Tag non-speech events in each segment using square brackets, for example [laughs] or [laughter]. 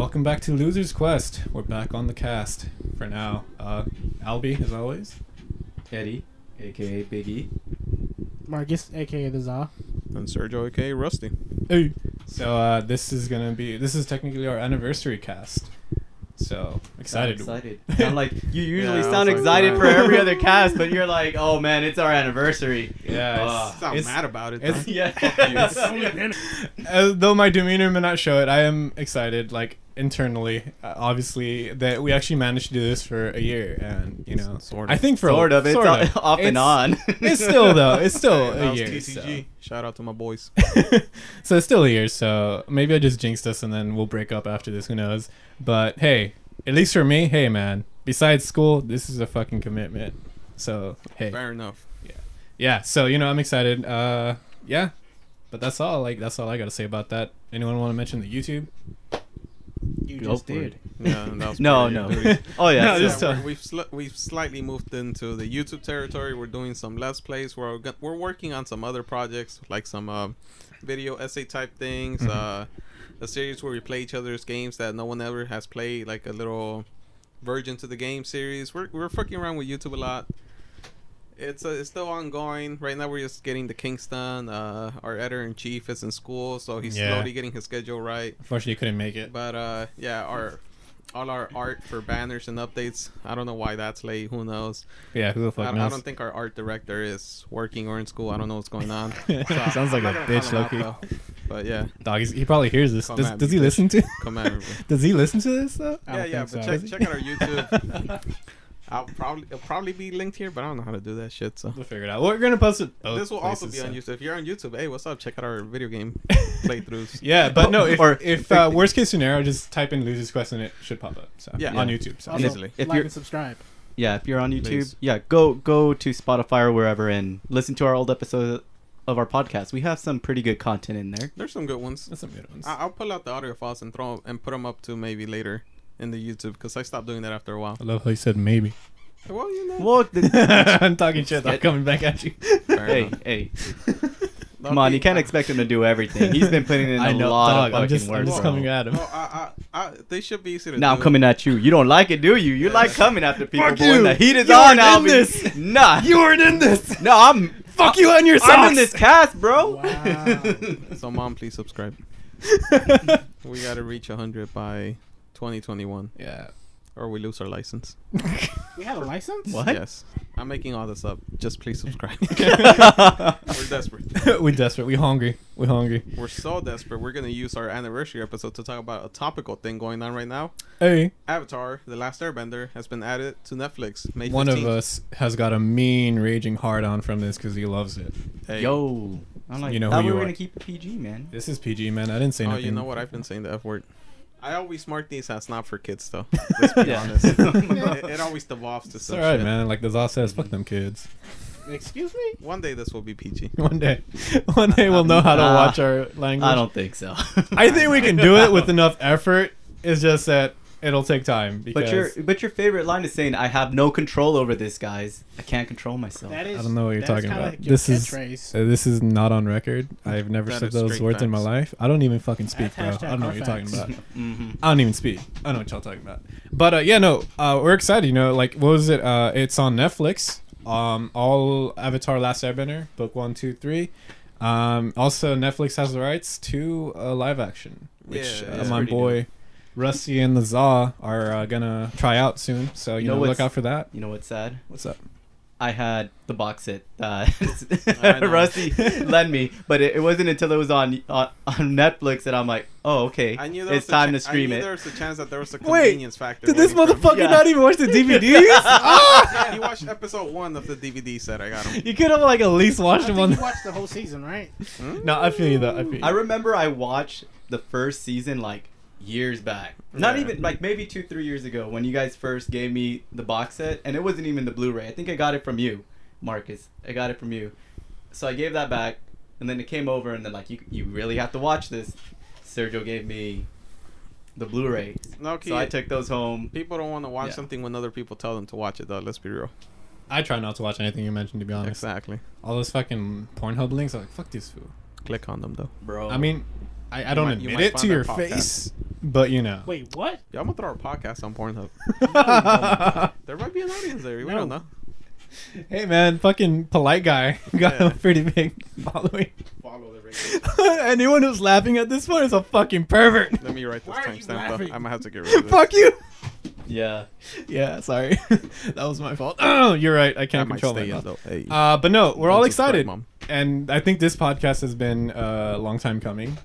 welcome back to Loser's Quest. We're back on the cast for now. Uh, Albie, as always. Eddie, aka Biggie. Marcus, aka the Za. And Sergio, aka Rusty. Hey. So uh, this is gonna be this is technically our anniversary cast. So excited. excited. [laughs] Sound like you usually Yeah, sound was like, excited man. for every other cast, but you're like, oh man, it's our anniversary. Yeah, Ah. it's- Sound it's- mad about it. it's- though. yeah. [laughs] Uh, [laughs] though my demeanor may not show it, I am excited. Like internally, uh, obviously, that we actually managed to do this for a year, and you know, Sort of. I think for sort of. It's sort o- off and It's- on. It's still though. It's still a year. TCG. Shout out to my boys. So. so it's still a year. So maybe I just jinxed us, and then we'll break up after this. Who knows? But hey, at least for me, hey man. Besides school, this is a fucking commitment. So hey, Fair enough. yeah. Yeah. So you know, I'm excited. Uh, yeah. But that's all. Like that's all I gotta say about that. Anyone want to mention the YouTube? You Go just did. it. [laughs] Yeah, that was [laughs] no, no. [laughs] oh yeah. No, so- just Yeah, tell- we're- we've sli- we've slightly moved into the YouTube territory. We're doing some let's plays. We're we're working on some other projects like some uh, video essay type things. Mhm. Uh, a series where we play each other's games that no one ever has played, like a little version to the game series. We're we're fucking around with YouTube a lot. It's uh, it's still ongoing. Right now, we're just getting to Kingston. Uh, our editor in chief is in school, so he's Yeah. slowly getting his schedule right. Unfortunately, couldn't make it. But uh, yeah, our all our art for banners and updates. I don't know why that's late. Who knows? Yeah, who the I, fuck I knows? don't think our art director is working or in school. I don't know what's going on. [laughs] Sounds like a bitch, call him out, Loki. But yeah, Dog, he probably hears this. Come Does, does me, he bitch. listen to? come at me. [laughs] does he listen to this though? Yeah, yeah. But so. check check out our YouTube. [laughs] I'll probably it'll probably be linked here, but I don't know how to do that shit. So We'll figure it out. We're gonna post it. both this will also be on. YouTube. If you're on YouTube, hey, what's up? Check out our video game [laughs] playthroughs. Yeah, but no. If, [laughs] Or- if uh, worst case scenario, just type in "losers quest" and it should pop up. So Yeah. on Yeah. YouTube. So Also, Easily. If like you're- and subscribe. yeah, if you're on YouTube, Please. yeah, go go to Spotify or wherever and listen to our old episode of our podcast. We have some pretty good content in there. There's some good ones. that's some good ones. I- I'll pull out the audio files and throw and put them up to maybe later in the YouTube because I stopped doing that after a while. I love how you said maybe. Well, you know. Well, the, [laughs] [laughs] I'm talking shit. I'm coming back at you. Fair hey, enough. hey, [laughs] come on, you can't expect him to do everything. He's been putting in a I know, lot dog. of I'm fucking just, work. I'm just bro. coming at him. Well, I, I, I, they should be easy to Now I'm do. coming at you. You don't like it, do you? You Yeah. like coming after people, Fuck but when you. the heat is You on, aren't I'll in be this. nah. You weren't in this. No, I'm Fuck you and your socks. I'm in this cast, bro. Wow. So, mom, please subscribe. We gotta reach 100 by 2021, yeah. or we lose our license. [laughs] we have a license? What? Yes, I'm making all this up. Just please subscribe. [laughs] We're desperate. [laughs] we desperate. We hungry. We hungry. We're so desperate. We're gonna use our anniversary episode to talk about a topical thing going on right now. Hey, Avatar: The Last Airbender has been added to Netflix. May 15th. one of us has got a mean, raging hard on from this because he loves it. Hey. Yo, I'm like, You know thought who we you were are. gonna keep it PG, man. This is PG, man. I didn't say anything. Oh, nothing. you know what? I've been saying the F word. I always mark these as not for kids, though. [laughs] Let's be Yeah. honest. [laughs] it, it always devolves to It's some alright, shit. man. Like the Zaw says, fuck them kids. Excuse me? One day this will be PG. [laughs] One day, one day we'll know how to Nah. watch our language. I don't think so. I think we can do it with enough effort. It's just that it'll take time because But your but your favorite line is saying, "I have no control over this, guys. I can't control myself." That is, I don't know what you're talking about. Like your This is- catchphrase. uh, this is not on record. [laughs] I've never That said those straight words in my life. I don't even fucking speak, bro. I don't know what you're talking hashtag about. [laughs] hmm I don't even speak. I know what y'all talking about. But uh, yeah, no, uh, we're excited. You know, like what was it? Uh, it's on Netflix. Um, all Avatar: Last Airbender, book one, two, three. Um, also, Netflix has the rights to uh, live action, which Yeah, uh, my pretty boy Rusty and the Zaw are uh, gonna try out soon. So you, You know know, look out for that. You know what's sad? What's up? I had the box set uh, [laughs] [laughs] Rusty [laughs] lent me, but it, it wasn't until it was on on, on Netflix that I'm like, oh okay, I knew there it's time cha- to stream I knew it. there was a chance that there was a Wait, convenience factor. Did this motherfucker. Yeah. not even watch the DVDs? Yeah, he watched episode one of the DVD set. I got him. you could have like at least I watched think them you on. watched the whole season, right? No, I feel you though. I feel you. I remember I watched the first season like years back. Not Yeah. even like maybe two three years ago when you guys first gave me the box set, and it wasn't even the Blu-ray. I think I got it from you, Marcus. I got it from you. So I gave that back, and then it came over, and then like you you really have to watch this. Sergio gave me the Blu-ray, No, okay. so I took those home. people don't want to watch Yeah. something when other people tell them to watch it. Though, let's be real. I try not to watch anything you mentioned. To be honest, Exactly. all those fucking Pornhub links. I'm like, fuck this fool. Click on them though. Bro. I mean, I, I don't might- admit it to your podcast. face, but you know. Wait, what? Yeah, I'm gonna throw our podcast on Pornhub. [laughs] [laughs] hey There might be an audience there. We No. don't know. Hey man, fucking polite guy [laughs] got Yeah. a pretty big following. Follow the radio. Anyone who's laughing at this one is a fucking pervert. Let me write this Why are you timestamp. though. laughing? I might have to get rid of this. Fuck you. Yeah. Yeah, sorry. that was my fault. [clears throat] Oh, you're right. I I can't might control stay my in mouth. though. Hey. Uh, but no, we're all Don't subscribe, excited, Mom. and I think this podcast has been a long time coming.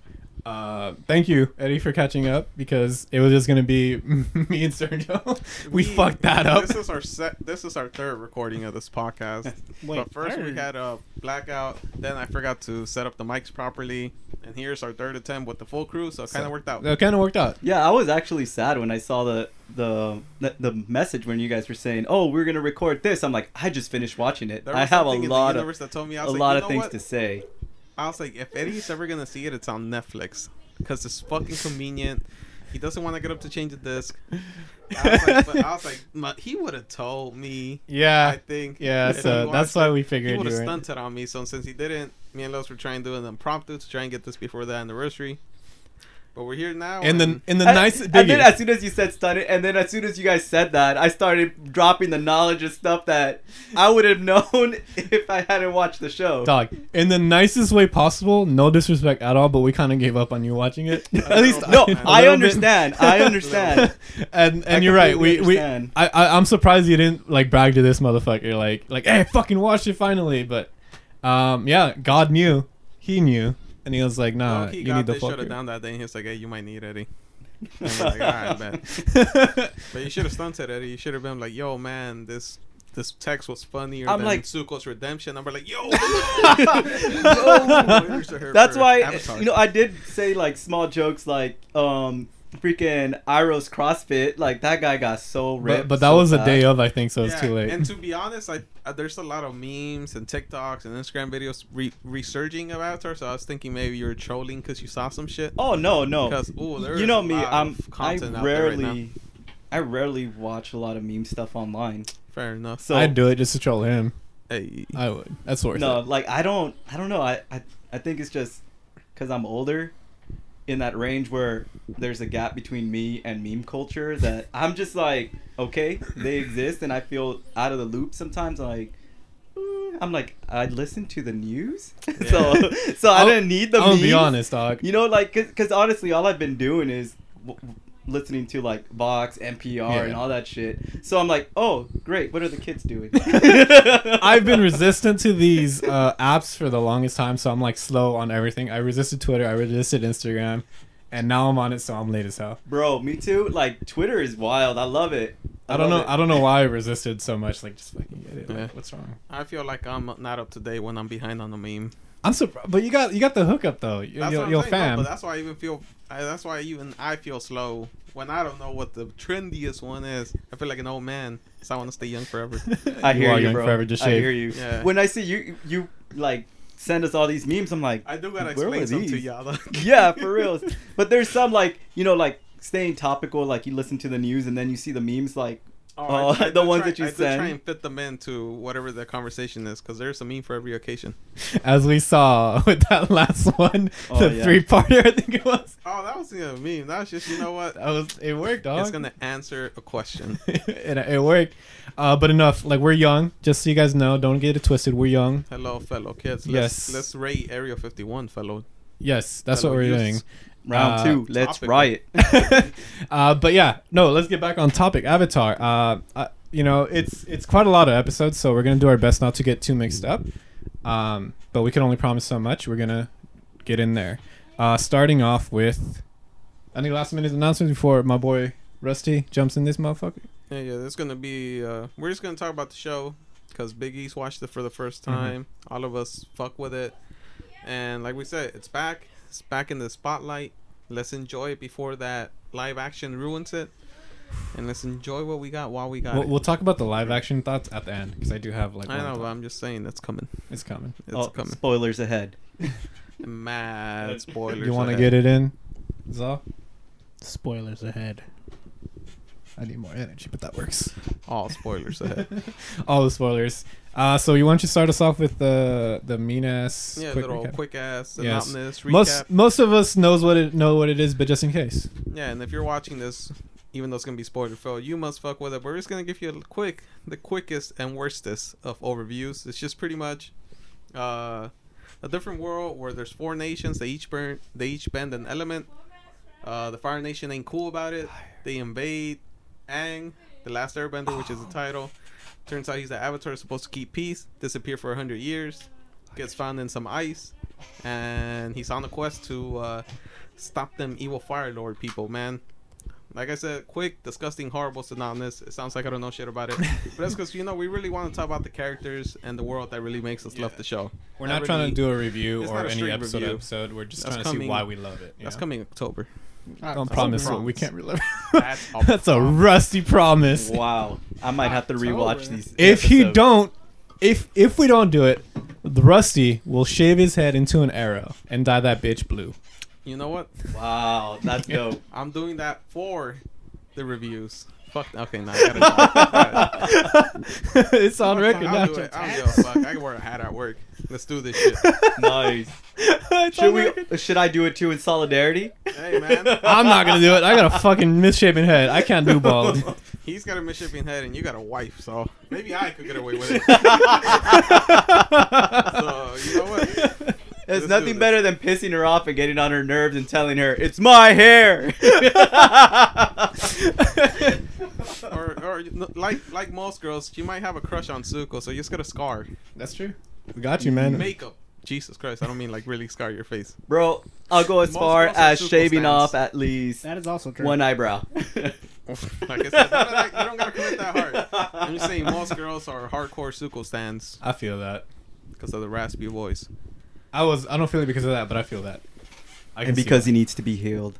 Uh, thank you, Eddie, for catching up because it was just gonna be [laughs] me and Sergio. [laughs] we, fucked that up. This is our set. This is our third recording of this podcast. [laughs] Wait, but first we had a blackout. Then I forgot to set up the mics properly. And here's our third attempt with the full crew, so it kind of worked out. That kind of worked out. Yeah, I was actually sad when I saw the the the, the message when you guys were saying, "Oh, we're gonna record this." I'm like, I just finished watching it. I have a something in the lot of universe that told me I a was like, lot of things what? to say. I was like, if Eddie's ever gonna see it, it's on Netflix because it's fucking convenient. He doesn't want to get up to change the disc. I was like, but I was like "Ma- he would have told me. Yeah, I think. yeah. So that's uh, watched why it. we He would have were. stunted on me. So since he didn't, me and Los were trying to do an impromptu to try and get this before the anniversary. But we're here now. In the and in the And- nice and then as soon as you said stunted, and then as soon as you guys said that, I started dropping the knowledge of stuff that I would have [laughs] known if I hadn't watched the show. Dog, in the nicest way possible. No disrespect at all, but we kind of gave up on you watching it. [laughs] at least No, [laughs] a I little understand. I understand. and and I you're right. We completely we. I, I I'm surprised you didn't like brag to this motherfucker like like hey fucking watch it finally. But um yeah, God knew, he knew, and he was like nah, Low-key you got need to this shut it down that day. And he was like, "Hey, you might need Eddie." [laughs] And like, "All right, bet." [laughs] But you should have stunted Eddie. You should have been like, "Yo, man, this." This text was funnier I'm than like- Zuko's redemption. I'm like, yo, [laughs] That's why Avatar. you know I did say like small jokes like um freaking Iroh's CrossFit like that guy got so ripped. but, but that so was a day of I think, so it's too late. And to [laughs] be honest, I uh, there's a lot of memes and TikToks and Instagram videos re- resurging about her. So I was thinking maybe you were trolling because you saw some shit. Oh no no. Because ooh, there you know a me, lot I'm of I content out right now. rarely I rarely watch a lot of meme stuff online. Fair enough. So I'd do it just to troll him. Hey, I would. That's worth no, it. like I don't I don't know. I I, I think it's just cuz I'm older in that range where there's a gap between me and meme culture that I'm just like, okay, they exist and I feel out of the loop sometimes like mm, I'm like I listen to the news. [laughs] so so I I'll- didn't need the I'm gonna be honest, dog. You know, like, cause honestly, all I've been doing is listening to like Vox, NPR, and all that shit. So I'm like, oh, great. What are the kids doing? [laughs] [laughs] I've been resistant to these uh, apps for the longest time, so I'm like slow on everything. I resisted Twitter, I resisted Instagram, and now I'm on it, so I'm late as hell. bro. Me too. Like Twitter is wild. I love it. I don't know. it. I don't know why I resisted so much. Like, just fucking get it. Like, Yeah. what's wrong? I feel like I'm not up to date when I'm behind on the meme. I'm surprised, but you got you got the hookup though. You, That's you're, what I'm you're saying, no, fam. but that's why I even feel. I, that's why even I feel slow when I don't know what the trendiest one is. I feel like an old man, so I want to stay young forever. [laughs] I You hear are you, young bro. forever, just I shave. hear you. Yeah. When I see you, you like send us all these memes. I'm like, I do gotta Where explain were some to y'all. though. [laughs] yeah, for real. [laughs] But there's some like you know like staying topical. Like you listen to the news and then you see the memes like. Oh, I- [laughs] I the do ones try- that you I do send. try and fit them into whatever the conversation is, because there's a meme for every occasion. [laughs] As we saw [laughs] with that last one, Oh, the yeah. three parter, I think it was. Oh, that was a meme. That was just you know what? That was it worked, dog. It's gonna answer a question. it, it worked. Uh, but enough. Like we're young. Just so you guys know, don't get it twisted. We're young. Hello, fellow kids. Yes. Let's, let's rate Area 51, fellow. Yes, that's Fellow what we're youths. doing. Round Uh, two. Let's topical. riot. [laughs] uh, but yeah, no. Let's get back on topic. Avatar. Uh, uh, you know, it's it's quite a lot of episodes, so we're gonna do our best not to get too mixed up. Um, but we can only promise so much. We're gonna get in there. Uh, starting off with any last minute announcements before my boy Rusty jumps in this motherfucker. Yeah, yeah. There's gonna be. Uh, we're just gonna talk about the show because Big East watched it for the first Mhm. time. All of us fuck with it, and like we said, it's back. It's back in the spotlight. Let's enjoy it before that live action ruins it, and let's enjoy what we got while we got We'll, it. we'll talk about the live action thoughts at the end because I do have like. I know, but I'm just saying that's coming. it's coming. It's oh, coming. spoilers ahead. [laughs] Mad [laughs] spoilers. You want to get it in, Zal? Spoilers ahead. I need more energy, but that works. All spoilers ahead. [laughs] All the spoilers. Uh, so you want to start us off with the the mean ass Yeah, quick little recap? quick ass Yes. recap. Most most of us knows what it know what it is, but just in case. Yeah, and if you're watching this, even though it's gonna be spoiler filled, you must fuck with it. We're just gonna give you a quick, the quickest and worstest of overviews. It's just pretty much uh, a different world where there's four nations. They each burn, they each bend an element. Uh, the Fire Nation ain't cool about it. They invade Aang, the Last Airbender, which is the title. Turns out he's the Avatar supposed to keep peace. Disappear for a hundred years. Gets found in some ice, and he's on a quest to uh, stop them evil Fire Lord people. Man, like I said, quick, disgusting, horrible synopsis. It sounds like I don't know shit about it, but that's because you know we really want to talk about the characters and the world that really makes us love the show. We're That not trying to do a review or a any straight episode review. episode. We're just That's trying to coming- see why we love it. That's know? coming October. Ah, Don't promise what we can't relive. [laughs] [laughs] That's a That's a rusty promise. Wow. I might have to rewatch October. these. If you episodes. don't, if if we don't do it, the Rusty will shave his head into an arrow and dye that bitch blue. You know what? Wow, that's [laughs] dope. I'm doing that for the reviews. Fuck. Okay, now I gotta. [laughs] it's on record I'll now. do it. I don't give a fuck. I can wear a hat at work. Let's do this shit. nice. [laughs] Should we? record. Uh, should I do it too in solidarity? Hey man, I'm not gonna do it. I got a fucking misshapen head. I can't do bald. [laughs] he's got a misshapen head and you got a wife, so maybe I could get away with it. so you know what? There's nothing better than pissing her off and getting on her nerves and telling her it's my hair. [laughs] Or, or like like most girls, she might have a crush on Zuko, so you just get a scar. That's true. We got you, man. Makeup. Jesus Christ, I don't mean like really scar your face. Bro, I'll go as Most far girls as shaving stans. off at least That is also true. one eyebrow. [laughs] [laughs] Like I said, like, you don't gotta commit that hard. I'm just saying most girls are hardcore Zuko stands I feel that. because of the raspy voice. I was. I don't feel it because of that, but I feel that. I and because he needs to be healed.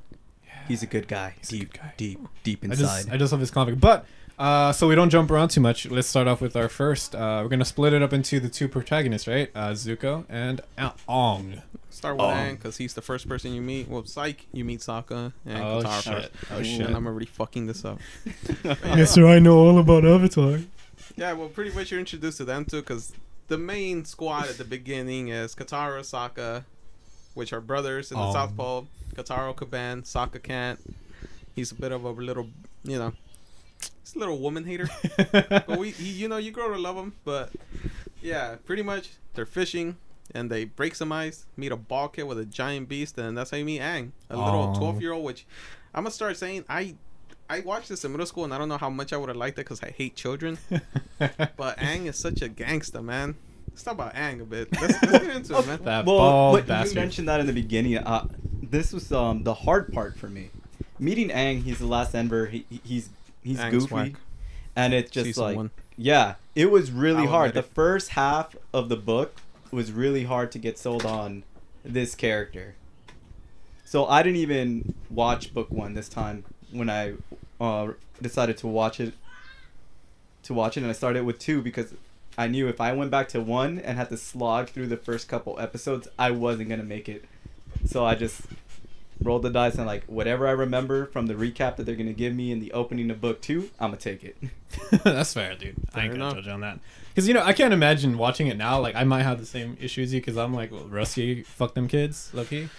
He's a good guy. He's a deep, good guy. deep, deep I inside. just, I just love his conflict. But uh, so we don't jump around too much. Let's start off with our first. Uh, we're gonna split it up into the two protagonists, right? Uh, Zuko and Aang. Start with Oh. Aang because he's the first person you meet. Well, Psych, you meet Sokka and Oh Katara shit! first. Oh Ooh. shit! And I'm already fucking this up. [laughs] Yes, sir. I know all about Avatar. Yeah, well, pretty much you're introduced to them too, because the main squad at the beginning is Katara, Sokka, which are brothers in the Oh. South Pole. Katara Kaban, Sokka can't. He's a bit of a little, you know, he's a little woman hater. [laughs] but we, he, you know, you grow to love him. But yeah, pretty much they're fishing and they break some ice, meet a ball kid with a giant beast, and that's how you meet Aang, a little um, twelve year old. Which I'm gonna start saying I. I watched this in middle school, and I don't know how much I would have liked it because I hate children. [laughs] But Aang is such a gangster, man. Let's talk about Aang a bit. Let's, let's get into it, man. that well, bald what, you mentioned that in the beginning. Uh, this was um the hard part for me. Meeting Aang, he's the last Ember. He, he- he's he's Aang's goofy, whack. and it's just Season like one. yeah, it was really I'll hard. The it. first half of the book was really hard to get sold on this character. So I didn't even watch book one this time when I uh, decided to watch it. To watch it, and I started with two because I knew if I went back to one and had to slog through the first couple episodes, I wasn't gonna make it. So I just rolled the dice and like whatever I remember from the recap that they're gonna give me in the opening of book two, I'm gonna take it. [laughs] That's fair, dude. I ain't Fair gonna enough. judge on that. Because you know, I can't imagine watching it now. Like, I might have the same issues you. Because I'm like, well, Rusty, fuck them kids, Loki.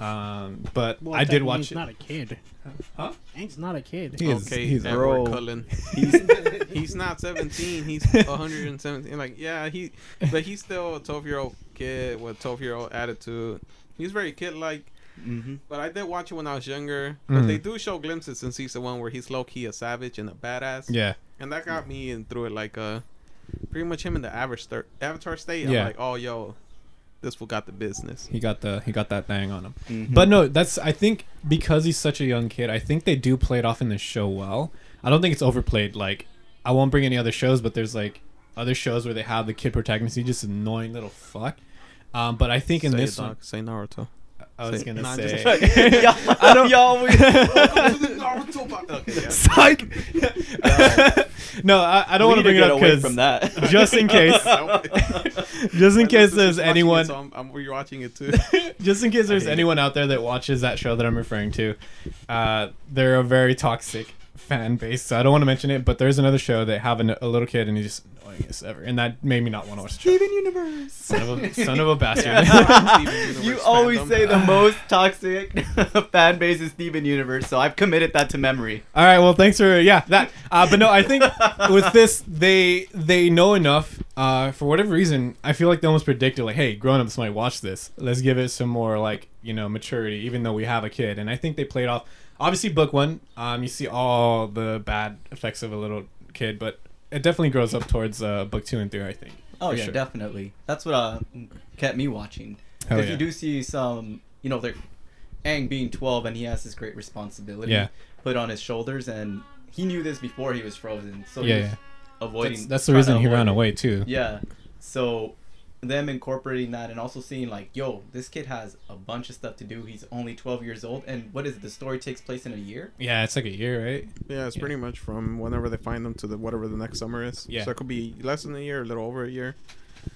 Um, but Well, I did technically watch He's it. not a kid. Huh? Aang's not a kid. He is- okay, he's- Edward Bro. Cullen. [laughs] He's [laughs] [laughs] He's not 17. He's 117. Like, yeah, he, but he's still a 12 year old kid with 12 year old attitude. He's very kid like. hmm But I did watch it when I was younger. But Mhm. they do show glimpses in season one where he's low key a savage and a badass. Yeah. And that got me in through it like uh, pretty much him in the average avatar state. Yeah. I'm like, oh yo, this fool got the business. He got the he got that thing on him. Mhm. But no, that's I think because he's such a young kid, I think they do play it off in the show well. I don't think it's overplayed. Like I won't bring any other shows, but there's like other shows where they have the kid protagonist. He's just annoying little fuck. Um, but I think in Say this it, one, dog. Say Naruto. I was gonna say. [laughs] y'all, I don't- y'all, we- okay, [laughs] yeah. Psych. [laughs] no, I, I don't want to bring it up because from that. just in case, just in case there's anyone, it, so I'm, I'm rewatching it too. just in case there's anyone out there that watches that show that I'm referring to, uh, they're a very toxic fan base, so I don't want to mention it. But there's another show that have an, a little kid and he's just annoyingest ever, and that made me not want to watch the show. Steven Universe. Son of a [laughs] son of a bastard. Yeah. [laughs] Steven Universe you always fandom. say the most toxic [laughs] fan base is Steven Universe, so I've committed that to memory. All right. Well, thanks for yeah that. Uh, but no, I think with this they they know enough. Uh, for whatever reason, I feel like they almost predicted like, hey, grown ups might watch this. Let's give it some more like you know maturity, even though we have a kid. And I think they played off. Obviously, book one, um, you see all the bad effects of a little kid, but it definitely grows up towards uh, book two and three. I think. Oh yeah, sure. definitely. That's what uh, kept me watching. Because yeah. you do see some, you know, they're Aang being 12 and he has this great responsibility Yeah. put on his shoulders, and he knew this before he was frozen, so Yeah, yeah. avoiding. That's, that's the reason he ran away too. Yeah, so them incorporating that and also seeing like, yo, this kid has a bunch of stuff to do. He's only 12 years old, and what is it? The story takes place in a year. Yeah, it's like a year, right? Yeah, it's Yeah. pretty much from whenever they find them to the whatever the next summer is. Yeah. So it could be less than a year, a little over a year.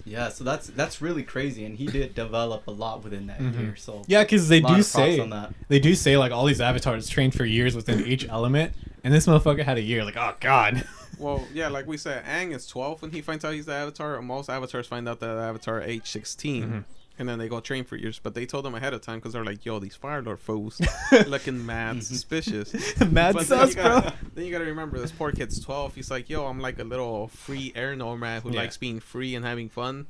Yeah, so that's that's really crazy, and he did develop a lot within that Mhm. year. So Yeah, because they do say on that. they do say like all these avatars trained for years within each element, and this motherfucker had a year. Like, oh god. [laughs] Well, yeah, like we said, Aang is 12 when he finds out he's the Avatar. Most avatars find out that Avatar age 16. Mhm. And then they go train for years. But they told him ahead of time because they're like, yo, these Fire Lord fools [laughs] looking mad suspicious. [laughs] Mad But then sauce, you gotta, bro. [laughs] Then you gotta remember, this poor kid's 12. He's like, yo, I'm like a little free air nomad who Yeah. likes being free and having fun.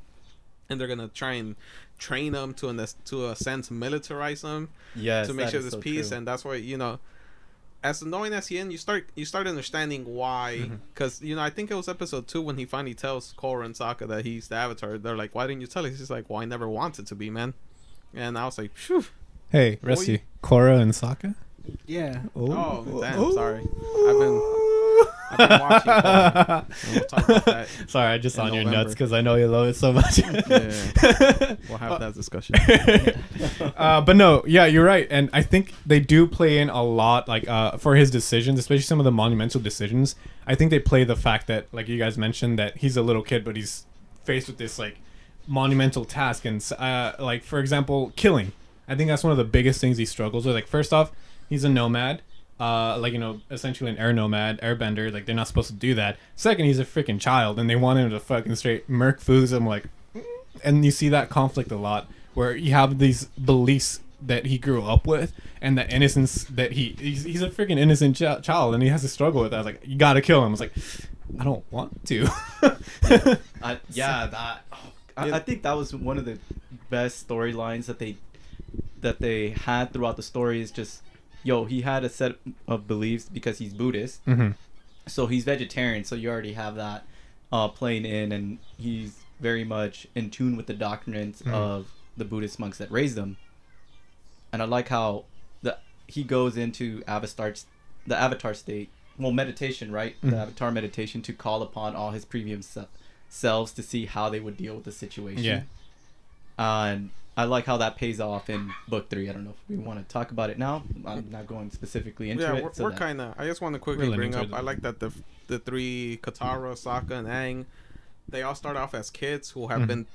And they're gonna try and train him to, an, to a sense, militarize him Yes, to make sure there's so peace true. and that's why you know as annoying as he is you start you start understanding why mm-hmm. because you know i think it was episode two when he finally tells Korra and Sokka that he's the avatar they're like why didn't you tell us he's like well i never wanted to be man and i was like Phew. Hey. Rusty, Korra and Sokka. Yeah. Oh, damn, sorry. I've been- I've been watching Korra. We'll talk about that [laughs] Sorry, I just in on your November. nuts because I know you love it so much. Yeah. [laughs] we'll have that discussion [laughs] uh, but no, yeah, you're right, and I think they do play in a lot, like uh, for his decisions, especially some of the monumental decisions. I think they play the fact that, like you guys mentioned, that he's a little kid, but he's faced with this like monumental task, and uh, like for example, killing. I think that's one of the biggest things he struggles with. Like first off, he's a nomad. Uh, like you know, essentially an air nomad, airbender. Like they're not supposed to do that. Second, he's a freaking child, and they want him to fucking straight murk foods. I'm like, and you see that conflict a lot where you have these beliefs that he grew up with and the innocence that he he's, he's a freaking innocent ch- child and he has to struggle with that. I was like, you gotta kill him. I was like, I don't want to. [laughs] I, yeah, that. oh, I, I think that was one of the best storylines that they that they had throughout the story. Is just, yo, he had a set of beliefs because he's Buddhist, mm-hmm. so he's vegetarian. So you already have that uh, playing in, and he's very much in tune with the doctrines Mhm. of the Buddhist monks that raised him. And I like how the he goes into Avatar, the Avatar state, well, meditation, right? Mhm. The Avatar meditation to call upon all his previous se- selves to see how they would deal with the situation. Yeah. and I like how that pays off in book three. I don't know if we want to talk about it now. I'm not going specifically into yeah it. we're, so we're kind of i just want to quickly bring up towards i like that the the three katara Sokka, and Aang they all start off as kids who have Mhm. been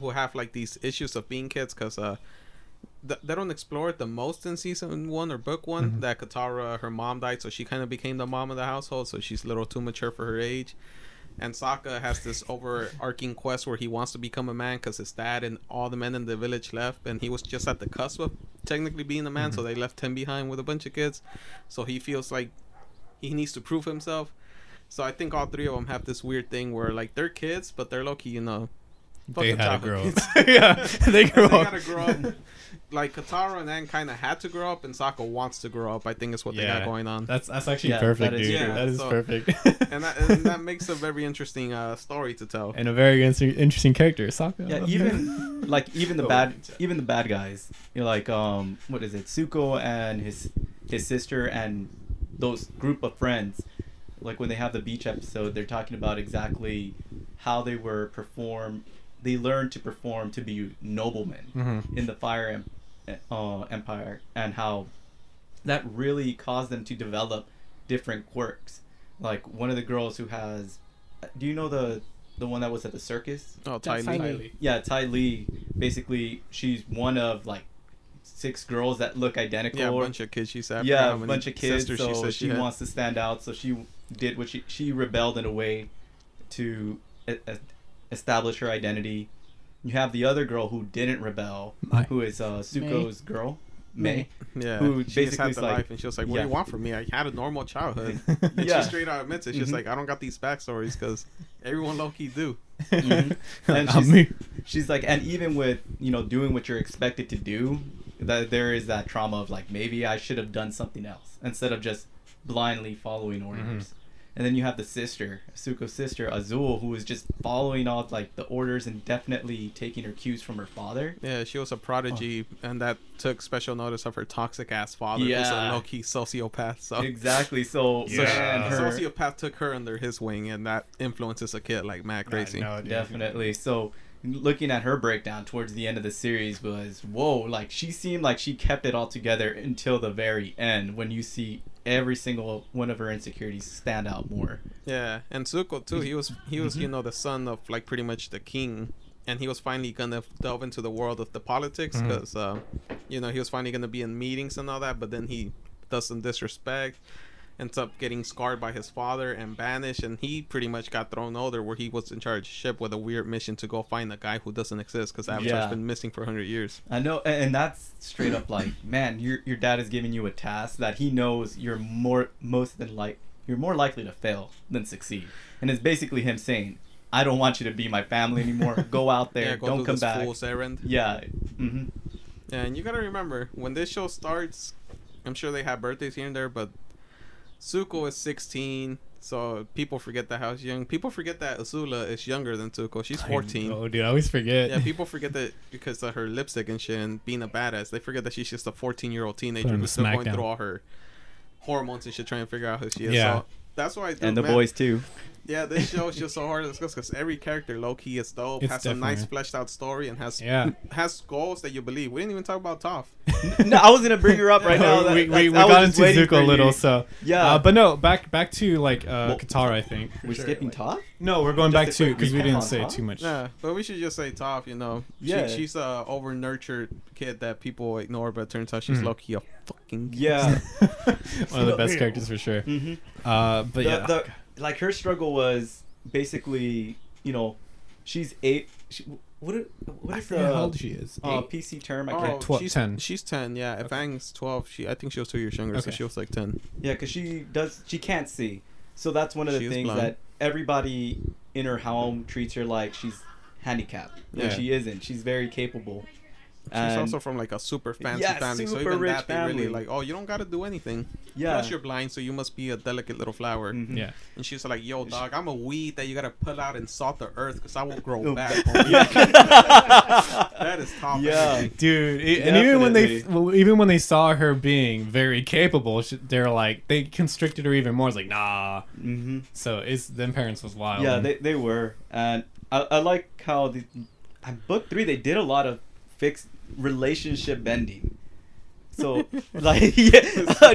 who have like these issues of being kids because uh th- they don't explore it the most in season one or book one Mhm. that katara her mom died so she kind of became the mom of the household so she's a little too mature for her age and Sokka has this overarching quest where he wants to become a man because his dad and all the men in the village left, and he was just at the cusp of technically being a man, so Mhm. they left him behind with a bunch of kids. So he feels like he needs to prove himself. So I think all three of them have this weird thing where like they're kids, but they're lucky, you know. They fucking had to grow up. [laughs] yeah, they grew they up. gotta grow up. Like Katara and Aang kind of had to grow up, and Sokka wants to grow up. I think is what they got going on. That's that's actually Yeah, perfect, that is dude. true. that is So- perfect. [laughs] and that and that [laughs] makes a very interesting uh, story to tell. and a very in- interesting character, Sokka. Yeah, even like even the Oh, bad even the bad guys. You know, like um what is it? Zuko and his his sister and those group of friends. Like when they have the beach episode, they're talking about exactly how they were perform they learned to perform to be noblemen Mhm. in the fire em- uh, empire and how that really caused them to develop different quirks. Like one of the girls who has do you know the the one that was at the circus? Oh, That's Ty Lee. Ty Lee. yeah, Ty Lee. Basically, she's one of like six girls that look identical. Yeah, a bunch of kids. She said. Yeah, a bunch of kids. So she she, said she wants to stand out. So she did what she she rebelled in a way to establish her identity. You have the other girl who didn't rebel, My- who is uh, Zuko's girl, Mai. Yeah, who she just basically had is the like- life, and she was like, "What yeah. do you want from me? I had a normal childhood." [laughs] And Yeah. she straight out admits it. She's Mhm. like, "I don't got these backstories because [laughs] everyone low key do." Mhm. [laughs] And I'm she's- me. she's like and even with you know doing what you're expected to do that there is that trauma of like maybe i should have done something else instead of just blindly following orders and then you have the sister Zuko's sister Azula who was just following all like the orders and definitely taking her cues from her father Yeah, she was a prodigy, oh. and that took special notice of her toxic ass father, who's Yeah. a low key sociopath. So, exactly so so Yeah. she- and her sociopath took her under his wing, and that influences a kid like mad crazy. I know. Definitely. So looking at her breakdown towards the end of the series was whoa, like she seemed like she kept it all together until the very end when you see every single one of her insecurities stand out more. Yeah, and Zuko too. He was he was you know the son of like pretty much the king, and he was finally gonna delve into the world of the politics because uh, you know he was finally gonna be in meetings and all that. But then he does some disrespect, ends up getting scarred by his father and banished, and he pretty much got thrown over where he was in charge of ship with a weird mission to go find a guy who doesn't exist because Avatar's Yeah. been missing for hundred years. I know, and that's straight up like, man, your your dad is giving you a task that he knows you're more most than like you're more likely to fail than succeed, and it's basically him saying, "I don't want you to be my family anymore. Go [laughs] out there, yeah, go don't do come this back." fool's errand. Yeah. hmm Yeah, and you gotta remember when this show starts, I'm sure they have birthdays here and there, but Zuko is 16, so people forget that how young. People forget that Azula is younger than Zuko. She's 14. Oh, dude, I always forget. Yeah, people [laughs] forget that because of her lipstick and shit and being a badass. They forget that she's just a 14 year old teenager Put on who's still going smackdown. through all her hormones and shit, trying to figure out who she is. Yeah. So that's why I do, And the man, boys too. Yeah, this show is just so hard to discuss because every character low key is dope, It's has a nice fleshed out story, and has Yeah. [laughs] has goals that you believe. We didn't even talk about Toph. [laughs] no, I was gonna bring her up right [laughs] now. That- we, we, we that's- I was got into Zuko a little, so Yeah, Uh, but no, back back to like uh, Well, Katara, I think. we're sure, skipping like- top. No, we're going Just back to because we didn't say Toph? too much. Yeah, but we should just say Toph. You know, she, Yeah. she's a over nurtured kid that people ignore, but turns out she's Mhm. low key a fucking Yeah. One of the best characters for sure. hmm Uh, but the, yeah, the, like her struggle was basically, you know, she's eight. She, what it- what I the how old she is. uh, Eight? PC term? I Oh, can't. Twelve- she's 10. She's ten. Yeah, if Okay. Aang's twelve, she I think she was two years younger, so she was like ten. Yeah, because she does. She can't see. So that's one of the She things that everybody in her home treats her like she's handicapped. And Yeah. she isn't. She's very capable. She's also from like a super fancy Yeah, family, so super even rich that they really like. Oh, you don't gotta do anything. yeah. Plus, you're blind, so you must be a delicate little flower. Mhm. yeah. And she's like, "Yo, dog, I'm a weed that you gotta pull out and salt the earth, cause I won't grow Oh. back." [laughs] homie." [laughs] that is Toph. Yeah. energy. Dude, e- and even when they well, even when they saw her being very capable, they're like they constricted her even more. It's like nah. hmm So it's them parents was wild. Yeah, they, they were, and I, I like how the on book three they did a lot of fixed relationship bending. So [laughs] like [laughs] yeah,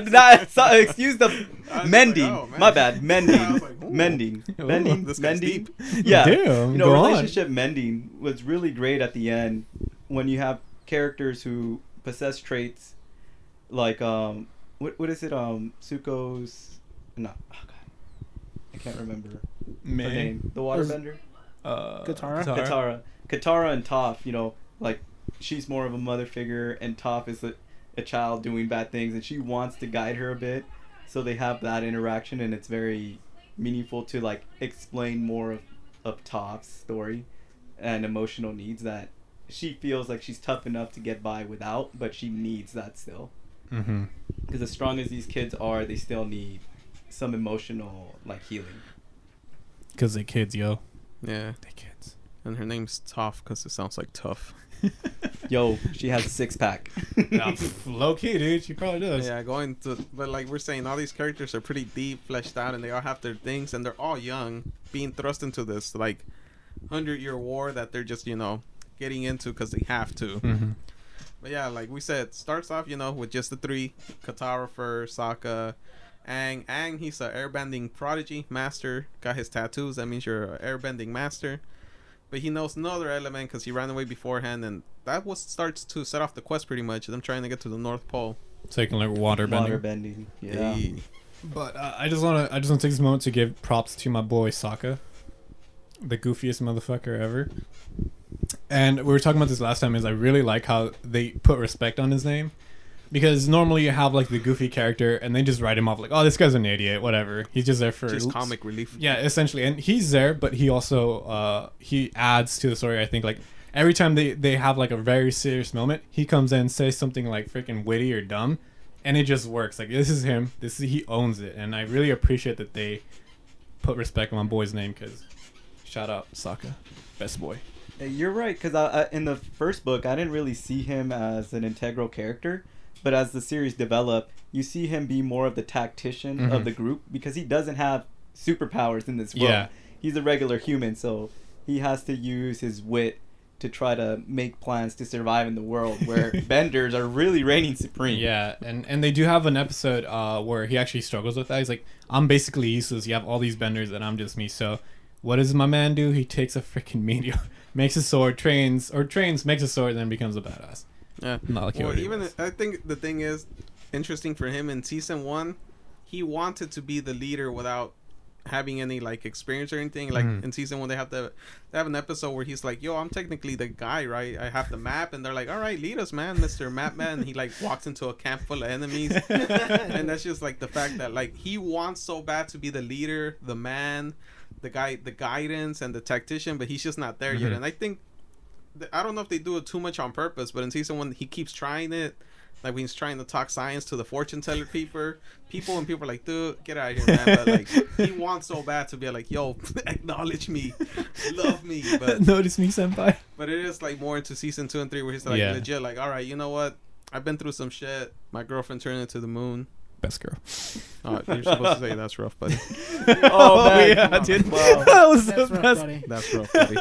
not, so, excuse the I was just mending. like, oh. My bad, [laughs] mending, I like, ooh. mending, Ooh, mending, this mending. deep. Yeah, Damn, you know, go on. relationship mending was really great at the end when you have characters who possess traits like um what what is it um Zuko's no oh god I can't remember her name the Was- waterbender uh, Katara? Katara Katara and Toph you know like she's more of a mother figure and Toph is a, a child doing bad things and she wants to guide her a bit so they have that interaction and it's very meaningful to like explain more of, of Toph's story and emotional needs that she feels like she's tough enough to get by without but she needs that still Mm-hmm. because as strong as these kids are they still need some emotional like healing Because they're kids, yo. Yeah, They kids. and her name's Toph because it sounds like tough. [laughs] yo she has a six-pack Nah, low key, dude. She probably does. Yeah, going to, but like we're saying, all these characters are pretty deep, fleshed out, and they all have their things, and they're all young, being thrust into this like hundred year war that they're just you know getting into because they have to. Mm-hmm. But yeah, like we said, starts off you know with just the three: Katara first, Sokka, Aang. Aang, he's a airbending prodigy master. Got his tattoos. That means you're an airbending master. But he knows another element because he ran away beforehand, and that was starts to set off the quest pretty much. Them trying to get to the North Pole. taking you can learn water bending. Water bending. Yeah. Hey. But uh, I just want to I just want to take this moment to give props to my boy Sokka, the goofiest motherfucker ever. And we were talking about this last time. Is I really like how they put respect on his name, because normally you have like the goofy character and they just write him off like, oh, this guy's an idiot, whatever. He's just there for Just comic relief. Yeah, essentially, and he's there, but he also uh he adds to the story. I think like every time they they have like a very serious moment, he comes in says something like freaking witty or dumb, and it just works. Like this is him. This is he owns it, and I really appreciate that they put respect on my boy's name because shout out Sokka, best boy. You're right, because I, I, in the first book, I didn't really see him as an integral character. But as the series developed, you see him be more of the tactician Mhm. of the group because he doesn't have superpowers in this world. Yeah. He's a regular human, so he has to use his wit to try to make plans to survive in the world [laughs] where benders are really reigning supreme. Yeah, and and they do have an episode uh where he actually struggles with that. He's like, I'm basically useless. You have all these benders, and I'm just me. So, what does my man do? He takes a freaking [laughs] meteor, makes a sword, trains or trains, makes a sword, and then becomes a badass. Yeah. Not like Well, already even was. I think the thing is interesting for him in season one, he wanted to be the leader without having any like experience or anything. Like Mhm. in season one, they have the they have an episode where he's like, "Yo, I'm technically the guy, right? I have the map," and they're like, "All right, lead us, man, Mister Map Man." And he like walks into a camp full of enemies, [laughs] and that's just like the fact that like he wants so bad to be the leader, the man, the guy, the guidance, and the tactician, but he's just not there yet. Mhm. And I think th- I don't know if they do it too much on purpose, but in season one he keeps trying it. Like when he's trying to talk science to the fortune teller people, people and people are like, dude, get out of here, man. But like he [laughs] wants so bad to be like, yo, [laughs] acknowledge me, love me. [laughs] But Notice me, senpai. but it is like more into season two and three where he's like Yeah. legit, like, all right, you know what? I've been through some shit. My girlfriend turned into the moon. Best girl. Oh, you're supposed to say that's rough, buddy. [laughs] Oh, oh, man. yeah, come on. dude. Wow. [laughs] that was the That's rough, best. buddy. That's rough, buddy.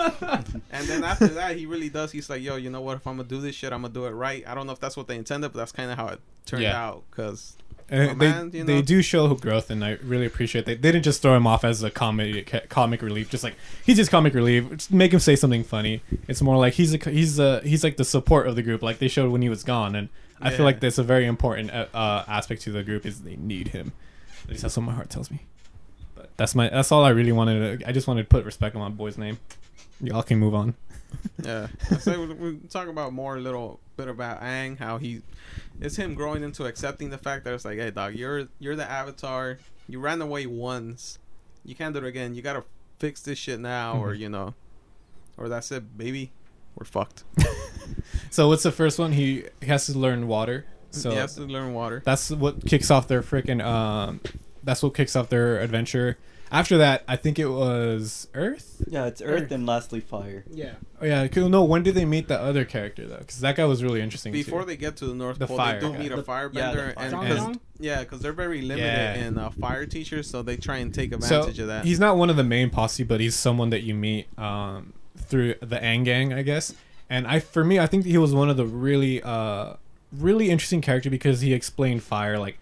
[laughs] and then after that, he really does. He's like, yo, you know what? If I'm gonna do this shit, I'm gonna do it right. I don't know if that's what they intended, but that's kind of how it turned Yeah. out. Cause Uh, Oh, they man, you they do show growth, and I really appreciate they they didn't just throw him off as a comic comic relief, just like he's just comic relief. Just make him say something funny. It's more like he's a he's a he's like the support of the group, like they showed when he was gone, and I feel like that's a very important uh, uh, aspect to the group is they need him. At least that's what my heart tells me. But that's my that's all I really wanted. To, I just wanted to put respect on my boy's name. Y'all can move on. Yeah, [laughs] so we, we talk about more a little bit about Aang, how he, it's him growing into accepting the fact that it's like, hey, dog, you're you're the Avatar. You ran away once. You can't do it again. You gotta fix this shit now, or Mhm. you know, or that's it, baby. We're fucked. [laughs] So what's the first one? He, he has to learn water. So he has to learn water. That's what kicks off their freaking. Um, that's what kicks off their adventure. After that, I think it was Earth. Yeah, it's Earth and lastly fire. Yeah. Oh yeah, cool. no. When did they meet the other character though? Because that guy was really interesting. Before too. they get to the North The Pole, fire they do guy. meet a The- firebender, yeah, the and fire- cause, John? yeah, because they're very limited Yeah. in uh, fire teachers, so they try and take so advantage of that. he's not one of the main posse, but he's someone that you meet um, through the Aang Gang, I guess. And I, for me, I think he was one of the really, uh, really interesting character because he explained fire like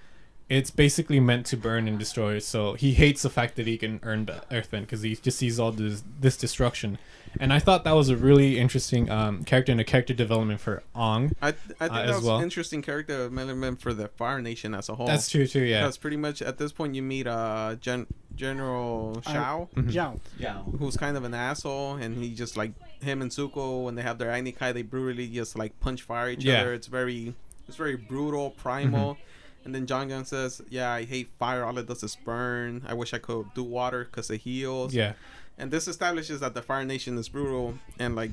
it's basically meant to burn and destroy. So he hates the fact that he can earn the earthbend because he just sees all this this destruction. And I thought that was a really interesting um, character and a character development for Ong. I, I think uh, that as was well. interesting character development for the Fire Nation as a whole. That's true too. Yeah. Because pretty much at this point you meet uh Gen- General I- Shao, Mhm. Zhao. Yeah. who's kind of an asshole, and he just like him and Zuko when they have their Agni Kai, they brutally just like punch fire each Yeah. other. It's very, it's very brutal, primal. And then Jeong Jeong says, "Yeah, I hate fire. All it does is burn. I wish I could do water because it heals." Yeah. And this establishes that the Fire Nation is brutal and like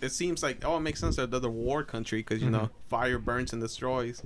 it seems like oh it makes sense that they're the war country because you know fire burns and destroys.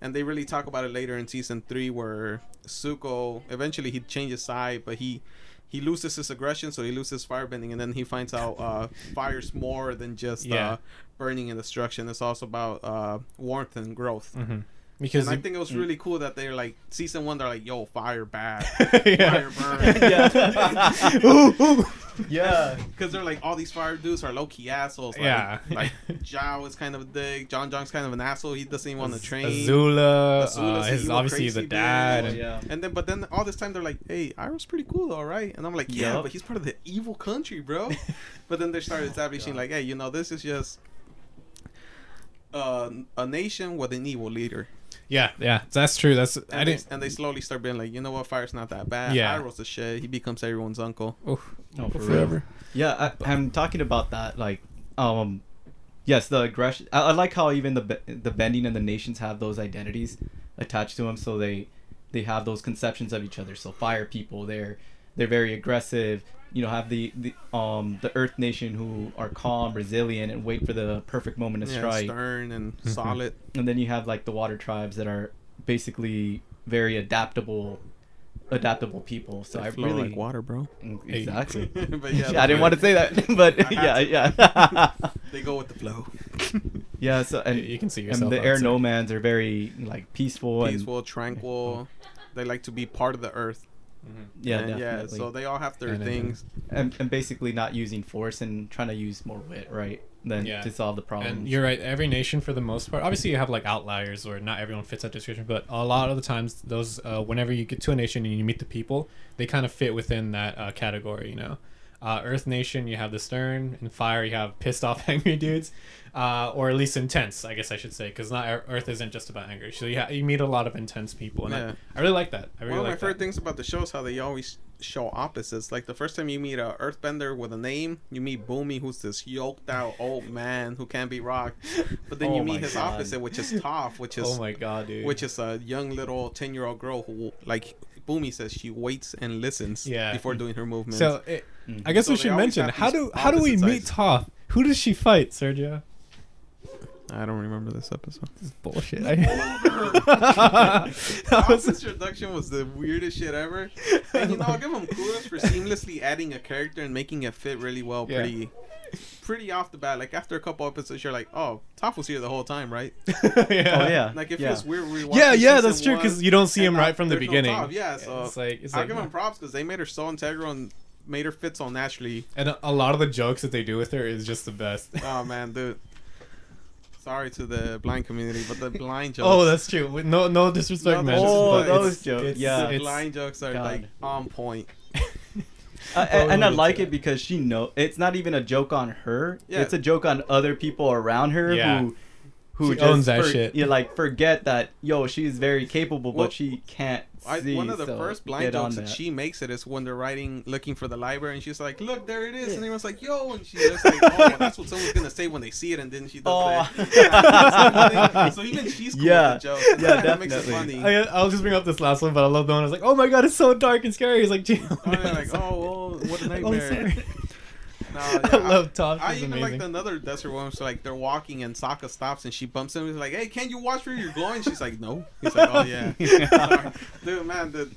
And they really talk about it later in season three where Zuko eventually he changes side, but he he loses his aggression, so he loses his firebending, and then he finds out uh, [laughs] fire's more than just Yeah. uh, burning and destruction. It's also about uh, warmth and growth. hmm because and I think it was really cool that they're like season one. They're like, "Yo, fire bad, [laughs] yeah. fire burn." [laughs] yeah. [laughs] Ooh, ooh. yeah. Because they're like all these fire dudes are low key assholes. Like, Yeah. like Zhao is kind of a dick. Jeong Jeong's kind of an asshole. He doesn't even want to train. Azula, Azula's uh, a his obviously the dad. and- yeah. And then, but then all this time they're like, "Hey, Iroh's pretty cool, all right." And I'm like, "Yeah, Yup. but he's part of the evil country, bro." but then they start establishing like, "Hey, you know, this is just uh, a nation with an evil leader." Yeah, yeah, that's true. That's I And they, didn't. and they slowly start being like, "You know what? Fire's not that bad. Yeah. Iroh's the shit. He becomes everyone's uncle." Oh, No, for forever. Yeah, I, I'm talking about that. Like, um, yes, the aggression. I, I like how even the the bending and the nations have those identities attached to them, so they they have those conceptions of each other. So fire people, they're they're very aggressive. You know, have the the um the Earth Nation who are calm, resilient, and wait for the perfect moment to Yeah, strike. stern and solid. And then you have like the water tribes that are basically very adaptable, adaptable people. So They I flow really like water, bro. Mm, Hey. exactly. [laughs] but yeah, [laughs] Yeah, I didn't want to say that, [laughs] but yeah, yeah, They go with the flow. yeah. So and you can see yourself. and the out air nomads are very like peaceful, Peaceful, tranquil. They like to be part of the earth. Mhm. yeah, And definitely. So they all have their And things. and, and basically not using force and trying to use more wit, right? Than Yeah. to solve the problem. And you're right. Every nation, for the most part, obviously you have like outliers, or not everyone fits that description. But a lot of the times, those uh, whenever you get to a nation and you meet the people, they kind of fit within that uh, category. You know, uh, Earth Nation, you have the stern, and Fire, you have pissed off, [laughs] angry dudes, uh, or at least intense. I guess I should say, because not Earth isn't just about anger. So you ha- you meet a lot of intense people, and Yeah. I, I really like that. I really One of my favorite things about the show is how they always show opposites. Like the first time you meet a Earthbender with a name, you meet Bumi, who's this yoked out old man who can't be rocked. But then [laughs] Oh you meet his God. opposite, which is Toph, which is Oh my god, dude. which is a young little ten year old girl who like Bumi says she waits and listens Yeah. before doing her movements. so it, Mhm. I guess So we should mention how do how do we opposite meet sides. Toph? Who does she fight, Sergio? I don't remember this episode. This is bullshit. [laughs] Toph's [laughs] that introduction was the weirdest shit ever. And you know, I'll give him kudos for seamlessly adding a character and making it fit really well, Yeah. pretty [laughs] pretty off the bat. Like after a couple episodes you're like, Oh, Toph was here the whole time, right? [laughs] oh yeah, Like it yeah. feels weird rewatching Yeah, yeah, that's true because you don't see him right from the there's no beginning. Toph, yeah, so it's like it's I'll like give them props because they made her so integral and made her fit so naturally. and a, a lot of the jokes that they do with her is just the best. [laughs] Oh man, dude. Sorry to the blind community, but the blind oh, jokes. oh, that's true. No, no disrespect, No, man. Oh, those it's- jokes, it's- yeah. the it's- blind jokes are God. like on point. Uh, I, I- and I like it because she know it's not even a joke on her. Yeah. It's a joke on other people around her Yeah. who who She just owns that for- shit. You like forget that yo, she's very capable, Well, but she can't I, see. one of the so first blind jokes that that. she makes it is when they're writing, looking for the library, and she's like, "Look, there it is," and everyone's like, "Yo!" and she's just like, "Oh, well, that's what someone's gonna say when they see it," and then she does [laughs] Oh. that. so even she's cool Yeah. with the joke. Yeah, that makes it definitely. funny. I, I'll just bring up this last one, but I love the one. I was like, "Oh my god, it's so dark and scary." He's like, Oh, yeah, like, oh, oh, what a [laughs] Oh, nightmare. sorry. No, [laughs] I love Toph. I She's even amazing. like another desert one. So like they're walking and Sokka stops and she bumps him. He's like, "Hey, can you watch where you're going?" She's like, "No." He's like, "Oh yeah." [laughs] [laughs] Dude, man, the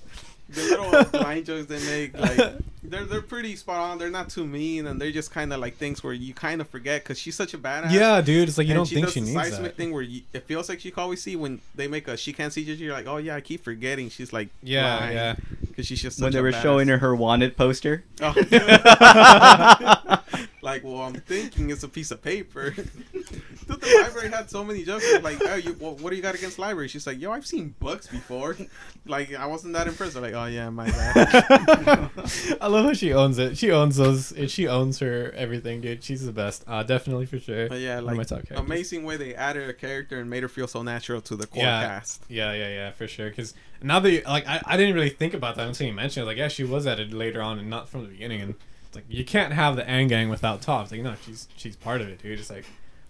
the little blind jokes they make, like they're they're pretty spot on. They're not too mean, and they're just kind of like things where you kind of forget because she's such a badass. yeah, dude. It's like you And don't she think does she the needs seismic that. thing where you, it feels like she can always see when they make a she can't see you. You're like, oh yeah, I keep forgetting. She's like, Yeah, yeah. because she's just when they a were badass. showing her her wanted poster. Oh. [laughs] [laughs] like, well, I'm thinking it's a piece of paper. [laughs] Dude, the library had so many jokes. I was like, oh, you, well, what do you got against library? She's like, yo, I've seen books before. Like, I wasn't that impressed. I'm like, oh yeah, my bad. I love how she owns it. She owns those. She owns her everything, dude. She's the best. Uh, definitely for sure. But yeah, like amazing way they added a character and made her feel so natural to the core Yeah. cast. Yeah, yeah, yeah, for sure. Because now that you, like, I, I didn't really think about that until you mentioned it. Like, yeah, she was added later on and not from the beginning. And it's like you can't have the Aang Gang without Toph. It's like no, she's she's part of it, dude. It's like,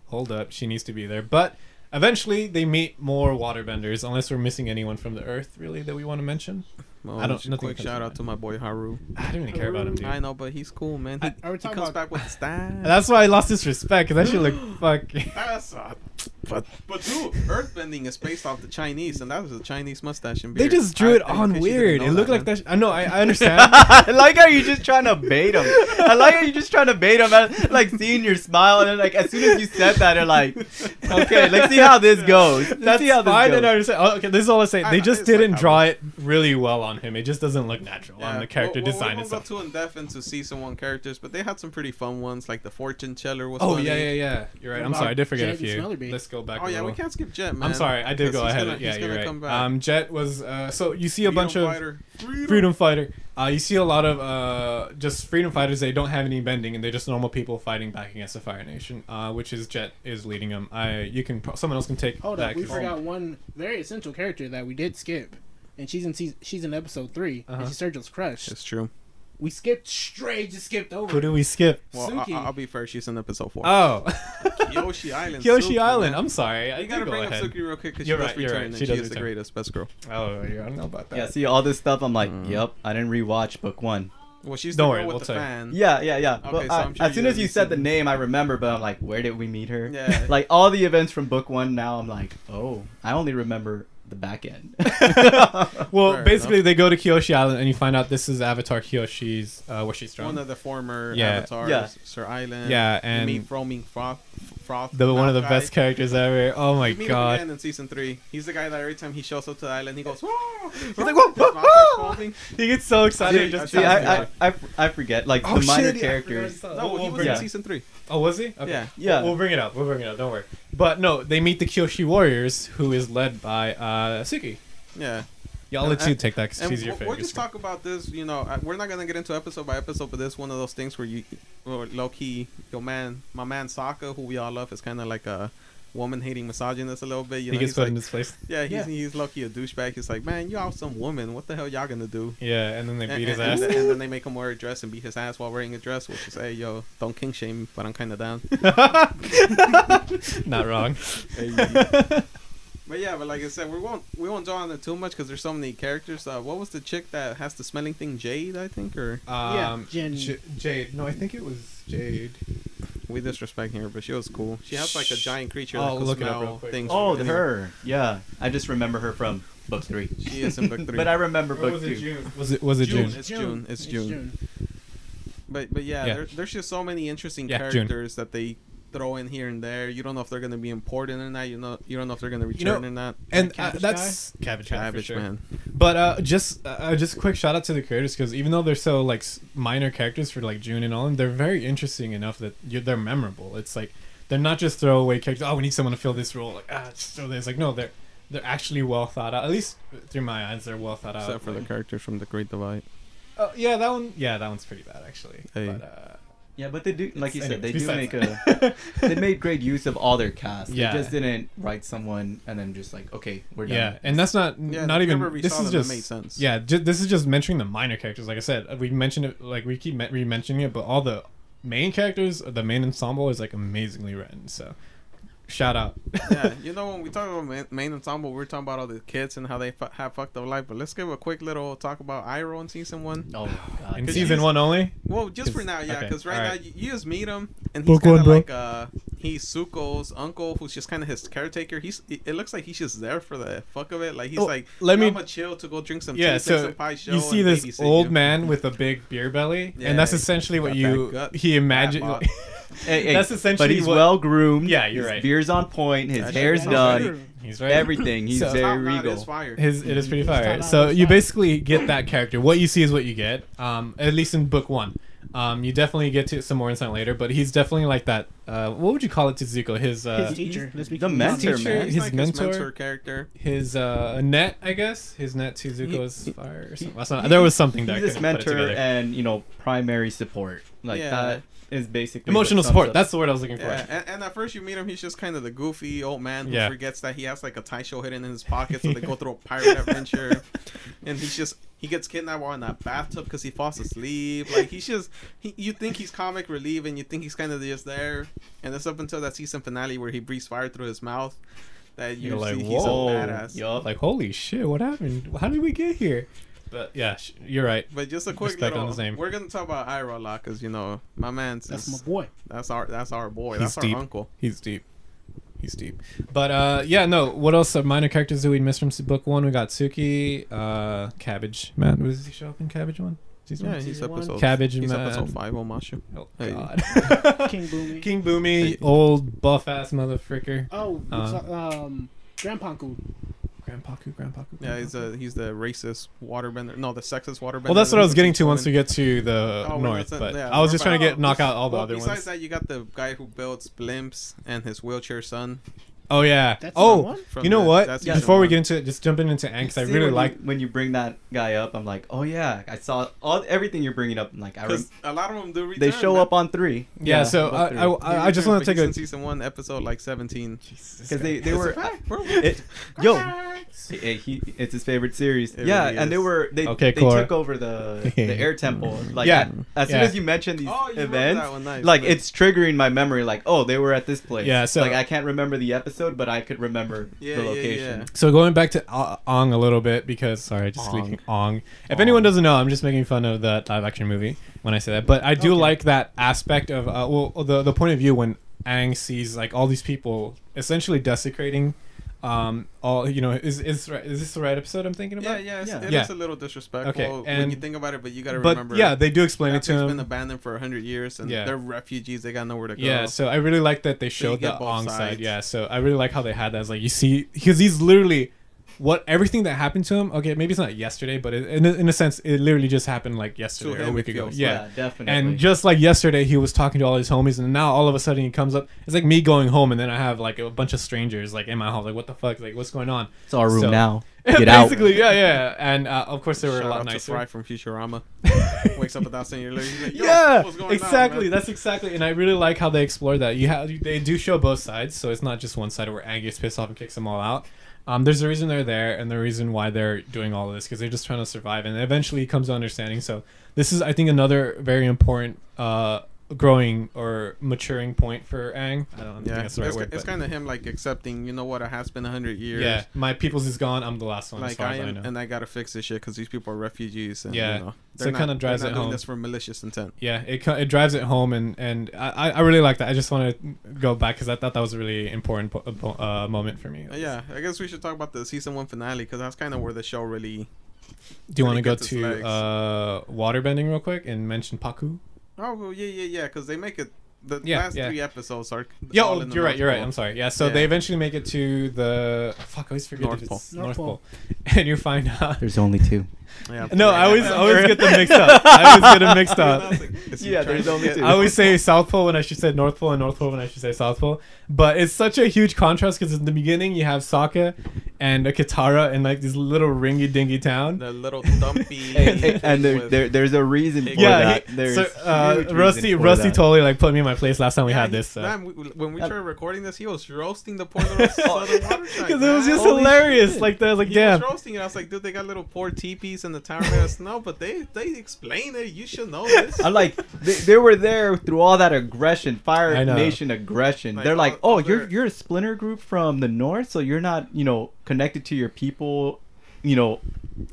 hold up, she needs to be there. But eventually they meet more waterbenders, unless we're missing anyone from the Earth really that we want to mention. Well, I don't- just quick shout out to my boy Haru. I don't even care about him, dude. I know, but he's cool, man. He, I- Are we he comes about- back with style. [laughs] That's why I lost his respect. Cause that shit look [gasps] fucking. That's uh, but but dude, earthbending is based off the Chinese, and that was a Chinese mustache and beard. They just drew I- it I- on case you didn't weird. It looked that, like man. that. Sh- I know. I, I understand. [laughs] I like how you're just trying to bait him. I like how you're just trying to bait him. I like seeing your smile, and then like as soon as you said that, they're like, okay, let's see how this goes. Let's That's see how this fine goes. and understand. Oh, okay, this is all I say. I- They just didn't how- draw it really well on him. It just doesn't look natural on the character we'll, design we'll, and we'll go too in depth into season one characters, but they had some pretty fun ones, like the fortune teller was. Oh funny. yeah, yeah, yeah. You're right. I'm sorry. I did forget a Jet and few. Let's go back. Oh a yeah, we can't skip Jet, man. I'm sorry. I did go he's ahead. Gonna, yeah, he's you're gonna right. Come back. Um, Jet was uh, so you see a bunch Freedom of fighter. freedom fighter. Uh, you see a lot of uh, just freedom fighters. They don't have any bending, and they're just normal people fighting back against the Fire Nation, uh, which is Jet is leading them. I you can someone else can take Hold that. up, we 'cause- forgot one very essential character that we did skip, and she's in season, she's in episode 3 Uh-huh. and she's Sergio's crush. That's true. We skipped straight, just skipped over. Who do we skip? Well, Suki. I, will be fair. She's in episode four. Oh, [laughs] Kyoshi Island. Kyoshi Suki, Island. man. I'm sorry. I You did gotta go bring ahead. up Suki real quick because she You're does right, you're return right. and She she, does is the greatest, best girl. Oh, yeah, I don't know about that. Yeah, see all this stuff. I'm like, Mm. yep. I didn't rewatch book one. Well, she's Don't the worry, girl with we'll the fan. Yeah, yeah, yeah. Okay, But so I- I'm sure as soon as you said the name, I remember. But I'm like, where did we meet her? Yeah. like all the events from book one. Now I'm like, oh, I only remember the back end. [laughs] [laughs] Well, Fair basically, they go to Kyoshi Island, and you find out this is Avatar Kyoshi's uh, where she's from. One of the former Yeah. avatars, Yeah. Sir Island. Yeah, you and meet Foaming Froth. Froth the one of the Mouth best characters ever. Oh my You meet him god. again in season three. He's the guy that every time he shows up to the island, he goes, "Whoa!" He's like, "Whoa, whoa, whoa!" He gets so excited. See, just See, I, I. I, I forget like Oh, the minor shit, yeah, I forgot characters. he No, We'll- he we'll was bring in season three. Oh, was he? Okay. Yeah. Yeah. We'll, we'll bring it up. We'll bring it up. Don't worry. But no, they meet the Kyoshi Warriors, who is led by uh, Suki. Yeah. Yeah, I'll let And- you take that because And she's your we'll, favorite. we'll just talk about this. You know, uh, we're not gonna get into episode by episode, but this is one of those things where you, or low key, your man, my man Sokka, who we all love, is kind of like a woman hating misogynist a little bit. You he gets he's put like, in this place. [laughs] yeah, he's Yeah. he's low key a douchebag. He's like, man, y'all some woman. What the hell y'all gonna do? Yeah, and then they And, beat his and- ass. and, and then they make [laughs] him wear a dress and beat his ass while wearing a dress, which is, hey, yo, don't king shame, but I'm kind of down. [laughs] Not wrong. But yeah, but like I said, we won't we won't draw on it too much because there's so many characters. Uh, what was the chick that has the smelling thing? Jade, I think, or Um, Jen- J- Jade. No, I think it was Jade. we disrespecting her, but she was cool. She has like a giant creature I'll that can look it up real quick. things. Oh, from her. Yeah, I just remember her from book three. She is in book [laughs] three. but I remember Or book was two. it June? Was it was it June. June? It's June. It's June. But but yeah, Yeah. There, there's just so many interesting Yeah, June. characters that they throw in here and there. You don't know if they're gonna be important or not. You know you don't know if they're gonna return You know, or not. And uh, Cabbage that's cabbage, yeah, for Cabbage sure. man. But uh, just uh, just a quick shout out to the creators because even though they're so like minor characters for like June and all, they're very interesting enough that you they're memorable. It's like they're not just throwaway characters. Oh, we need someone to fill this role. Like ah, just throw this. Like no, they're they're actually well thought out. At least through my eyes, they're well thought out. Except for the characters from the Great Divide. Oh, yeah, that one. Yeah, that one's pretty bad actually. Hey. But, uh, Yeah, but they do, like you said, they do make a. [laughs] they made great use of all their cast. Yeah. They just didn't write someone and then just like, okay, we're done. yeah, and that's not Yeah, not even. This saw is them, it just made sense. Yeah, ju- this is just mentioning the minor characters. Like I said, uh, we mentioned it. Like we keep re-mentioning it, but all the main characters, the main ensemble is like amazingly written. So, shout out. yeah, [laughs] you know when we talk about main, main ensemble, we're talking about all the kids and how they fu- have fucked up life. But let's give a quick little talk about Iroh in season one. Oh god. In 'Cause season he's- one only. Well, just for now, yeah, okay, because right now you, you just meet him and he's Book kind of bro. like uh he's Zuko's uncle, who's just kind of his caretaker. He's it it looks like he's just there for the fuck of it. Like he's Oh, like, let me- I'm chill to go drink some Yeah, tea, so some Pai Sho, you see this old you. man with a big beer belly, Yeah, and that's essentially what you that gut- he imagined. [laughs] bod. [laughs] Hey, hey, That's but he's what- well groomed. Yeah, you're his right. Beard's on point. His That's hair's right. done. He's right. Everything. He's So- very regal. is fire. His it is pretty fire. So you fire. basically get that character. What you see is what you get. Um, at least in book one. Um, you definitely get to some more insight later, but he's definitely like that. Uh, what would you call it to Zuko? His uh, His teacher. The completely honest. mentor, Teacher, man. His like mentor? his mentor character. his uh net, I guess. His net to Zuko's he- fire. Or he- something. That's not, there was something there. I He's his couldn't put it mentor and you know primary support. Like Yeah. that is basically Emotional support. up- That's the word I was looking for. Yeah, and, and at first you meet him, he's just kind of the goofy old man who Yeah. forgets that he has like a Pai Sho hidden in his pocket, so they go through a pirate adventure, [laughs] and he's just he gets kidnapped while in that bathtub because he falls asleep. Like he's just he, you think he's comic relief, and you think he's kind of just there, and it's up until that season finale where he breathes fire through his mouth that you You're like, see he's a whoa. badass. Yup. Like holy shit, what happened? How did we get here? But yeah, sh- you're right. But just a quick Respect on little, his name. we're gonna talk about Iroh a lot because you know my man's That's my boy. that's our that's our boy, He's that's deep. our uncle. He's deep. he's deep. But uh, yeah, no. What else? Uh, minor characters that we missed from book one? We got Suki, uh, Cabbage. Matt, does he show up in Cabbage one? Season Yeah, one? he's Season one. episode. Cabbage He's Man. episode five. Omashu. Oh Hey. God. [laughs] King Bumi. King Bumi, Hey. old buff ass motherfucker. Oh, Uh, it's, uh, um, Grandpaku. Grandpaku, Grandpaku. Yeah, he's Grandpaku. a he's the racist waterbender. No, the sexist waterbender. Well, that's what I was getting to once we get to the Oh, north. But yeah, I was just trying to get knock out all the well, other besides ones. Besides that, you got the guy who builds blimps and his wheelchair son. Oh yeah. That's oh, the one? From you know the- what? that's Yeah. Before we one. get into it, just jumping into Anks, I See, really when like. you, when you bring that guy up. I'm like, oh yeah, I saw all everything you're bringing up. I'm like, I rem- because a lot of them do return. they show man. up on three. Yeah, so both I. I, I, I just want to take a. in season one, episode like seventeen. because they, they It's a were fact, bro. it, yo [laughs] he, he- it's his favorite series It yeah really and they is. were they, Okay, they Cora. took over the the [laughs] air temple like Yeah, as soon yeah. as you mention these Oh, you remember events that one, nice, like nice. it's triggering my memory like oh they were at this place Yeah, so- like i can't remember the episode but i could remember Yeah, the location yeah. So going back to uh, Ong a little bit because sorry, just Ong. speaking Ong. If Ong. anyone doesn't know, I'm just making fun of that live action movie when I say that. But I do Okay. like that aspect of uh, well the the point of view when Aang sees like all these people essentially desecrating um all you know is is is this the right episode I'm thinking about? yeah, it's, Yeah. it is Yeah. a little disrespectful Okay, when you think about it, but you got to But remember. yeah, they do explain it that to thing's been abandoned for hundred years, and Yeah. they're refugees. They got nowhere to go. Yeah, so I really like that they showed get the both Ong side. Yeah, so I really like how they had that. It's like you see, because he's literally what everything that happened to him. Okay, maybe it's not yesterday, but it, in a, in a sense, it literally just happened like yesterday or a week ago. feels Yeah. definitely And just like yesterday, he was talking to all his homies, and now all of a sudden he comes up. It's like me going home, and then I have like a bunch of strangers like in my house. Like, what the fuck? Like, what's going on? it's our room so- now [laughs] get out Basically, yeah, yeah. And uh, of course, they were Shout a lot out to nicer. Fry from Futurama. [laughs] Wakes up without saying years later. He's like, yeah, what's going on, exactly. man?" That's exactly, and I really like how they explore that. You have they do show both sides, so it's not just one side where Angus gets pissed off and kicks them all out. Um, there's a reason they're there, and the reason why they're doing all of this because they're just trying to survive, and eventually he comes to understanding. So this is, I think, another very important uh, growing or maturing point for Aang. I don't think Yeah, that's the right it's, word. it's kind of him like accepting. You know what? It has been a hundred years. yeah, my people's is gone. I'm the last one as Like far I as I am, know. and I gotta fix this shit because these people are refugees. And, Yeah. you know, So they're it kinda drives they're it not doing home. this for malicious intent. yeah, it it drives it home, and and I, I I really like that. I just want to go back because I thought that was a really important po- po- uh, moment for me. Uh, yeah, I guess we should talk about the season one finale because that's kind of where the show really. Do you want to go to legs. uh, waterbending real quick and mention Pakku? Oh well, yeah, yeah, yeah. Because they make it. The Yeah, last yeah. three episodes are. Yo, oh, all you're right. You're right. I'm sorry. Yeah. So Yeah. they eventually make it to the fuck. I always forget North Pole. North North Pole, [laughs] and you find out. there's only two Yeah, No, I always always get them mixed up. I always get them mixed up. was like, is he Yeah, there's only two. I always say South Pole when I should say North Pole, and North Pole when I should say South Pole. But it's such a huge contrast because in the beginning you have Sokka and a Katara in like this little ringy dingy town. the little dumpy. [laughs] Hey, hey, and there, there, there's a reason for yeah, that. he, There's so uh, Rusty reason Rusty that. totally like put me in my place last time we Yeah, had he- this. So. man, we, when we Uh, started recording this, he was roasting the poor little [laughs] southern water tribe. Because it was just Holy hilarious. shit. Like that, I like, He damn. was roasting it. I was like, dude, they got little poor teepees in the town made of snow, but they they explain it. You should know this. I'm like, they, they were there through all that aggression, Fire Nation aggression. Like, They're like, all- oh, all you're you're a splinter group from the north, so you're not, you know, connected to your people, you know,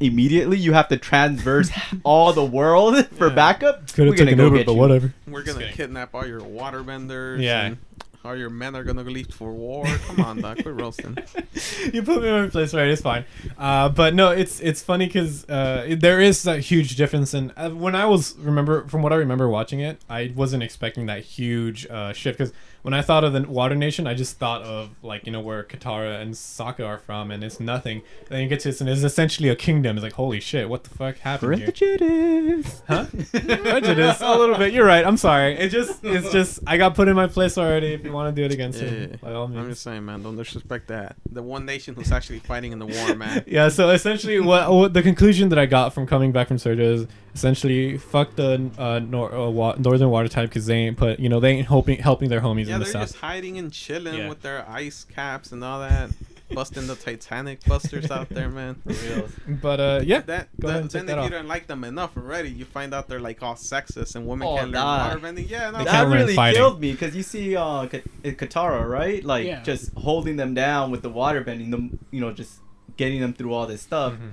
immediately. You have to transverse [laughs] all the world [laughs] for Yeah. backup. Could We're have gonna taken go Uber, but you. whatever. We're gonna kidnap all your waterbenders. Yeah. and all your men are gonna leave for war. Come on, Doc, quit roasting. [laughs] you put me in my place right it's fine uh, but no it's it's funny because uh, it- there is that huge difference and uh, when i was remember from what i remember watching it i wasn't expecting that huge uh, shift because when i thought of the water nation i just thought of like you know where katara and Sokka are from and it's nothing. Then you get to this and it's essentially a kingdom. It's like holy shit what the fuck happened here? Prejudice. huh? Prejudice a little bit. You're right. I'm sorry. It just it's just i got put in my place already. If you want to do it against Yeah, me by all means. I'm just saying, man, don't disrespect that. The one nation who's actually fighting in the war, man. [laughs] yeah so essentially what, what the conclusion that i got from coming back from Sergio is essentially fuck the uh, nor- uh, wa- northern water type because they ain't put you know they ain't helping helping their homies Yeah, in the they're south just hiding and chilling Yeah. with their ice caps and all that, [laughs] busting the Titanic busters out there, [laughs] man. For real. but uh yeah That, Go that- ahead and then take that if off. you don't like them enough already, you find out they're like all sexist and women Oh, can't learn nah. waterbending. Yeah, no, They that can't learn really fighting. killed me because you see uh, Ka- uh, Katara, right? Like Yeah. just holding them down with the water bending them, you know, just getting them through all this stuff. Mhm.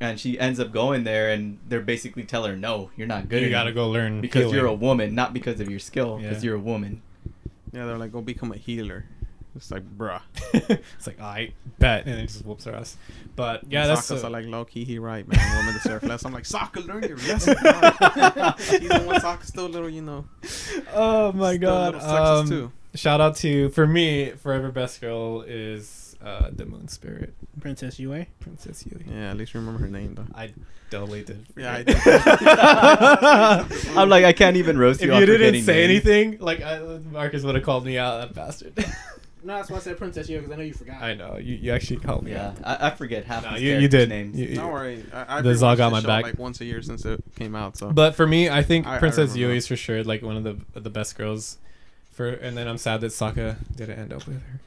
And she ends up going there, and they're basically tell her, "No, you're not good. you gotta go learn because you're a woman, not because of your skill. Because Yeah. you're a woman." yeah, they're like, go become a healer. It's like, bruh. [laughs] it's like I bet, and it just whoops her ass. But yeah, that's Sokka's are like low key. He right, man. Women deserve less. I'm like, Sokka, learn your lesson. dog." [laughs] Even when Sokka's still a little, you know. oh my still god. Um, too. shout out to for me, forever best girl is uh, the Moon Spirit, Princess Yue. Princess Yue. Yeah, at least remember her name though. I totally did. Yeah, I [laughs] did. I'm like, I can't even roast you. if you. you didn't say names. anything, like I, Marcus would have called me out, that bastard. [laughs] No, that's why I said Princess Yue because I know you forgot. I know you. You actually called me Yeah, out. I, I forget half No, these you, you did. names. You- you- Don't worry. I, I The Zog rewatched on my back. Like once a year since it came out. So. But for me, I think I- I Princess remember. Yue is for sure like one of the the best girls. For and then I'm sad that Sokka didn't end up with her.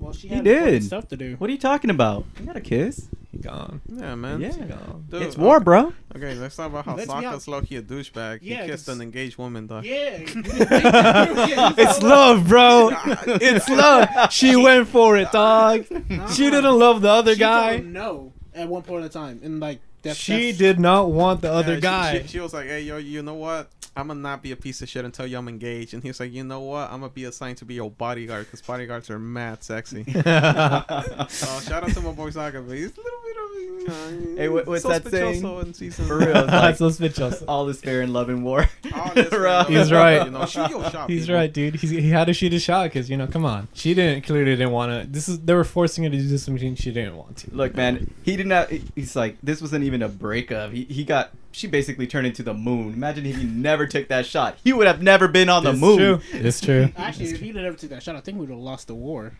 Well, she He had did. stuff to do. What are you talking about? You got a kiss? He gone. yeah, man. Yeah. He gone. Dude, it's war, okay. bro. Okay, let's talk about how Let's be Sokka's low key a douchebag. Yeah, he kissed an engaged woman, though. Yeah. [laughs] [laughs] [laughs] It's love, bro. it's love. She went for it, dog. She didn't love the other She told guy. him no at one point in time, and like that's, She that's- did not want the Yeah, other she- guy. She, she was like, "Hey, yo, you know what? I'm gonna not be a piece of shit until you I'm engaged." And he was like, "You know what? I'm gonna be assigned to be your bodyguard because bodyguards are mad sexy." so [laughs] [laughs] oh, shout out to my boy Sokka, but he's a little bit of you know. Hey, what- what's that saying? sospechoso In season. For real, [laughs] it's like- so suspicious. All this fair in love and war. Oh, right. He's right. You know, shoot your shot. He's people. right, dude. He's, he had to shoot his shot because you know, come on. She didn't clearly didn't want to. This is they were forcing her to do something she didn't want to. Look, man, he didn't have. He's like, this wasn't even a breakup. He, he got. She basically turned into the moon. Imagine if he never took that shot. He would have never been on the It's moon. true. It's true. Actually, It's if true. he never took that shot, I think we would have lost the war.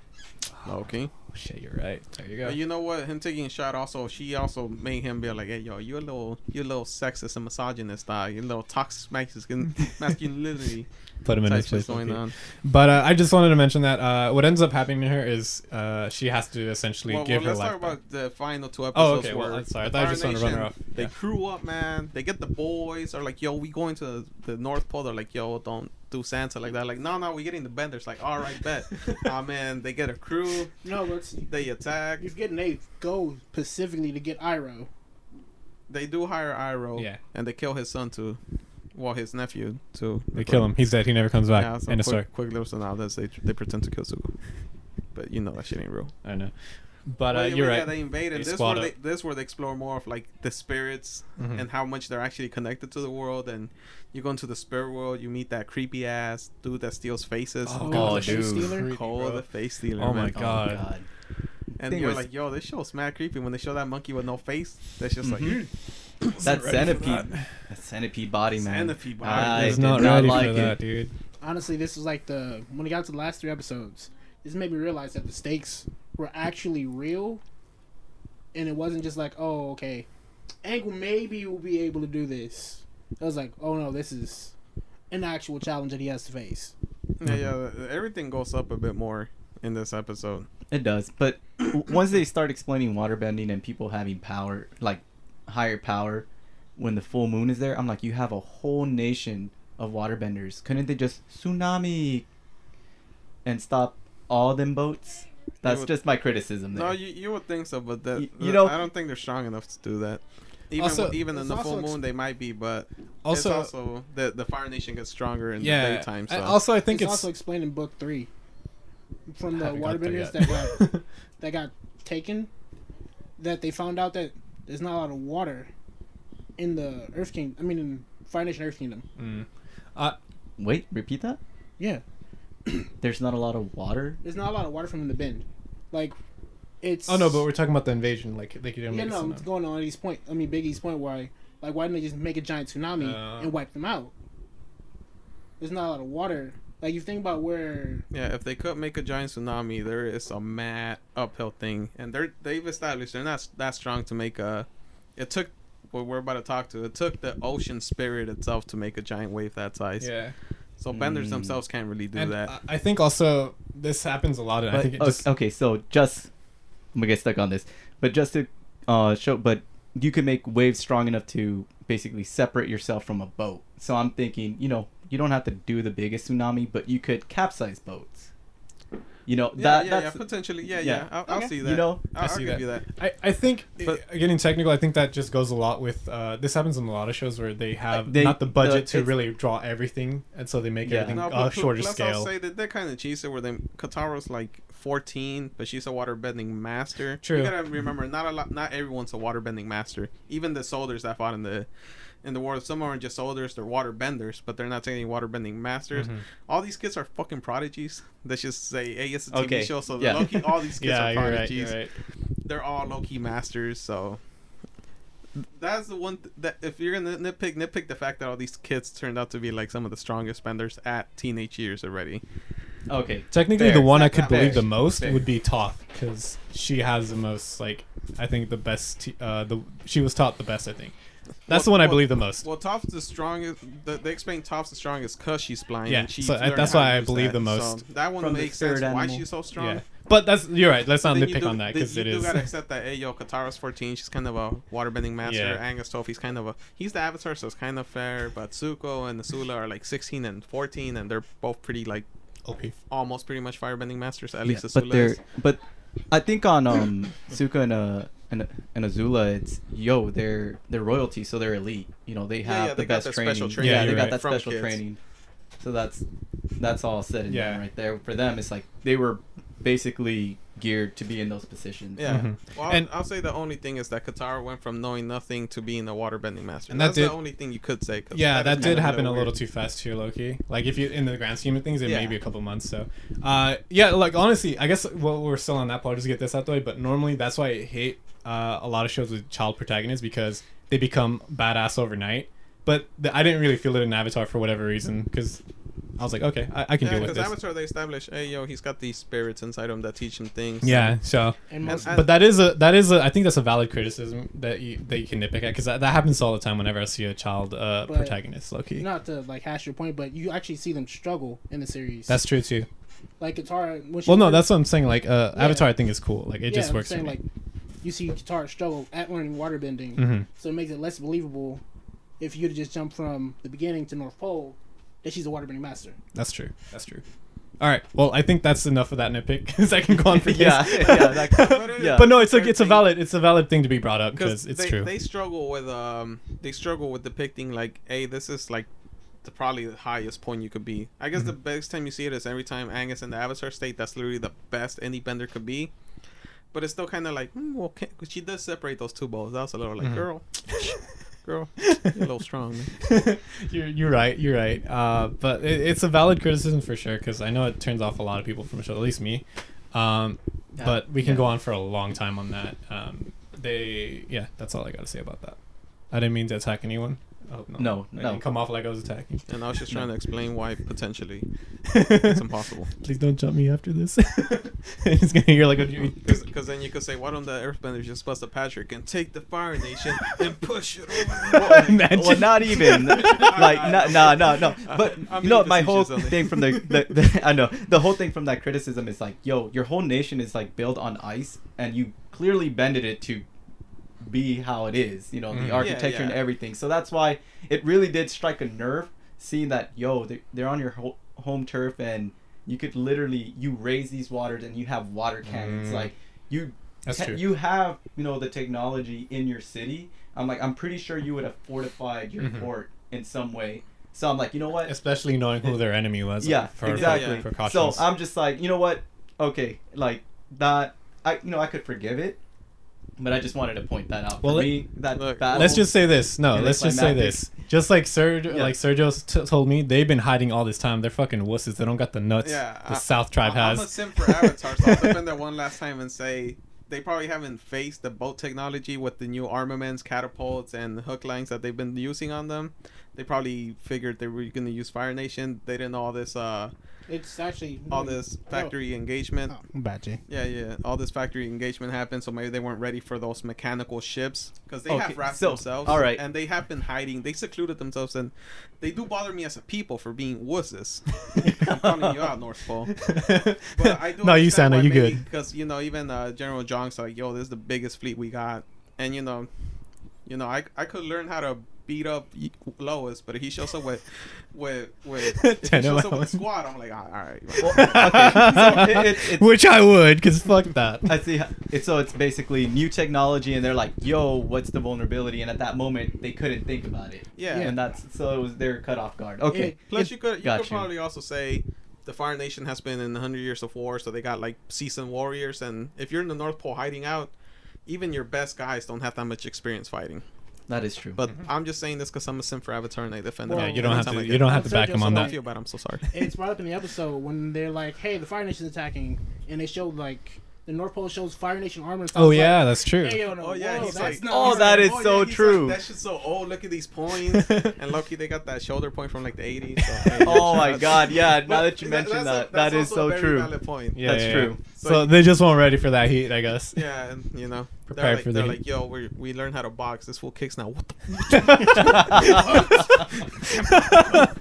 Okay. Oh, shit, you're right. There you go. But you know what? Him taking a shot also, she also made him be like, "Hey, yo, you a little, you a little sexist and misogynist, dog. You a little toxic Mexican [laughs] masculinity Put him in his place. going on." But uh, I just wanted to mention that uh, what ends up happening to her is uh, she has to essentially Well, give well, her let's talk back. about the final two episodes. Oh, okay. Well, where I'm sorry. I thought you Fire just wanted to run her Nation, off. They Yeah. crew up, man. They get the boys. Are like, "Yo, we going to the North Pole." They're like, "Yo, don't do Santa like that." Like, no, no, we're getting the benders. Like, all right, bet. oh [laughs] man, they get a crew. No, but They attack. you're getting they go specifically to get Iroh. They do hire Iroh. Yeah. And they kill his son too. Well, his nephew too. They kill him. He's dead. He never comes back. Yeah, so End of quick, story. quick little synopsis. They they pretend to kill Zuko, but you know that shit ain't real. I know. But uh, Well, yeah, you're yeah, right. they invade, and They this squad where they this where they explore more of like the spirits Mhm. and how much they're actually connected to the world. And you go into the spirit world, you meet that creepy ass dude that steals faces. Oh, Oh, God, the face dude. stealer? Koh the face stealer. Oh man. my God. And Thing you're was- like, yo, this show's mad creepy. When they show that monkey with no face, that's just Mhm. like That centipede, that centipede body, man. Centipede body. Ah, I He's did not not ready like for it. that, dude. Honestly, this was like the when we got to the last three episodes. This made me realize that the stakes were actually real, and it wasn't just like, oh, okay, Angle maybe will be able to do this. I was like, oh no, this is an actual challenge that he has to face. yeah, yeah. Everything goes up a bit more in this episode. It does, but once they start explaining waterbending and people having power, like higher power, when the full moon is there, I'm like, you have a whole nation of waterbenders. Couldn't they just tsunami and stop all them boats? That's would- just my criticism there. No, you, you would think so, but that Y- you know- I don't think they're strong enough to do that. Even Also- with- even in the full also ex- moon, they might be, but Also, it's also the the Fire Nation gets stronger in yeah. the daytime. So I- also, I think it's, it's, also explained in book three from the Haven't got waterbenders that got [laughs] that got taken. That they found out that there's not a lot of water in the Earth Kingdom. I mean, in Fire Nation Earth Kingdom. Mm. Wait, repeat that? Yeah, [clears throat] There's not a lot of water. there's not a lot of water from the bend. Like, it's. Oh no, but we're talking about the invasion. Like they could yeah, make no, it it's going on Eddie's point. I mean, Biggie's point. Why, like, why didn't they just make a giant tsunami Uh. and wipe them out? There's not a lot of water. Like, you think about where yeah, if they could make a giant tsunami, there is a mad uphill thing, and they're they've established they're not that strong to make a. It took what we're about to talk to. It took the ocean spirit itself to make a giant wave that size. Yeah, So benders Mm. themselves can't really do and that. I- I think also this happens a lot. And I think it o- just okay, so just I'm gonna get stuck on this, but just to uh, show, but you can make waves strong enough to basically separate yourself from a boat. So I'm thinking, you know, you don't have to do the biggest tsunami, but you could capsize boats. You know Yeah, that yeah, yeah, that's potentially. Yeah, yeah. yeah. I'll, I'll Okay. see You that. know, I'll, I I'll see give that. you that. I, I think But- uh, getting technical, I think that just goes a lot with uh, this happens in a lot of shows where they have they- not the budget the- to really draw everything, and so they make Yeah. everything No, a but shorter plus scale. I'll say that they're kind of cheesy. Where them Katara's like 14, but she's a waterbending master. True. You gotta remember, not a lot, not everyone's a waterbending master. Even the soldiers that fought in the in the world. some aren't just soldiers; they're water benders, but they're not taking water bending masters. Mhm. All these kids are fucking prodigies. Let's just say, hey, it's a TV Okay, show, so yeah. low-key, all these [laughs] kids Yeah, are you're right. prodigies. You're right. They're all low key masters, so. That's the one th- that if you're gonna nitpick, nitpick the fact that all these kids turned out to be like some of the strongest benders at teenage years already. okay. Technically, Fair. the one I could believe fair. the most Fair. would be Toph because she has the most like I think the best. T- uh, the she was taught the best. I think that's Well- the one I well- believe the most. Well, Toph's the strongest. The, they explain Toph's the strongest because she's blind. Yeah, and she's so, uh, that's why I believe that. the most. So that one From makes sense spirit why she's so strong. yeah, but that's you're right. Let's not then nitpick do- on that then because you it do gotta accept that. Hey, yo, Katara's 14. She's kind of a waterbending master. Yeah. Angus Toph, he's kind of a he's the Avatar, so it's kind of fair. But Zuko and Azula are like 16 and 14, and they're both pretty like OP. almost pretty much firebending masters. At Yeah, least but Azula they're is. but I think on um Suka and uh and, and Azula it's yo they're they're royalty so they're elite you know they have yeah, the they best training. training, yeah you're they got right. that From special kids. training so that's that's all said and Yeah. done right there for them it's like they were basically geared to be in those positions Yeah. Mhm. Well, And- I'll, I'll say the only thing is that Katara went from knowing nothing to being a waterbending master. And And that that's did- the only thing you could say. 'cause Yeah, is that did happen a weird. little too fast here, Loki. Like if you in the grand scheme of things, it may be a couple months. So, uh, yeah, like honestly, I guess well, we're still on that part. Just get this out the way. But normally, that's why I hate uh, a lot of shows with child protagonists because they become badass overnight. But the, I didn't really feel it in Avatar for whatever reason because I was like, okay, I, I can Yeah, deal with this. because. Avatar they establish, hey yo, he's got these spirits inside him that teach him things. yeah, so And most, but that is a that is a I think that's a valid criticism that you that you can nitpick at because that, that happens all the time whenever I see a child uh, But- protagonist. Loki, not to like hash your point, but you actually see them struggle in the series. that's true too. like Katara. When Well, no, first- that's what I'm saying. Like uh, Yeah. Avatar, I think is cool. Like it yeah, just I'm works for me. like you see Katara struggle at learning waterbending, Mhm. so it makes it less believable if you to just jump from the beginning to North Pole that she's a waterbending master. That's true. That's true. All right. Well, I think that's enough of that nitpick because I can go on for [laughs] days. Yeah, [laughs] yeah, that- But, yeah. But no, it's like it's a valid it's a valid thing to be brought up because because it's they, true. they struggle with um they struggle with depicting like hey this is like the probably the highest point you could be i guess the Mm-hmm. best time you see it is every time angus in the avatar state that's literally the best any bender could be but it's still kind of like mm, well can, she does separate those two balls that was a little like Mhm. girl [laughs] girl you're a little strong [laughs] you're you're right. You're right. Uh, but it, it's a valid criticism for sure because I know it turns off a lot of people from the show, at least me. Um, Yeah. but we can Yeah. go on for a long time on that. Um, they yeah, that's all I got to say about that. I didn't mean to attack anyone. Oh, no, No, I no. didn't come off like I was attacking. and i was just trying to explain why potentially [laughs] it's impossible Please don't jump me after this. [laughs] He's gonna hear like a. because then you could say why don't the earthbenders just bust a patrick and take the fire nation and push it over [laughs] Imagine. well, not even like no, no, no, no. But I'm you know, my whole facetious on it. thing from the, the, the I know the whole thing from that criticism is like, yo, your whole nation is like built on ice, and you clearly bended it to be how it is. You know, Mm. the Yeah, architecture and everything. So that's why it really did strike a nerve seeing that, yo, they, they're on your ho- home turf, and you could literally you raise these waters, and you have water cannons, Mm. like you That's te- true. you have you know the technology in your city i'm like i'm pretty sure you would have fortified your Mhm. port in some way so i'm like you know what Especially knowing who their enemy was. yeah for, for exactly precautions. so i'm just like you know what okay like that i you know i could forgive it but i just wanted to point that out Well, for let, me, that look, let's just say this. No, let's just say this. Just like Sergio, Yeah. like Sergio t- told me, they've been hiding all this time. They're fucking wusses. They don't got the nuts Yeah, the I- South tribe I- I'm a has. sim for Avatar, so I'll defend that [laughs] one last time and say they probably haven't faced the boat technology with the new armaments, catapults, and hook lines that they've been using on them. They probably figured they were going to use Fire Nation. They didn't know all this, uh, It's actually all this factory engagement. Oh, bad Jay. Yeah, yeah, all this factory engagement happened, so maybe they weren't ready for those mechanical ships because they Okay, have wrapped so, themselves. all right. and they have been hiding. They secluded themselves, and they do bother me as a people for being wusses. [laughs] I'm calling you out, North Pole. [laughs] But I do no, you understand Santa, you good. Because you know, even uh, General Jong's like, "Yo, this is the biggest fleet we got," and you know, you know, I I could learn how to beat up Lois, but he shows up with with with if [laughs] he shows up with a squad, I'm like, all right. Well, okay, so it, it, [laughs] it's, Which I would, because fuck that. I see. It's so it's basically new technology, and they're like, "Yo, what's the vulnerability?" And at that moment, they couldn't think about it. Yeah. and that's so it was they're cut off guard. Okay, It- Plus, you could you Got could you. probably also say the Fire Nation has been in 100 years of war, so they got like seasoned warriors. And if you're in the North Pole hiding out, even your best guys don't have that much experience fighting. That is true. But mm-hmm. I'm just saying this because I'm a sim for Avatar and I defend Well, it. Yeah, you don't have to. I You don't have to back him on Solari- I that. feel bad. I'm so sorry. It's brought up in the episode when they're like, "Hey, the Fire Nation's attacking," and they showed like the North Pole shows Fire Nation armor. And stuff. Oh yeah, like, that's true. Hey, yo, no, Oh yeah, whoa, he's that's like, Oh, he's that like, is oh, so yeah, true. Like, that shit's so old. Look at these points. [laughs] and Loki, they got that shoulder point from like the 80s. So, hey, [laughs] oh my God, yeah. Now that you that- mention that's a- that, that's that is also a so very true. Valid point. Yeah, That's yeah, true. yeah. So So you- they just weren't ready for that heat, I guess. Yeah, and you know, they're Prepared like, for the they're heat. like, yo, we we learned how to box. This fool kicks now. What the? [laughs]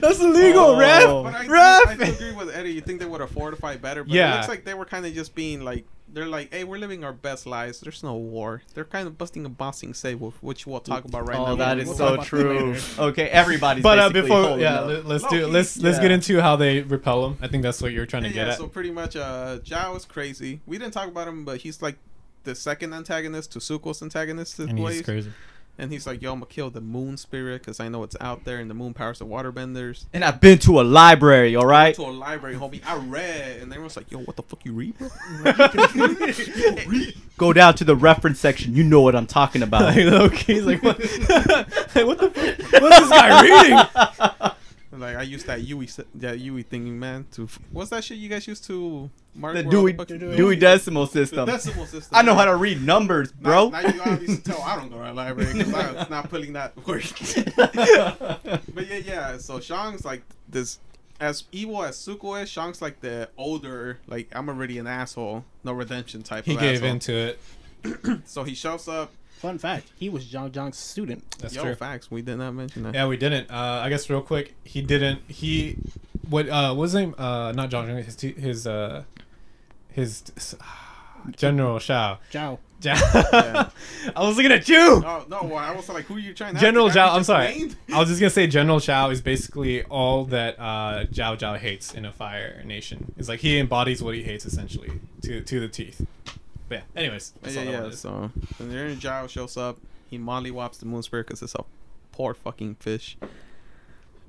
That's illegal, Oh. ref. But I, do, Ref. I do agree with Eddie. You think they would have fortified better, but Yeah. it looks like they were kind of just being like, they're like, hey, we're living our best lives. There's no war. They're kind of busting a bossing save, which we'll talk about right now. oh, that is We'll so talk about that true. Okay, everybody's. But uh, before, yeah, up. let, us Low do key, let's let's get into how they repel him. I think that's what you're trying to yeah, get at. so pretty much, uh, Zhao is crazy. We didn't talk about him, but he's like the second antagonist to Zuko's antagonist. and he's crazy. And he's like, yo, I'm gonna kill the moon spirit because I know it's out there, and the moon powers the waterbenders. and I've been to a library. All right. to a library, homie. I read, and everyone's like, "Yo, what the fuck you read, bro?" [laughs] [laughs] Go down to the reference section. You know what I'm talking about. [laughs] like Loki, he's like, what, like, what the fuck? What's this guy reading? Like I used that Yui, s- that Yui thingy, man. To what's that shit you guys used to mark the where Dewey, fucking- Dewey Dewey Decimal the System. decimal system. I know how to read numbers, bro. Now, now you obviously tell I don't go to the library because I'm not putting that [laughs] work. [laughs] but yeah, yeah. So Shang's like this, as evil as Zuko is. Shang's like the older, like I'm already an asshole, no redemption type. He of gave asshole. into it. [clears throat] So he shows up. Fun fact: He was Jeong Jeong's student. That's Yo, true. facts. We did not mention that. Yeah, we didn't. Uh, I guess real quick, he didn't. He, what? Uh, what was his name? Uh, not John. His his uh, his General Shao. Zhao. Ja- [laughs] I was looking at you. Oh no! I was like, "Who are you trying to?" General The Zhao. I'm sorry. named? I was just gonna say General Zhao is basically all that uh, Zhao Zhao hates in a Fire Nation. It's like he embodies what he hates essentially to to the teeth. But yeah. Anyways, that's yeah, all that yeah. was. So when Aaron Zhao shows up, he mollywops the moon spirit because it's a poor fucking fish.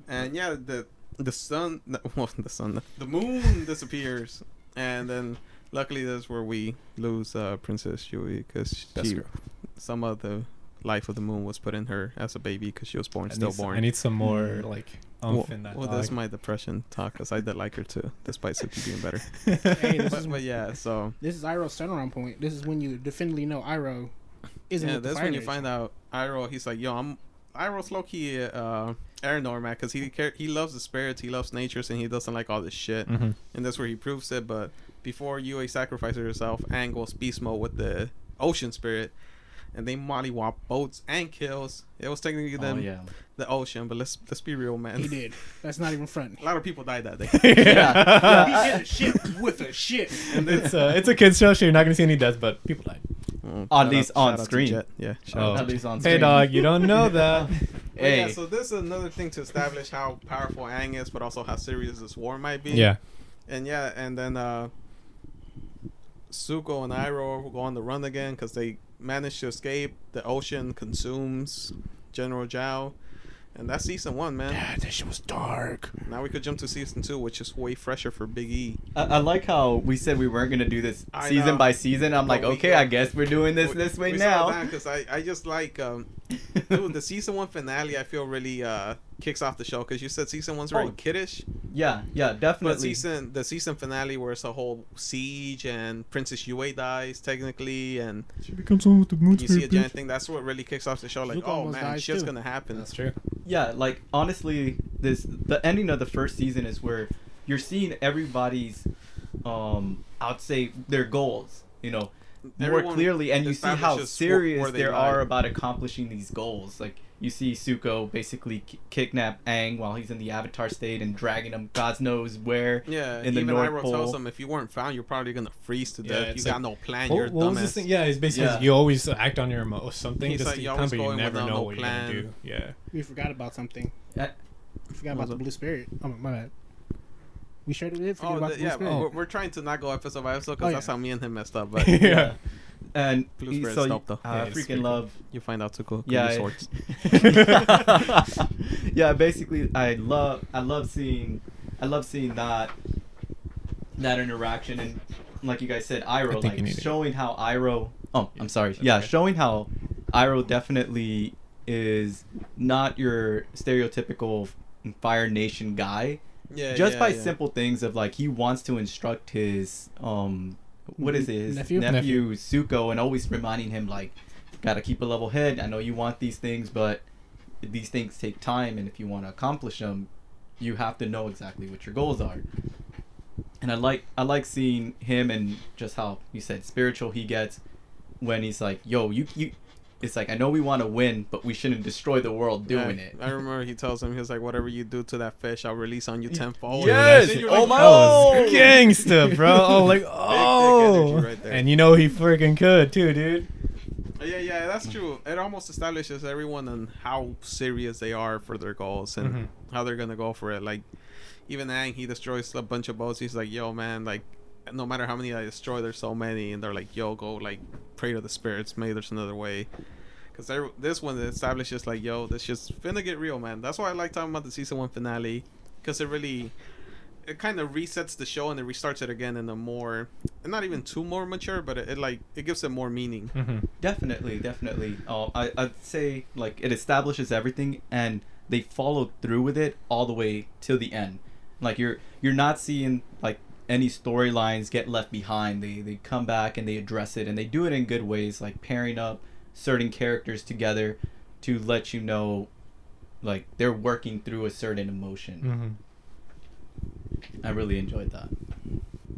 And yeah, the the sun, no, [laughs] well, the sun, the moon disappears, and then luckily that's where we lose uh, Princess Yue because That's true. some of the life of the moon was put in her as a baby because she was born I still need, some, born. I need some more Mm. like well, umph in that. well, that's my depression talk because I did like her too, despite Suki being better. [laughs] Hey, this [laughs] but, is but yeah, so this is Iroh's turnaround point. This is when you definitely know Iroh isn't. yeah, that's when you find out Iroh. He's like, yo, I'm Iroh's low key uh, Aranor man, because he care, he loves the spirits, he loves natures, and he doesn't like all this shit. Mhm. And that's where he proves it. But before Yue sacrifices herself, Aang goes beast mode with the ocean spirit, and they mollywop boats and kills. It was technically Oh them yeah. the ocean, but let's let's be real, man. He did. That's not even front. A lot of people died that day. [laughs] Yeah. [laughs] he did a shit with a shit. it's uh, it's a kids show, so you're not gonna see any deaths, but people died. Mm, At least out- on shout out to screen. Jet. Yeah. shout Oh. out At least on Hey dog, you don't know that. [laughs] But yeah, Hey. so this is another thing to establish how powerful Aang is, but also how serious this war might be. yeah. And yeah, and then uh Zuko and Iroh go on the run again because they managed to escape. The ocean consumes General Zhao. And that's season one, man. Yeah, that shit was dark. Now we could jump to season two, which is way fresher for Big E. I, I like how we said we weren't gonna do this I season know. by season. I'm like, But we okay, go- I guess we're doing this this way now. because I, I just like um, [laughs] dude, the season one finale. I feel really uh kicks off the show because you said season one's very Oh, kiddish, yeah, yeah, definitely. but season the season finale where it's a whole siege and Princess Yue dies technically, and She becomes one with the moon you see a giant thing. That's what really kicks off the show. Like, Zuko oh man, dies, shit's too. gonna happen. That's true. yeah, like honestly, this the ending of the first season is where you're seeing everybody's, um, I'd say their goals. You know, more everyone clearly, and you see how serious where they there are about accomplishing these goals. Like you see Zuko basically ki- kidnap Aang while he's in the Avatar state and dragging him God knows where. Yeah, in the even North Iroh Pole. tells him if you weren't found, you're probably gonna freeze to death. it's you like- got no plan. What, you're a what was dumbass. this thing? Yeah, it's basically Yeah. you always act on your emo something. He's just like, to you come, always but you never know no what plan. you're gonna do. Yeah. We forgot about something. Uh, We forgot about the blue spirit. Oh my bad. We sure did forget Oh, about the- the blue yeah, spirit. we're, we're trying to not go episode by episode because Oh, that's how me and him messed up. But [laughs] yeah. And Blue he- Spirit's so dope, though. uh, Yeah, I it's pretty freaking cool. love you find out too cool. Yeah, Yeah, I- swords. [laughs] yeah, basically, I love I love seeing I love seeing that that interaction and like you guys said, I Iroh think you like need it. showing how Iroh. Oh, I'm sorry. Yeah, okay. showing how Iroh definitely is not your stereotypical Fire Nation guy. Yeah, just yeah, by yeah. simple things of like he wants to instruct his um what is it his Nephew? nephew, Zuko and always reminding him like gotta keep a level head. I know you want these things but these things take time and if you want to accomplish them you have to know exactly what your goals are. And I like I like seeing him and just how you said spiritual he gets when he's like yo you you it's like I know we want to win but we shouldn't destroy the world doing Yeah, it I remember he tells him, he was like, whatever you do to that fish, I'll release on you tenfold. Yes! And you're Oh my- That was Oh! gangsta, bro. Oh, like [laughs] energy oh, right there. and you know he freaking could too, dude. Yeah, yeah, that's true. It almost establishes everyone and how serious they are for their goals and Mhm. how they're gonna go for it. Like, even Aang, he destroys a bunch of boats. He's like, "Yo, man, like, no matter how many I destroy, there's so many." And they're like, "Yo, go like pray to the spirits. Maybe there's another way." Because this one establishes like, "Yo, this just finna get real, man." That's why I like talking about the season one finale, because it really. It kind of resets the show and it restarts it again in a more, not even too more mature, but it, it like it gives it more meaning. Mm-hmm. Definitely, definitely. Uh, I I'd say like it establishes everything, and they followed through with it all the way till the end. Like you're you're not seeing like any storylines get left behind. They they come back and they address it, and they do it in good ways, like pairing up certain characters together to let you know, like they're working through a certain emotion. Mm-hmm. I really enjoyed that.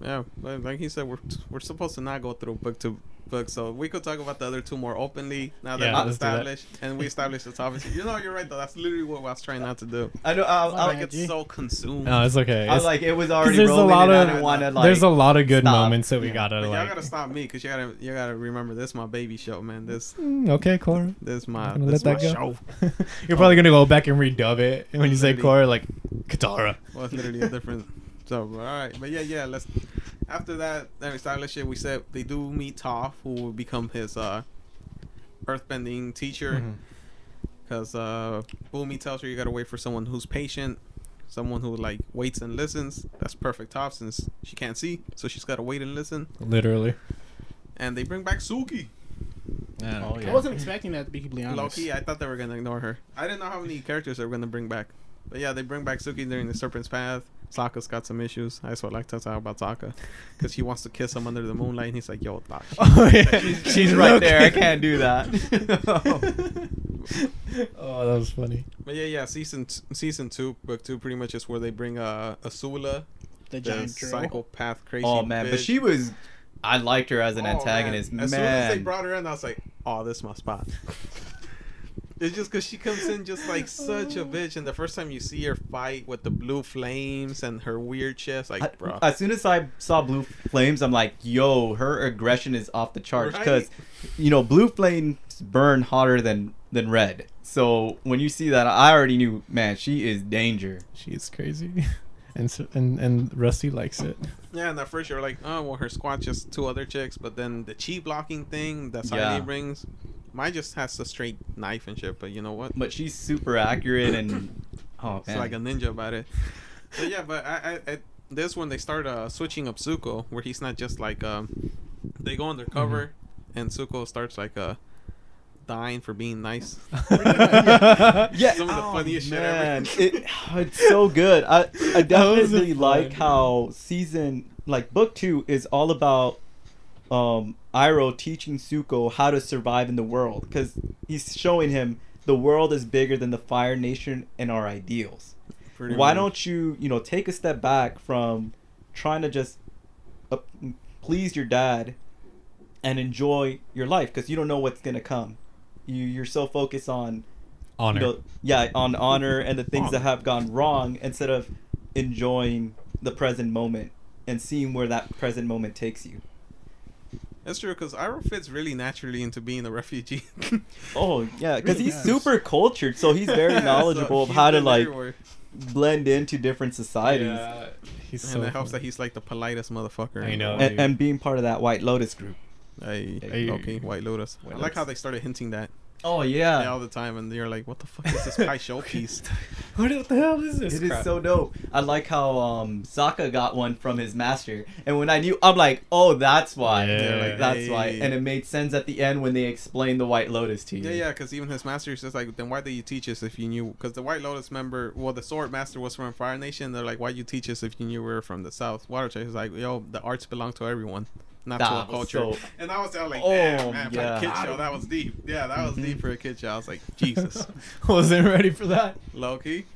Yeah, like he said, we're we're supposed to not go through book to book, so we could talk about the other two more openly now that Yeah, we're let's do that. established, and we established the topic. You know, you're right though. That's literally what I was trying not to do. I know. I, My I, I bad. get so consumed. No, it's okay. I It's- like it was already there's a rolling, lot and I of want to like. there's a lot of good stop. moments that we Yeah. gotta but y'all gotta stop me because you gotta you gotta remember this is my baby show, man. This Mm, okay, Cora. this is my this let is that my go. show. [laughs] You're probably gonna go back and redub it, and when you say Cora, like Katara. Well, it's literally a different. So all right, but yeah, yeah. Let's. After that, then establish it. We said they do meet Toph, who will become his uh, earthbending teacher. Because uh, Bumi tells her you gotta wait for someone who's patient, someone who like waits and listens. That's perfect Toph since she can't see, so she's gotta wait and listen. Literally. And they bring back Suki. Oh, yeah. I wasn't expecting that to be completely honest. Loki, I thought they were gonna ignore her. I didn't know how many characters they were gonna bring back. But yeah, they bring back Suki during the Serpent's Path. Sokka's got some issues. I just would like to talk about Sokka. Because he wants to kiss him under the moonlight, and he's like, yo, Doc. [laughs] Oh yeah, She's right there. I can't do that. [laughs] oh, that was funny. But yeah, yeah, season t- season two, book two, pretty much is where they bring uh, Azula, The the giant drill. psychopath crazy. oh man, but she was. I liked her as an Oh, antagonist. Man. Man, As soon as they brought her in, I was like, "Oh, this is my spot." [laughs] it's just because she comes in just like such a oh. bitch, and the first time you see her fight with the blue flames and her weird chest, like, I- bro, as soon as I saw blue flames, I'm like, "Yo, her aggression is off the charts." Because, you know, blue flames burn hotter than than red. So when you see that, I already knew, man, she is danger. She is crazy, [laughs] and so, and and Rusty likes it. yeah. And at first you're like, "Oh, well, her squad just two other chicks," but then the chi blocking thing that Yeah. Ty Lee brings, mine just has a straight knife and shit. But you know what? But she's super accurate and [coughs] oh It's man, like a ninja about it. [laughs] But yeah, but I, I, I this one they start uh, switching up Zuko, where he's not just like um, they go undercover, and Zuko starts like uh, dying for being nice. [laughs] [laughs] yeah, Some of the oh, funniest shit ever. man. It, it's so good. I I definitely like how season like book two is all about um Iroh teaching Zuko how to survive in the world because he's showing him the world is bigger than the Fire Nation and our ideals. Pretty Why much. don't you you know take a step back from trying to just uh, please your dad and enjoy your life because you don't know what's gonna come. You you're so focused on Honor. you know, yeah, on honor and the things that have gone wrong instead of enjoying the present moment and seeing where that present moment takes you. That's true because Iroh fits really naturally into being a refugee. [laughs] Oh yeah, because Really he's does. super cultured, so he's very [laughs] So knowledgeable of how to like everywhere. blend into different societies Yeah, he's so and it helps funny. that he's like the politest motherfucker. I know. and, and being part of that White Lotus group. Hey, Hey. okay, White Lotus. White I like how they started hinting that Oh yeah, all the time, and you're like, "What the fuck is this Pai Sho [laughs] piece?" [laughs] what the hell is this? It is crap? so dope. I like how um Sokka got one from his master, and when I knew, I'm like, oh, that's why. Yeah. Like, that's why, and it made sense at the end when they explained the White Lotus to you. Yeah, yeah, because even his master is just like, then why did you teach us if you knew? Because the White Lotus member, well, the Sword Master was from Fire Nation. They're like, why you teach us if you knew we were from the South? Water Chase is like, yo, the arts belong to everyone, not to a That was culture. so- And I was there like, Oh, damn, man, yeah. for a kid show, that was deep. Yeah, that was deep for a kid show. I was like, [laughs] Jesus, [laughs] Wasn't ready for that. Loki.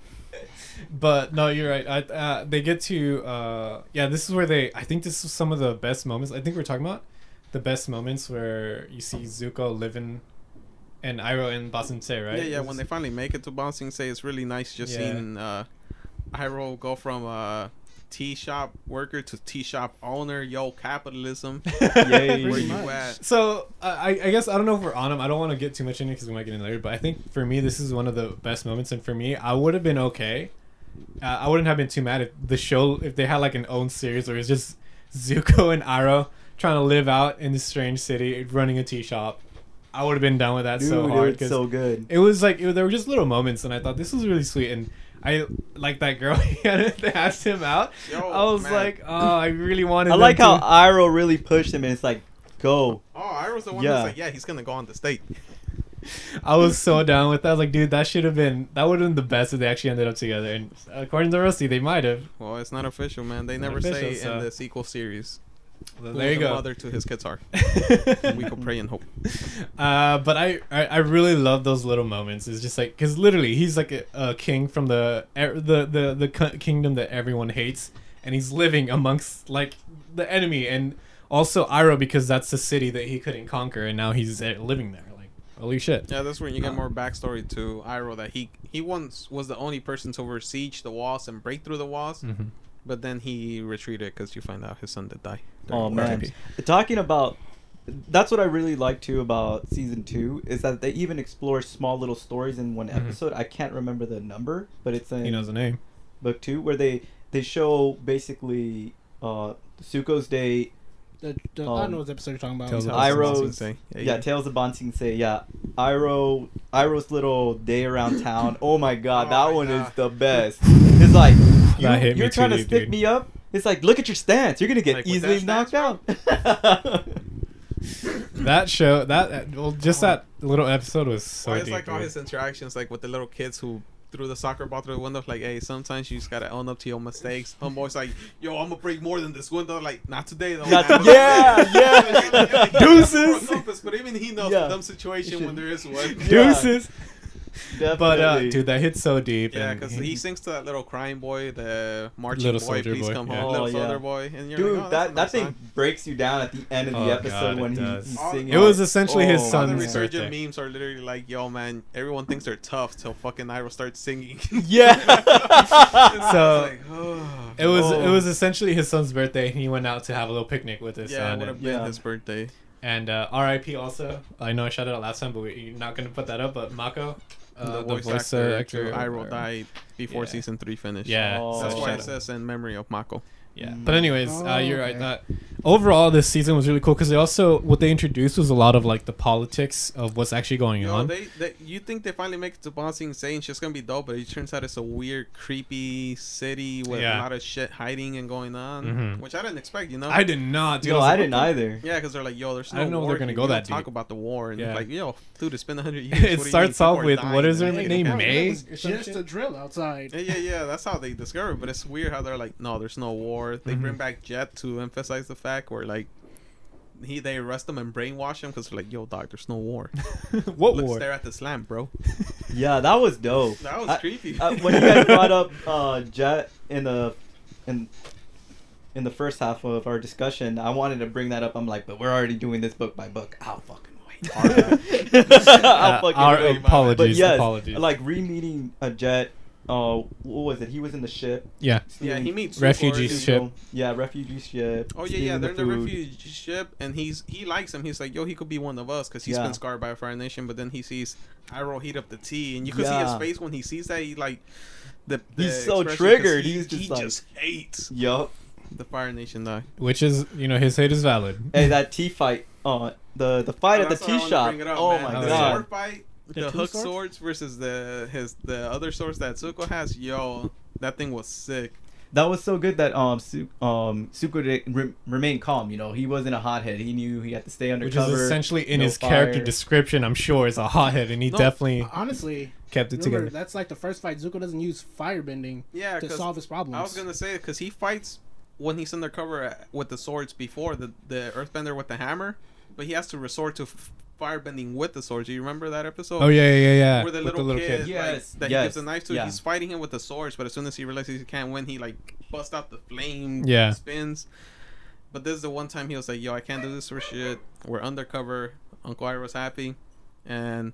But no, you're right. I, uh, they get to uh, yeah. This is where they. I think this is some of the best moments. I think we're talking about the best moments where you see Zuko living and Iroh and Ba Sing Se, right? Yeah, yeah. This When is- they finally make it to Ba Sing Se, it's really nice just Yeah. seeing uh, Iroh go from uh, tea shop worker to tea shop owner. Yo, capitalism. Yay. [laughs] Where you much. at? So I, I guess I don't know if we're on them. I don't want to get too much in it because we might get in later. But I think for me, this is one of the best moments. And for me, I would have been okay. Uh, I wouldn't have been too mad if the show if they had like an own series where it's just Zuko and Iroh trying to live out in this strange city, running a tea shop. I would have been down with that Dude, so it hard was because so good. it was like it, there were just little moments, and I thought this was really sweet. And I like that girl. [laughs] they asked him out. Yo, I was man. like, oh, I really wanted. I them like how to- Iroh really pushed him, and it's like, go. Oh, Iroh's the one Yeah. that's like, yeah, he's gonna go on the state. [laughs] I was so down with that. I was like, dude, that should have been that would have been the best if they actually ended up together. And according to Rusty, they might have. Well, it's not official, man. They Not never official, say so- in the sequel series. Who there you the go. Mother to his kids are. [laughs] we could pray and hope. Uh, but I, I I really love those little moments. It's just like because literally he's like a, a king from the er, the the the kingdom that everyone hates, and he's living amongst like the enemy, and also Iroh because that's the city that he couldn't conquer, and now he's uh, living there. Like holy shit. Yeah, that's when you get more backstory to Iroh. That he he once was the only person to besiege the walls and break through the walls, Mhm. But then he retreated because you find out his son did die. Oh man, RIP. talking about that's what I really like too about season two is that they even explore small little stories in one Mhm. episode. I can't remember the number, but it's in He knows the name. book two where they they show basically uh Zuko's day. The, the, I Um, don't know what episode you're talking about. Tales Iroh's- Ba Sing Se. Yeah, Tales of Ba Sing Se yeah. Iroh Iroh's little day around town. Oh my god, Oh that my one is the best. It's like you, That hit me you're trying too to deep, stick dude. me up. It's like look at your stance. You're gonna get Like, easily knocked out. [laughs] That show that well just that little episode was so Well, it's deep. like all his interactions, like with the little kids who threw the soccer ball through the window. Like, hey, sometimes you just gotta own up to your mistakes. Homeboy's like, yo, I'm gonna break more than this window. Like, not today though. Not to- yeah, yeah. [laughs] Deuces. Compass, but even he knows Yeah. the dumb situation when there is one. Yeah. Deuces. Definitely. But uh, dude, that hits so deep. Yeah, because he sings to that little crying boy, the marching Little boy, soldier please boy, come yeah. home, Oh, little yeah. soldier boy, and you're Dude, like, oh, that, that a thing song. breaks you down at the end of the Oh, episode God, when he, he's All- singing. It was essentially his Oh, All the son's man. resurgent birthday. memes are literally like, yo, man, everyone thinks they're tough till fucking Iroh starts singing. [laughs] Yeah. [laughs] So- like, oh. It was Oh. it was essentially his son's birthday, and he went out to have a little picnic with his yeah, it son. would have been Yeah. his birthday. and uh, R.I.P. Also, I know I shouted out last time, but we, you're not gonna put that up. But Mako, uh, the voice, actor, to Iroh uh, died before yeah. season three finished. Yeah, Oh. That's so why shout it says in memory of Mako. Yeah, but anyways, Oh, uh, you're right. That overall, this season was really cool because they also what they introduced was a lot of like the politics of what's actually going Yo, on. they, they, you think they finally make it to Ba Sing Se it's just gonna be dope, but it turns out it's a weird, creepy city with Yeah. a lot of shit hiding and going on, Mhm. which I didn't expect. You know, I did not. Dude, no, was I like, didn't what either. Yeah, because they're like, yo, there's no I no didn't know war they're gonna here. go We don't that Talk about the war and Yeah. like, yo, dude, it's been a hundred [laughs] years. It What do you mean? starts off with, what is dying is her and name? May? It's or some just a drill outside. Yeah, yeah, yeah. That's how they discover. But it's weird how they're like, no, there's no war. They Mhm. bring back Jet to emphasize the fact or like he they arrest him and brainwash him because they're like, yo, dog, there's no war. [laughs] what Look, war? stare at the lamp, bro. [laughs] Yeah, that was dope. That was I- creepy. uh, when you guys brought up [laughs] uh, Jet in the in in the first half of our discussion, I wanted to bring that up. I'm like, but we're already doing this book by book. I'll fucking wait. I'll Uh, fucking our wait. apologies. But yes, apologies. like re-meeting a jet. Uh, what was it? He was in the ship. yeah. Yeah, he meets Refugee Sukor. ship. Yeah, refugee ship. Oh yeah, stealing yeah, they're in the food. refugee ship, and he's he likes him. He's like, yo, he could be one of us because he's Yeah. been scarred by a Fire Nation. But then he sees Iroh heat up the tea, and you can see his face when he sees that. He like the, the He's so triggered, He, he's just he like- just hates Yup. the Fire Nation die. Which is, you know, his hate is valid. Hey, that tea fight. Uh, the the fight at the That's why tea shop. bring it up, oh man. my Oh, the yeah. sword fight, The the, two hook swords? swords versus the his the other swords that Zuko has. Yo, that thing was sick. That was so good that um Su- um Suko did, re- remained calm. You know, he wasn't a hothead. He knew he had to stay undercover. Which is essentially in no his character description, I'm sure, is a hothead, and he No, definitely Honestly, kept it remember together. that's like the first fight. Zuko doesn't use firebending Yeah, to 'cause solve his problems. I was gonna say because he fights when he's undercover with the swords before the the Earthbender with the hammer, but he has to resort to f- firebending with the swords. Do you remember that episode? Oh yeah, yeah, yeah. yeah. Where the With little, kid, like, Yes, that he gives the knife to, yeah. he's fighting him with the swords, but as soon as he realizes he can't win, he like busts out the flame, Yeah. spins. But this is the one time he was like, "Yo, I can't do this for shit. We're undercover." Uncle Iroh was happy, and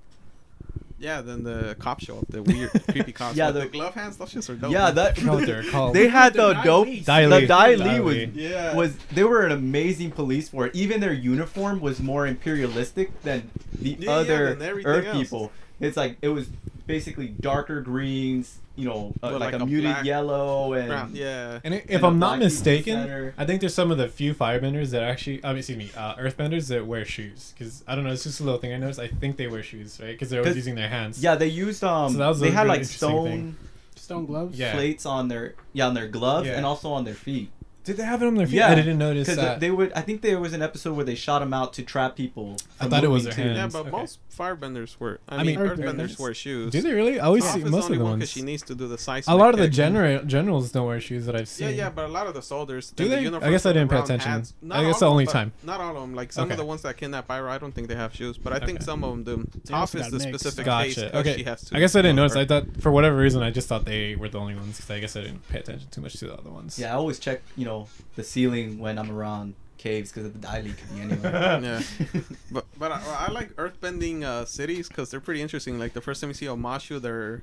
yeah, then the cops show up, the weird, [laughs] creepy cops. Yeah, Yeah, the- the, glove hands, those shits are dope. Yeah, that I forgot what they're [laughs] called. they had the The Dai dope. Lis. Dai the Li. Dai Dai Li was yeah. was they were an amazing police force. Even their uniform was more imperialistic than the Yeah, yeah, other than Earth else. people. It's like it was basically darker greens, you know, uh, like, like a, a muted black yellow and Brown, yeah. And i- if and a I'm not black piece in the mistaken. I think there's some of the few firebenders that actually, I mean, excuse me, uh, earthbenders that wear shoes. Because I don't know, it's just a little thing I noticed. I think they wear shoes, right? Because they're always 'Cause- using their hands. yeah, they used um So that was a they had really like stone thing. Stone gloves. Yeah. plates on their yeah on their gloves Yeah. and also on their feet. Did they have it on their feet? Yeah, I didn't notice that. they would, I think there was an episode where they shot them out to trap people. I thought it was moving their too. Yeah, but okay. most firebenders wear. I, I mean, mean, earthbenders earthbenders. wear shoes. Do they really? I always Toph see is most the of the one ones. because she needs to do the size. A lot of the general generals don't wear shoes that I've seen. Yeah, yeah, but a lot of the soldiers. Do and the they? I guess I didn't pay attention. I guess the of them, only time. Not all of them. Like some Okay. of the ones that kidnap Pyro, I don't think they have shoes, but I think Okay. some of them do. They Toph is the specific case Gotcha. 'cause Okay. she has to. I guess I didn't notice. I thought for whatever reason I just thought they were the only ones because I guess I didn't pay attention too much to the other ones. Yeah, I always check, you know, the ceiling when I'm around caves because the Dai Li could be anywhere. [laughs] Yeah. [laughs] But but I, I like earthbending uh, cities because they're pretty interesting. Like the first time you see Omashu, their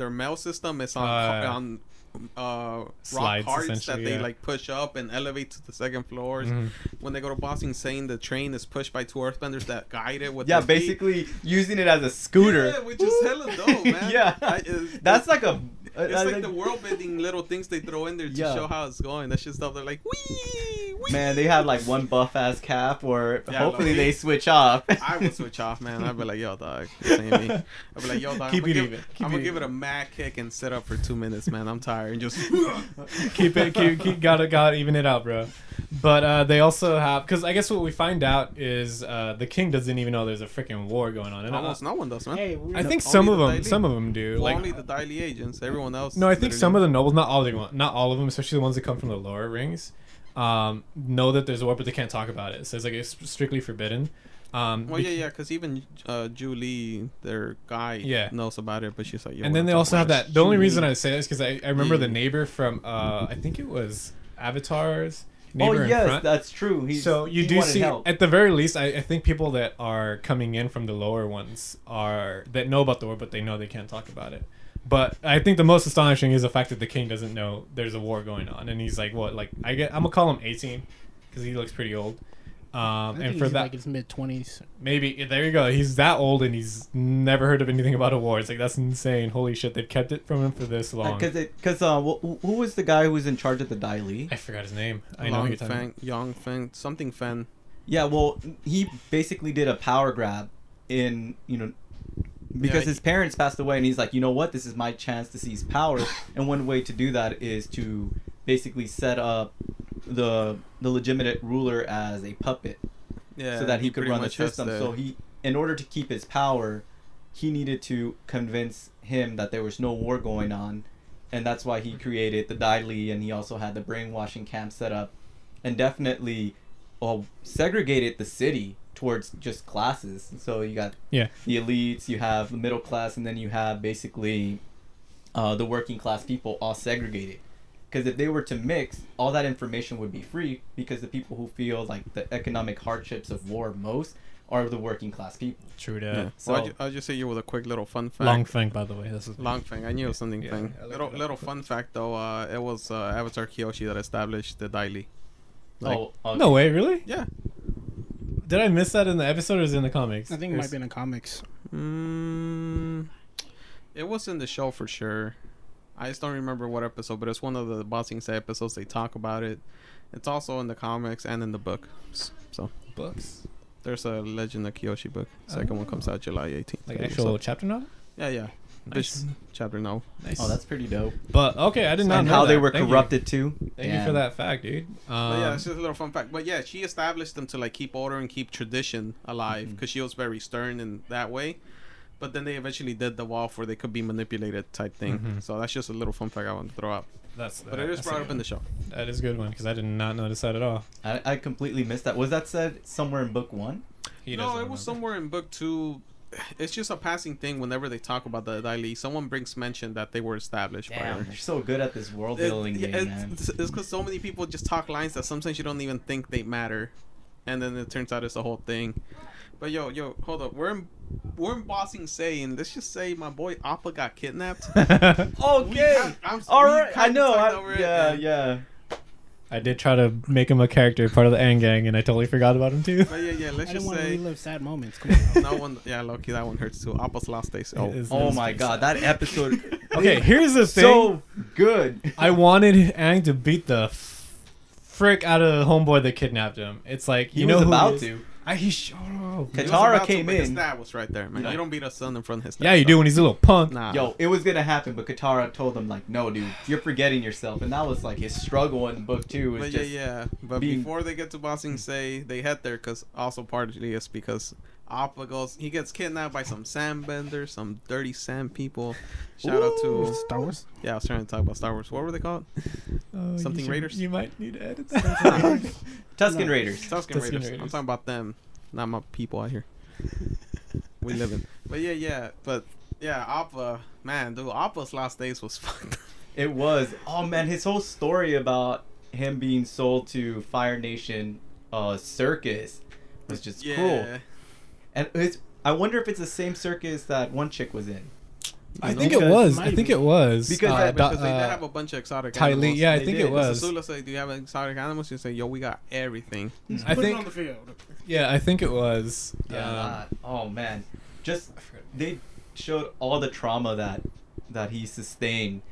their mail system is on Uh, on uh, rock slides, carts that they yeah. like push up and elevate to the second floors. Mhm. When they go to Ba Sing Se, the train is pushed by two earthbenders that guide it with yeah, their feet. basically using it as a scooter. Yeah, which is hella dope, [laughs] man. yeah, I- it's- that's like a. It's I like think- the world bending little things they throw in there to Yeah. show how it's going. That's just stuff. They're like, wee, wee. Man, they have like one buff ass cap, or Yeah, hopefully like- they switch off. [laughs] I would switch off, man. I'd be like, yo, dog, this ain't me. I'd be like, yo, dog, [laughs] Keep I'm it gonna, even. give, Keep I'm gonna give it a mad kick and sit up for two minutes, man. I'm tired and just. [laughs] keep it, keep, keep, gotta, gotta even it out, bro. But uh, they also have, because I guess what we find out is uh, the king doesn't even know there's a freaking war going on. And Almost no one does, man. Hey, I think some of the them, Dai Li- some of them do. Well, like, only the Dai Li agents. Everyone else. no, I think some of the nobles, not all of them, not all of them, especially the ones that come from the lower rings, um, know that there's a war, but they can't talk about it. So it's like it's strictly forbidden. Um, Well, yeah, yeah, because even uh, Joo Dee, their guy, Yeah. knows about it, but she's like, and then they also have that. The only reason I say this because I, I remember the neighbor from uh, I think it was Avatar's oh neighbor in yes, front. that's true. He's, so you he do see help. at the very least, I, I think people that are coming in from the lower ones are that know about the war, but they know they can't talk about it. But I think the most astonishing is the fact that the king doesn't know there's a war going on, and he's like, "What? Like I get? I'm gonna call him 18 because he looks pretty old." I Um, think and for he's that, like his mid twenties. maybe there you go. He's that old and he's never heard of anything about awards. like that's insane. Holy shit, they've kept it from him for this long. Because because uh, wh- who was the guy who was in charge of the Dai Li? I forgot his name. I know who Long you're Feng, Young Feng, something Fen. Yeah, well, he basically did a power grab in you know because Yeah, his parents passed away, and he's like, you know what, this is my chance to seize power, and one way to do that is to basically set up the the legitimate ruler as a puppet, Yeah, so that he could run the system. So he, in order to keep his power, he needed to convince him that there was no war going on, and that's why he created the Dai Li, and he also had the brainwashing camp set up, and definitely, well, segregated the city towards just classes. So you got Yeah. the elites, you have the middle class, and then you have basically uh, the working class people all segregated. Because if they were to mix, all that information would be free because the people who feel like the economic hardships of war most are the working class people. True Yeah. that. So- So I'll, ju- I'll just say you with a quick little fun fact. Long thing, by the way. This is Long thing. I knew it was something Yeah, thing. I looked little little fun fact though. Uh, it was uh, Avatar Kyoshi that established the Dai Li. Like, oh, okay. No way, really? Yeah. Did I miss that in the episode or is it in the comics? I think it Or might be in the comics. Mm, it was in the show for sure. I just don't remember what episode, but it's one of the Ba Sing Se episodes. They talk about it. It's also in the comics and in the book. So books. there's a Legend of Kyoshi book. Second one comes out July 18th. Like So- actual chapter novel? yeah, yeah. Nice. This chapter no. Nice. Oh, that's pretty dope. But okay, I did not and know how they were Thank you. corrupted too. Thank you for that fact, dude. Um, yeah, it's just a little fun fact. But yeah, she established them to like keep order and keep tradition alive because she was very stern in that way. But then they eventually did the wall where they could be manipulated type thing. Mhm. So that's just a little fun fact I want to throw out. that's But it is that's brought up in the show. That is a good one because I did not notice that at all. I, I completely missed that. Was that said somewhere in book one? He no, doesn't it was somewhere in book two. It's just a passing thing whenever they talk about the Dai Li. Someone brings mention that they were established by her. Damn, you're so good at this world It- building yeah, game, man. it's because so many people just talk lines that sometimes you don't even think they matter, and then it turns out it's the whole thing. But yo, yo, hold up. We're in, we're in Ba Sing Se. Let's just say my boy Appa got kidnapped. [laughs] Okay. kind- I'm- All. I know. I- over it, yeah, yeah. I did try to make him a character, part of the Aang Gang, and I totally forgot about him too. But yeah, yeah. Let's didn't just want to say relive sad moments. Come on. [laughs] now. no one. Yeah, Loki, that one hurts too. Appa's last day. Oh, Oh my pretty god, sad. that episode. [laughs] Okay, here's the thing. so good. I wanted Ang to beat the frick out of the homeboy that kidnapped him. It's like He you know was who about he is. to. I he shut up. Oh. Katara came but His in. dad was right there, man. Yeah. You don't beat a son in front of his dad. Yeah, you do when he's a little punk. Nah. Yo, it was gonna happen, but Katara told him like, "No, dude, you're forgetting yourself," and that was like his struggle in book two. Was But just, yeah, yeah. But being- before they get to Ba Sing Se, they head there because also partly it's because Appa goes, he gets kidnapped by some sandbenders, some dirty sand people. Shout out to Star Wars. yeah, I was trying to talk about Star Wars. What were they called? [laughs] Oh, Something you should- Raiders? You might need to edit that. [laughs] Tusken No. Raiders. Tuscan, Tusken Raiders. I'm talking about them, not my people out here. [laughs] we live in. But yeah, yeah. But yeah, Appa, man, dude, Appa's last days was fucked. It was. Oh man, his whole story about him being sold to Fire Nation uh, circus was just yeah. cruel. And it's. I wonder if it's the same circus that one chick was in. I think it was. might I think be. it was. Because uh, that- da- Because they did uh, have a bunch of exotic Ty Lee- animals. Yeah, I They think did. it was. Sula say, "Do you have exotic animals?" You say, "Yo, we got everything." Just I put think- it on the field. Yeah, I think it was. Yeah. Um, oh man, just they showed all the trauma that that he sustained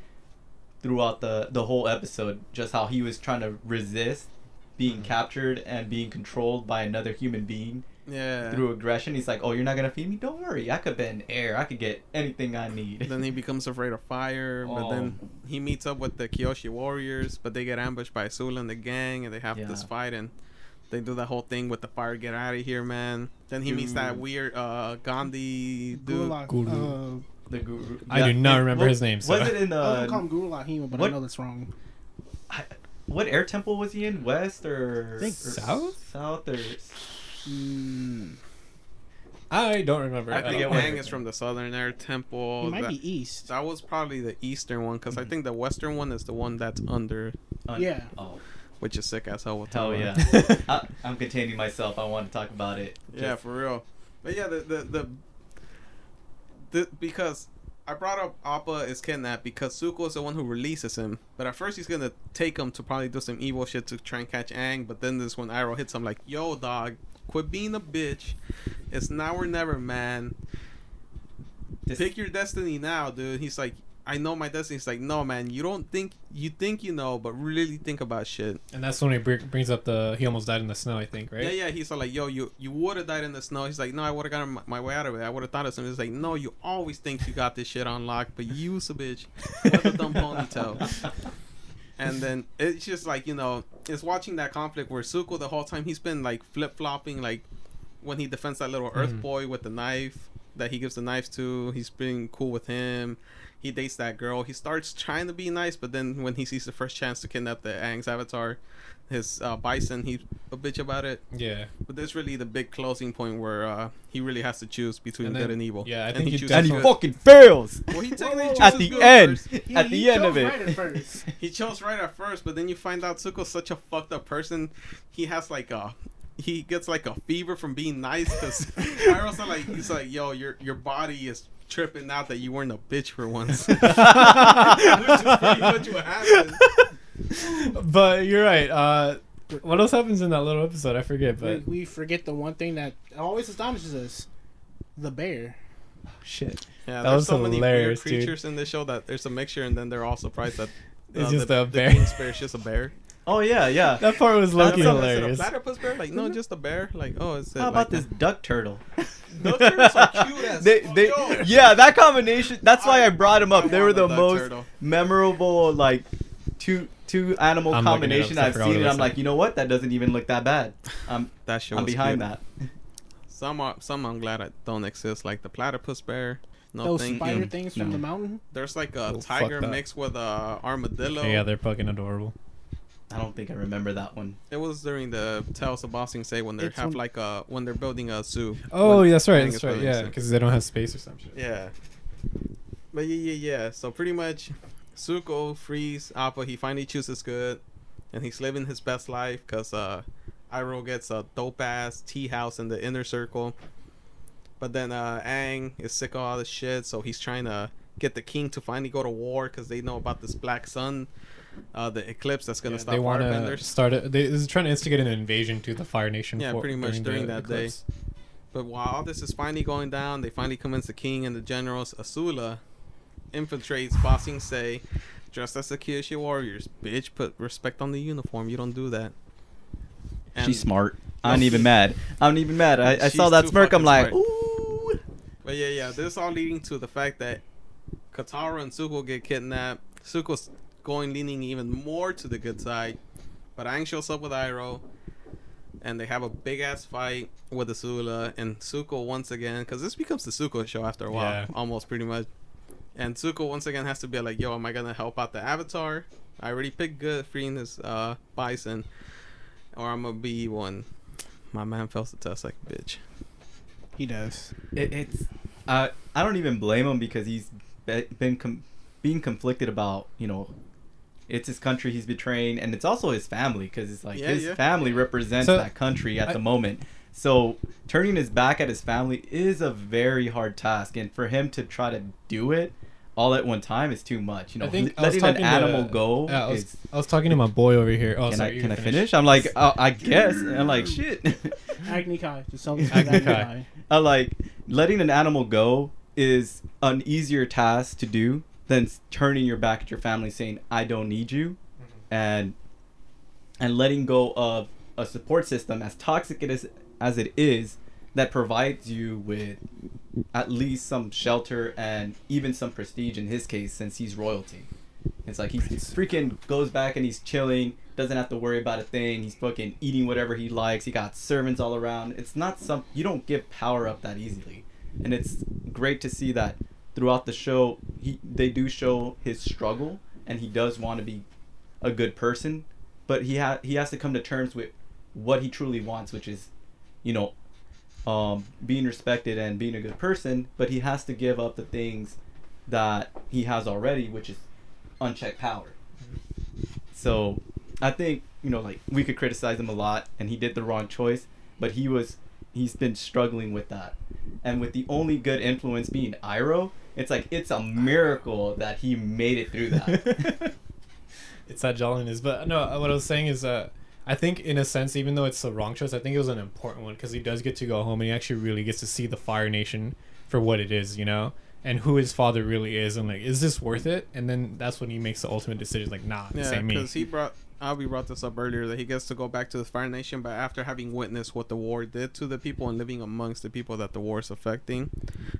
throughout the the whole episode. Just how he was trying to resist being Mhm. captured and being controlled by another human being Yeah. through aggression. He's like, "Oh, you're not gonna feed me? Don't worry. I could bend air. I could get anything I need." then he becomes afraid of fire, but then Oh. he meets up with the Kyoshi warriors, but they get ambushed by Sula and the gang, and they have this fight, and they do that whole thing with the fire, get out of here, man. Then he meets that weird uh Gandhi dude. Gulak. Guru. Uh, the guru. I do not it- remember what- his name, so- Was it in the? I was the call him Guru Lahima, but what- I know that's wrong. I- what air temple was he in? West or, I think or South? South or Mm, I don't remember. I think forget all. what- Aang is from the Southern Air Temple. he might that, be East. that was probably the eastern one, because I Mhm. think the western one is the one that's under, un- Yeah. Oh which is sick as hell. We'll hell talk yeah! [laughs] I, [laughs] I'm containing myself. I want to talk about it. Yeah, Just- for real. But yeah, the the the, the because I brought up Appa is kidnapped because Zuko is the one who releases him. But at first he's gonna take him to probably do some evil shit to try and catch Aang. But then this when Iroh hits him like, "Yo, dog, quit being a bitch. It's now or never, man. This- Pick your destiny now, dude." He's like, "I know my destiny." He's like, "No, man, you don't think you think you know, but really think about shit." And that's when he br- brings up the he almost died in the snow. I think, right? Yeah, yeah. He's all like, "Yo, you you would have died in the snow." He's like, "No, I would have gotten my, my way out of it. I would have thought of something." He's like, "No, you always think you got this shit unlocked, but you's a bitch [laughs] with a dumb ponytail." And then it's just like you know, it's watching that conflict where Zuko the whole time he's been like flip flopping, like when he defends that little Earth Mhm. boy with the knife, that he gives the knife to. He's being cool with him. He dates that girl. He starts trying to be nice, but then when he sees the first chance to kidnap the Aang's avatar, his uh, bison, he's a bitch about it. Yeah. But there's really the big closing point where uh, he really has to choose between And good and evil. yeah, I And think he chooses and he good. fucking fails Well, he [laughs] technically Whoa, whoa, chooses at the good end. first. He- At the he end of chose it. right at first. [laughs] He chose right at first, but then you find out Zuko's such a fucked up person. He has like a he gets like a fever from being nice because [laughs] Iroh's like he's like, yo, your your body is tripping out that you weren't a bitch for once. [laughs] Which is pretty much what happened. But you're right. Uh, what else happens in that little episode? I forget. But we forget the one thing that always astonishes us: the bear. shit. Yeah, That there's was so many hilarious, weird dude. creatures in this show that there's a mixture, and then they're all surprised that It's uh, just the, a bear. king's bear is just a bear. Oh yeah yeah [laughs] That part was low That's key a- Is it a hilarious. platypus bear? Like no, mm-hmm. just a bear. Like oh, it's how about this duck turtle [laughs] Duck turtles are cute as they, they, Yo. yeah that combination that's why i brought them up I they were the most turtle. memorable like two two animal I'm looking up, combination so I i've seen and i'm like like. you know what that doesn't even look that bad i'm [laughs] That show i'm behind cute. that Some are, some I'm glad I don't exist, like the platypus bear. No Those thank spider you. things from No. the mountain. There's like a Oh, tiger mixed with a armadillo. Yeah, they're fucking adorable. I don't think i remember that one It was during the Tales of Ba Sing Se when they It's have when- like a when they're building a zoo. Oh, When yeah, that's right. That's right. Yeah, because they don't have space or some shit. Yeah. But yeah, yeah, yeah. So pretty much, Zuko frees Appa. He finally chooses good, and he's living his best life because uh, Iroh gets a dope ass tea house in the inner circle. But then uh, Aang is sick of all this shit, so he's trying to get the king to finally go to war because they know about this black sun, uh, the eclipse that's gonna Yeah, stop they want to firebenders. start. A, they this is trying to instigate an invasion to the Fire Nation. Yeah, for- pretty much during the that day. eclipse. But while all this is finally going down, they finally convince the king and the generals. Azula infiltrates Ba Sing Se, dressed as the Kyoshi warriors. Bitch, put respect on the uniform. You don't do that. she's smart i'm even mad i'm even mad i, I saw that smirk i'm like smart. ooh But yeah, yeah, this is all leading to the fact that Katara and Zuko get kidnapped. Zuko's going leaning even more to the good side, but Aang shows up with Iroh, and they have a big ass fight with Azula and Zuko once again, because this becomes the Zuko show after a while, Yeah. almost pretty much. And Zuko once again has to be like, "Yo, am I gonna help out the Avatar? I already picked good freeing this uh, bison, or I'm gonna be one." My man fails the test like a bitch. He does. it, it's uh, I don't even blame him because he's been com- being conflicted about you know it's his country he's betraying and it's also his family because it's like Yeah, his yeah. family represents So, that country at I- the moment so turning his back at his family is a very hard task and for him to try to do it all at one time is too much you know I think I was letting an talking to- animal go Yeah, I was, is I was talking to my boy over here. Oh, can sorry, I can I finish. finish? I'm like, uh, I guess. And I'm like, shit. [laughs] Agni Kai. Just tell me Agni Agni Kai. Kai. I like letting an animal go is an easier task to do than turning your back at your family saying I don't need you mm-hmm. and and letting go of a support system as toxic it is as it is that provides you with at least some shelter and even some prestige in his case since he's royalty. It's like he freaking goes back and he's chilling, doesn't have to worry about a thing. He's fucking eating whatever he likes. He got servants all around. It's not some you don't give power up that easily. And it's great to see that throughout the show he they do show his struggle and he does want to be a good person, but he ha- he has to come to terms with what he truly wants, which is, you know, um, being respected and being a good person. But he has to give up the things that he has already, which is unchecked power. So I think you know, like we could criticize him a lot, and he did the wrong choice, but he was he's been struggling with that, and with the only good influence being Iroh, it's like it's a miracle that he made it through that. [laughs] it's that jolliness. But no, what I was saying is uh, I think in a sense, even though it's the wrong choice, I think it was an important one because he does get to go home and he actually really gets to see the Fire Nation for what it is, you know, and who his father really is, and like, is this worth it? And then that's when he makes the ultimate decision, like, nah, this Yeah, ain't me. because he brought. Albie brought this up earlier that he gets to go back to the Fire Nation, but after having witnessed what the war did to the people and living amongst the people that the war is affecting.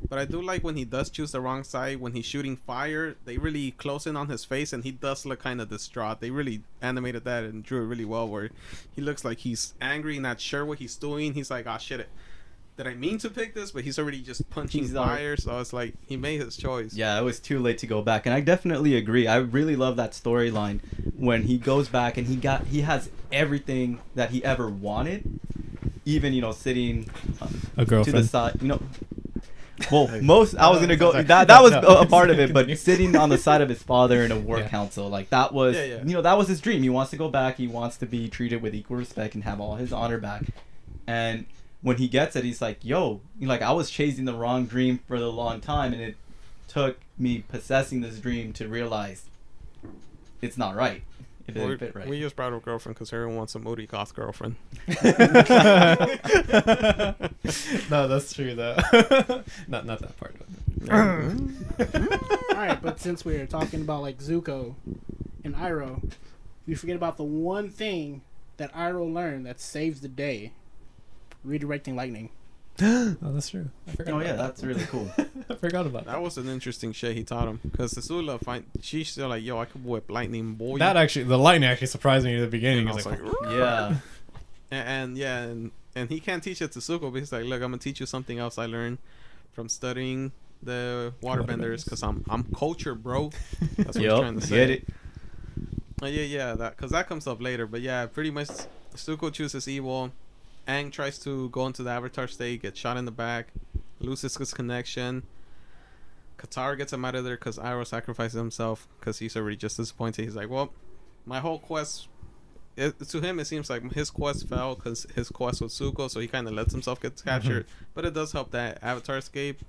But I do like when he does choose the wrong side when he's shooting fire. They really close in on his face, and he does look kind of distraught. They really animated that and drew it really well, where he looks like he's angry, not sure what he's doing. He's like, "Oh shit, did I mean to pick this? But he's already just punching He's al- fire, so it's like he made his choice. Yeah, it was too late to go back, and I definitely agree. I really love that storyline when he goes back and he got he has everything that he ever wanted, even you know sitting uh, A to the girlfriend. side. You know, [laughs] well, most I was gonna go that that was a, a part of it, but sitting on the side of his father in a war Yeah. council, like that was Yeah, yeah. you know that was his dream. He wants to go back. He wants to be treated with equal respect and have all his honor back. And when he gets it, he's like, "Yo, like I was chasing the wrong dream for the long time, and it took me possessing this dream to realize it's not right. It didn't We're- fit right." We just brought a girlfriend because everyone wants a moody goth girlfriend. [laughs] [laughs] no, that's true though. [laughs] not not that part. All mm-hmm. right, but since we're talking about like Zuko and Iroh, we forget about the one thing that Iroh learned that saves the day: redirecting lightning. [gasps] oh, that's true. I forgot oh yeah, that. that's really cool. [laughs] I forgot about That that. was an interesting shit he taught him. Because Sasula, find she's still like, yo, I could whip lightning, boy. That actually, the lightning actually surprised me at the beginning. And I I was was like, like, yeah. [laughs] and, and yeah, and, and he can't teach it to Zuko, but he's like, look, I'm gonna teach you something else I learned from studying the waterbenders Waterbenders. because I'm I'm cultured, bro. [laughs] That's what he's Yup, trying to say. get it. Uh, yeah, yeah, that because that comes up later. But yeah, pretty much, Zuko chooses evil. Aang tries to go into the Avatar state, gets shot in the back, loses his connection. Katara gets him out of there because Iroh sacrifices himself because he's already just disappointed. He's like, well, my whole quest. It, to him, it seems like his quest fell because his quest was Zuko, so he kind of lets himself get mm-hmm. captured. But it does help that Avatar escape.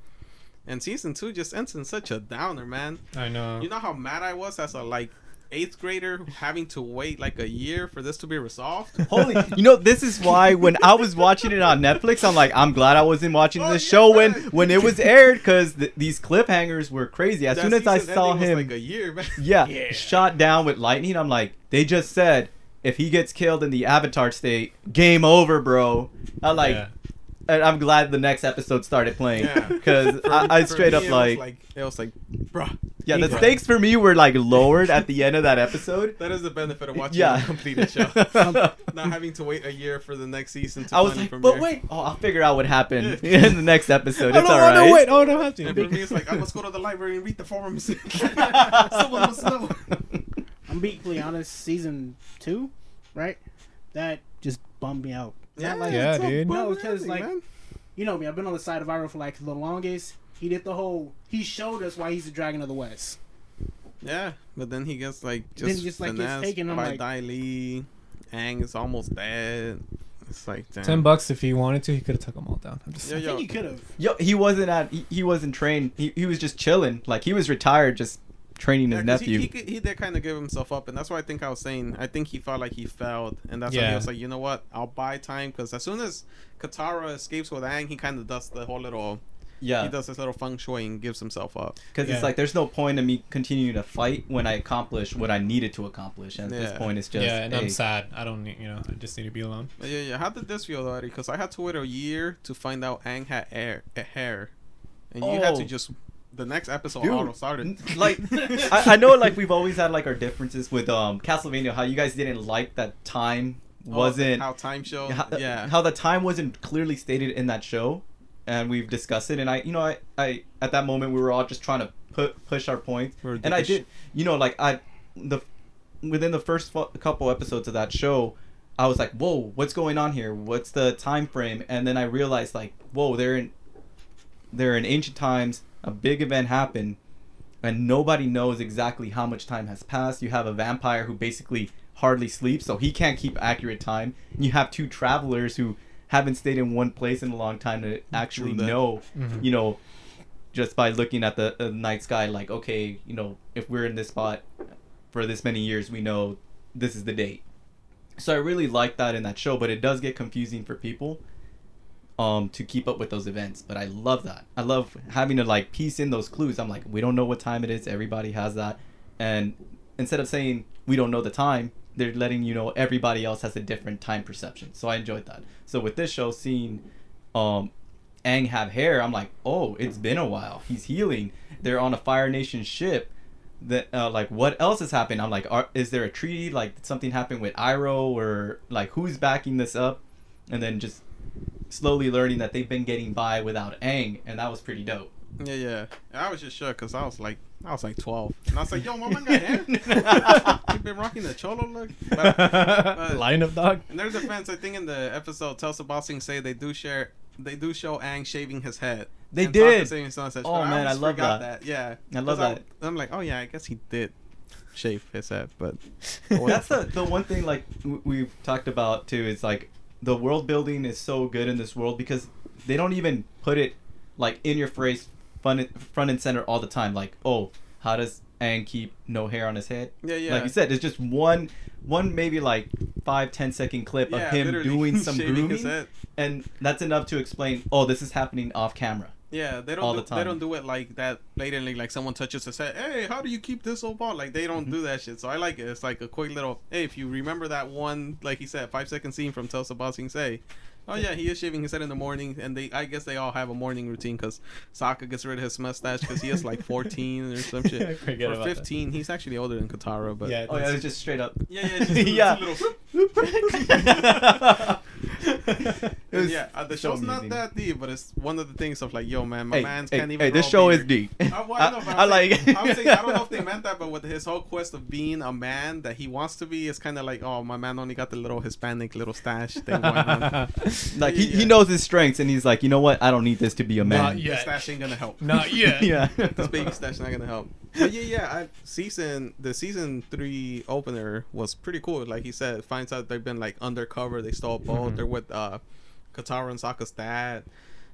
And season two just ends in such a downer, man. I know. You know how mad I was as a like eighth grader having to wait like a year for this to be resolved. [laughs] Holy, you know, this is why when I was watching it on Netflix, I'm like, I'm glad I wasn't watching Oh, this yeah. show when when it was aired because th- these cliffhangers were crazy. As That soon as I saw him, like a year, man. [laughs] yeah, [laughs] Yeah. shot down with lightning, I'm like, they just said if he gets killed in the Avatar state, game over, bro. I like, Yeah. And I'm glad the next episode started playing [laughs] because For- I, I straight me, up it like, it was like, bruh. yeah, the Bro. stakes for me were like lowered at the [laughs] end of that episode. That is the benefit of watching Yeah, a completed show. [laughs] Not having to wait a year for the next season to I was like, premiere. but wait, oh, I'll figure out what happened in the next episode. I It's don't all want right. to wait. Oh, I don't have And to. for me, it's like I must go to the library and read the forums. Someone must know. I'm being completely honest. Season two, right? That just bummed me out. Not like- Yeah, it's dude. No, because, like, man. you know me. I've been on the side of Iroh for like the longest. He did the whole. He showed us why he's the Dragon of the West. Yeah, but then he gets like Then just, just, like, gets finessed taken, I'm by like- Dai Li. Aang is almost dead. It's like damn. Ten bucks if he wanted to, he could have took them all down. I'm just Yeah, I think he could have. Yo, he wasn't at. He, he wasn't trained. He, he was just chilling. Like he was retired, just training his Yeah, 'cause nephew. He, he, he did kind of give himself up, and that's why I think I was saying I think he felt like he failed, and that's why he was like, you know what, I'll buy time because as soon as Katara escapes with Aang, he kind of does the whole little yeah, he does this little feng shui and gives himself up. because Yeah. it's like there's no point in me continuing to fight when I accomplished what I needed to accomplish. And at this point, it's just yeah, and hey, I'm sad. I don't need, you know, I just need to be alone. But yeah, yeah. How did this feel, Eddie? Because I had to wait a year to find out Aang had air, a hair, and you had to Oh. just the next episode Dude, auto started. [laughs] like I, I know like we've always had like our differences with um Castlevania. How you guys didn't like that time Oh, wasn't how time show. how, yeah. how the time wasn't clearly stated in that show and we've discussed it and i you know i i at that moment we were all just trying to put push our points We were and i did you know like i the within the first fu- couple episodes of that show i was like whoa what's going on here what's the time frame and then i realized like whoa they're in they're in ancient times a big event happened and nobody knows exactly how much time has passed you have a vampire who basically hardly sleeps so he can't keep accurate time you have two travelers who haven't stayed in one place in a long time to actually that. know Mhm. you know just by looking at the uh, night sky like okay you know if we're in this spot for this many years we know this is the date so i really like that in that show but it does get confusing for people um to keep up with those events but i love that i love having to like piece in those clues i'm like we don't know what time it is everybody has that and instead of saying we don't know the time they're letting you know everybody else has a different time perception so i enjoyed that so with this show seeing um Aang have hair, I'm like, oh, it's been a while. He's healing. They're on a Fire Nation ship. That uh, like, what else has happened? I'm like, are, is there a treaty? Like, something happened with Iroh, or like, who's backing this up? And then just slowly learning that they've been getting by without Aang, and that was pretty dope. Yeah, yeah. I was just shook because I was like, I was like 12, and I was like, yo, my man got [laughs] hair. [laughs] You've been rocking the cholo look. But, but- [laughs] Line of dog. in their defense, I think in the episode, Tales of Ba Sing Se they do share, they do show Aang shaving his head. They And did. His Oh, man, I always love forgot that. Yeah, I love that. I'm like, oh yeah, I guess he did shave his head, but That's the the one thing like we've talked about too is like the world building is so good in this world because they don't even put it like in your face front front and center all the time. Like, oh, how does Aang keep no hair on his head? yeah, yeah. Like you said, it's just one one maybe like five ten second clip yeah, of him [laughs] doing some grooming, and that's enough to explain. Oh, this is happening off camera. Yeah, they don't. all do, the They don't do it like that blatantly. Like someone touches his head. Hey, how do you keep this so bald? Like they don't mm-hmm. do that shit. So I like it. It's like a quick little. Hey, if you remember that one, like he said, five second scene from Tales of Ba Sing Se. Oh yeah, he is shaving his head in the morning, and they. I guess they all have a morning routine because Sokka gets rid of his mustache because he is like [laughs] 14 or some I shit. [laughs] forget or about that. 15. He's actually older than Katara, but Yeah, Oh yeah, it's just straight up. yeah, yeah, it's just a- [laughs] Yeah. a little- It was yeah, uh, the show's not amusing. that deep, but it's one of the things of like, yo, man, my Hey, man's hey, can't even. hey, this show a is deep. I, [laughs] well, I, know, I I'm like. saying- I'm saying I don't know if they [laughs] meant that, but with his whole quest of being a man that he wants to be, it's kind of like, oh, my man only got the little Hispanic little stash thing going on. [laughs] like he, Yeah. he knows his strengths and he's like, you know what? I don't need this to be a man. Not The yet. stash ain't gonna help. Not yet. yeah. this baby stash not gonna help. But yeah, yeah. I, season the season three opener was pretty cool. Like he said, finds out they've been like undercover. They stole a boat. Mhm. They're with uh, Katara and Sokka's dad,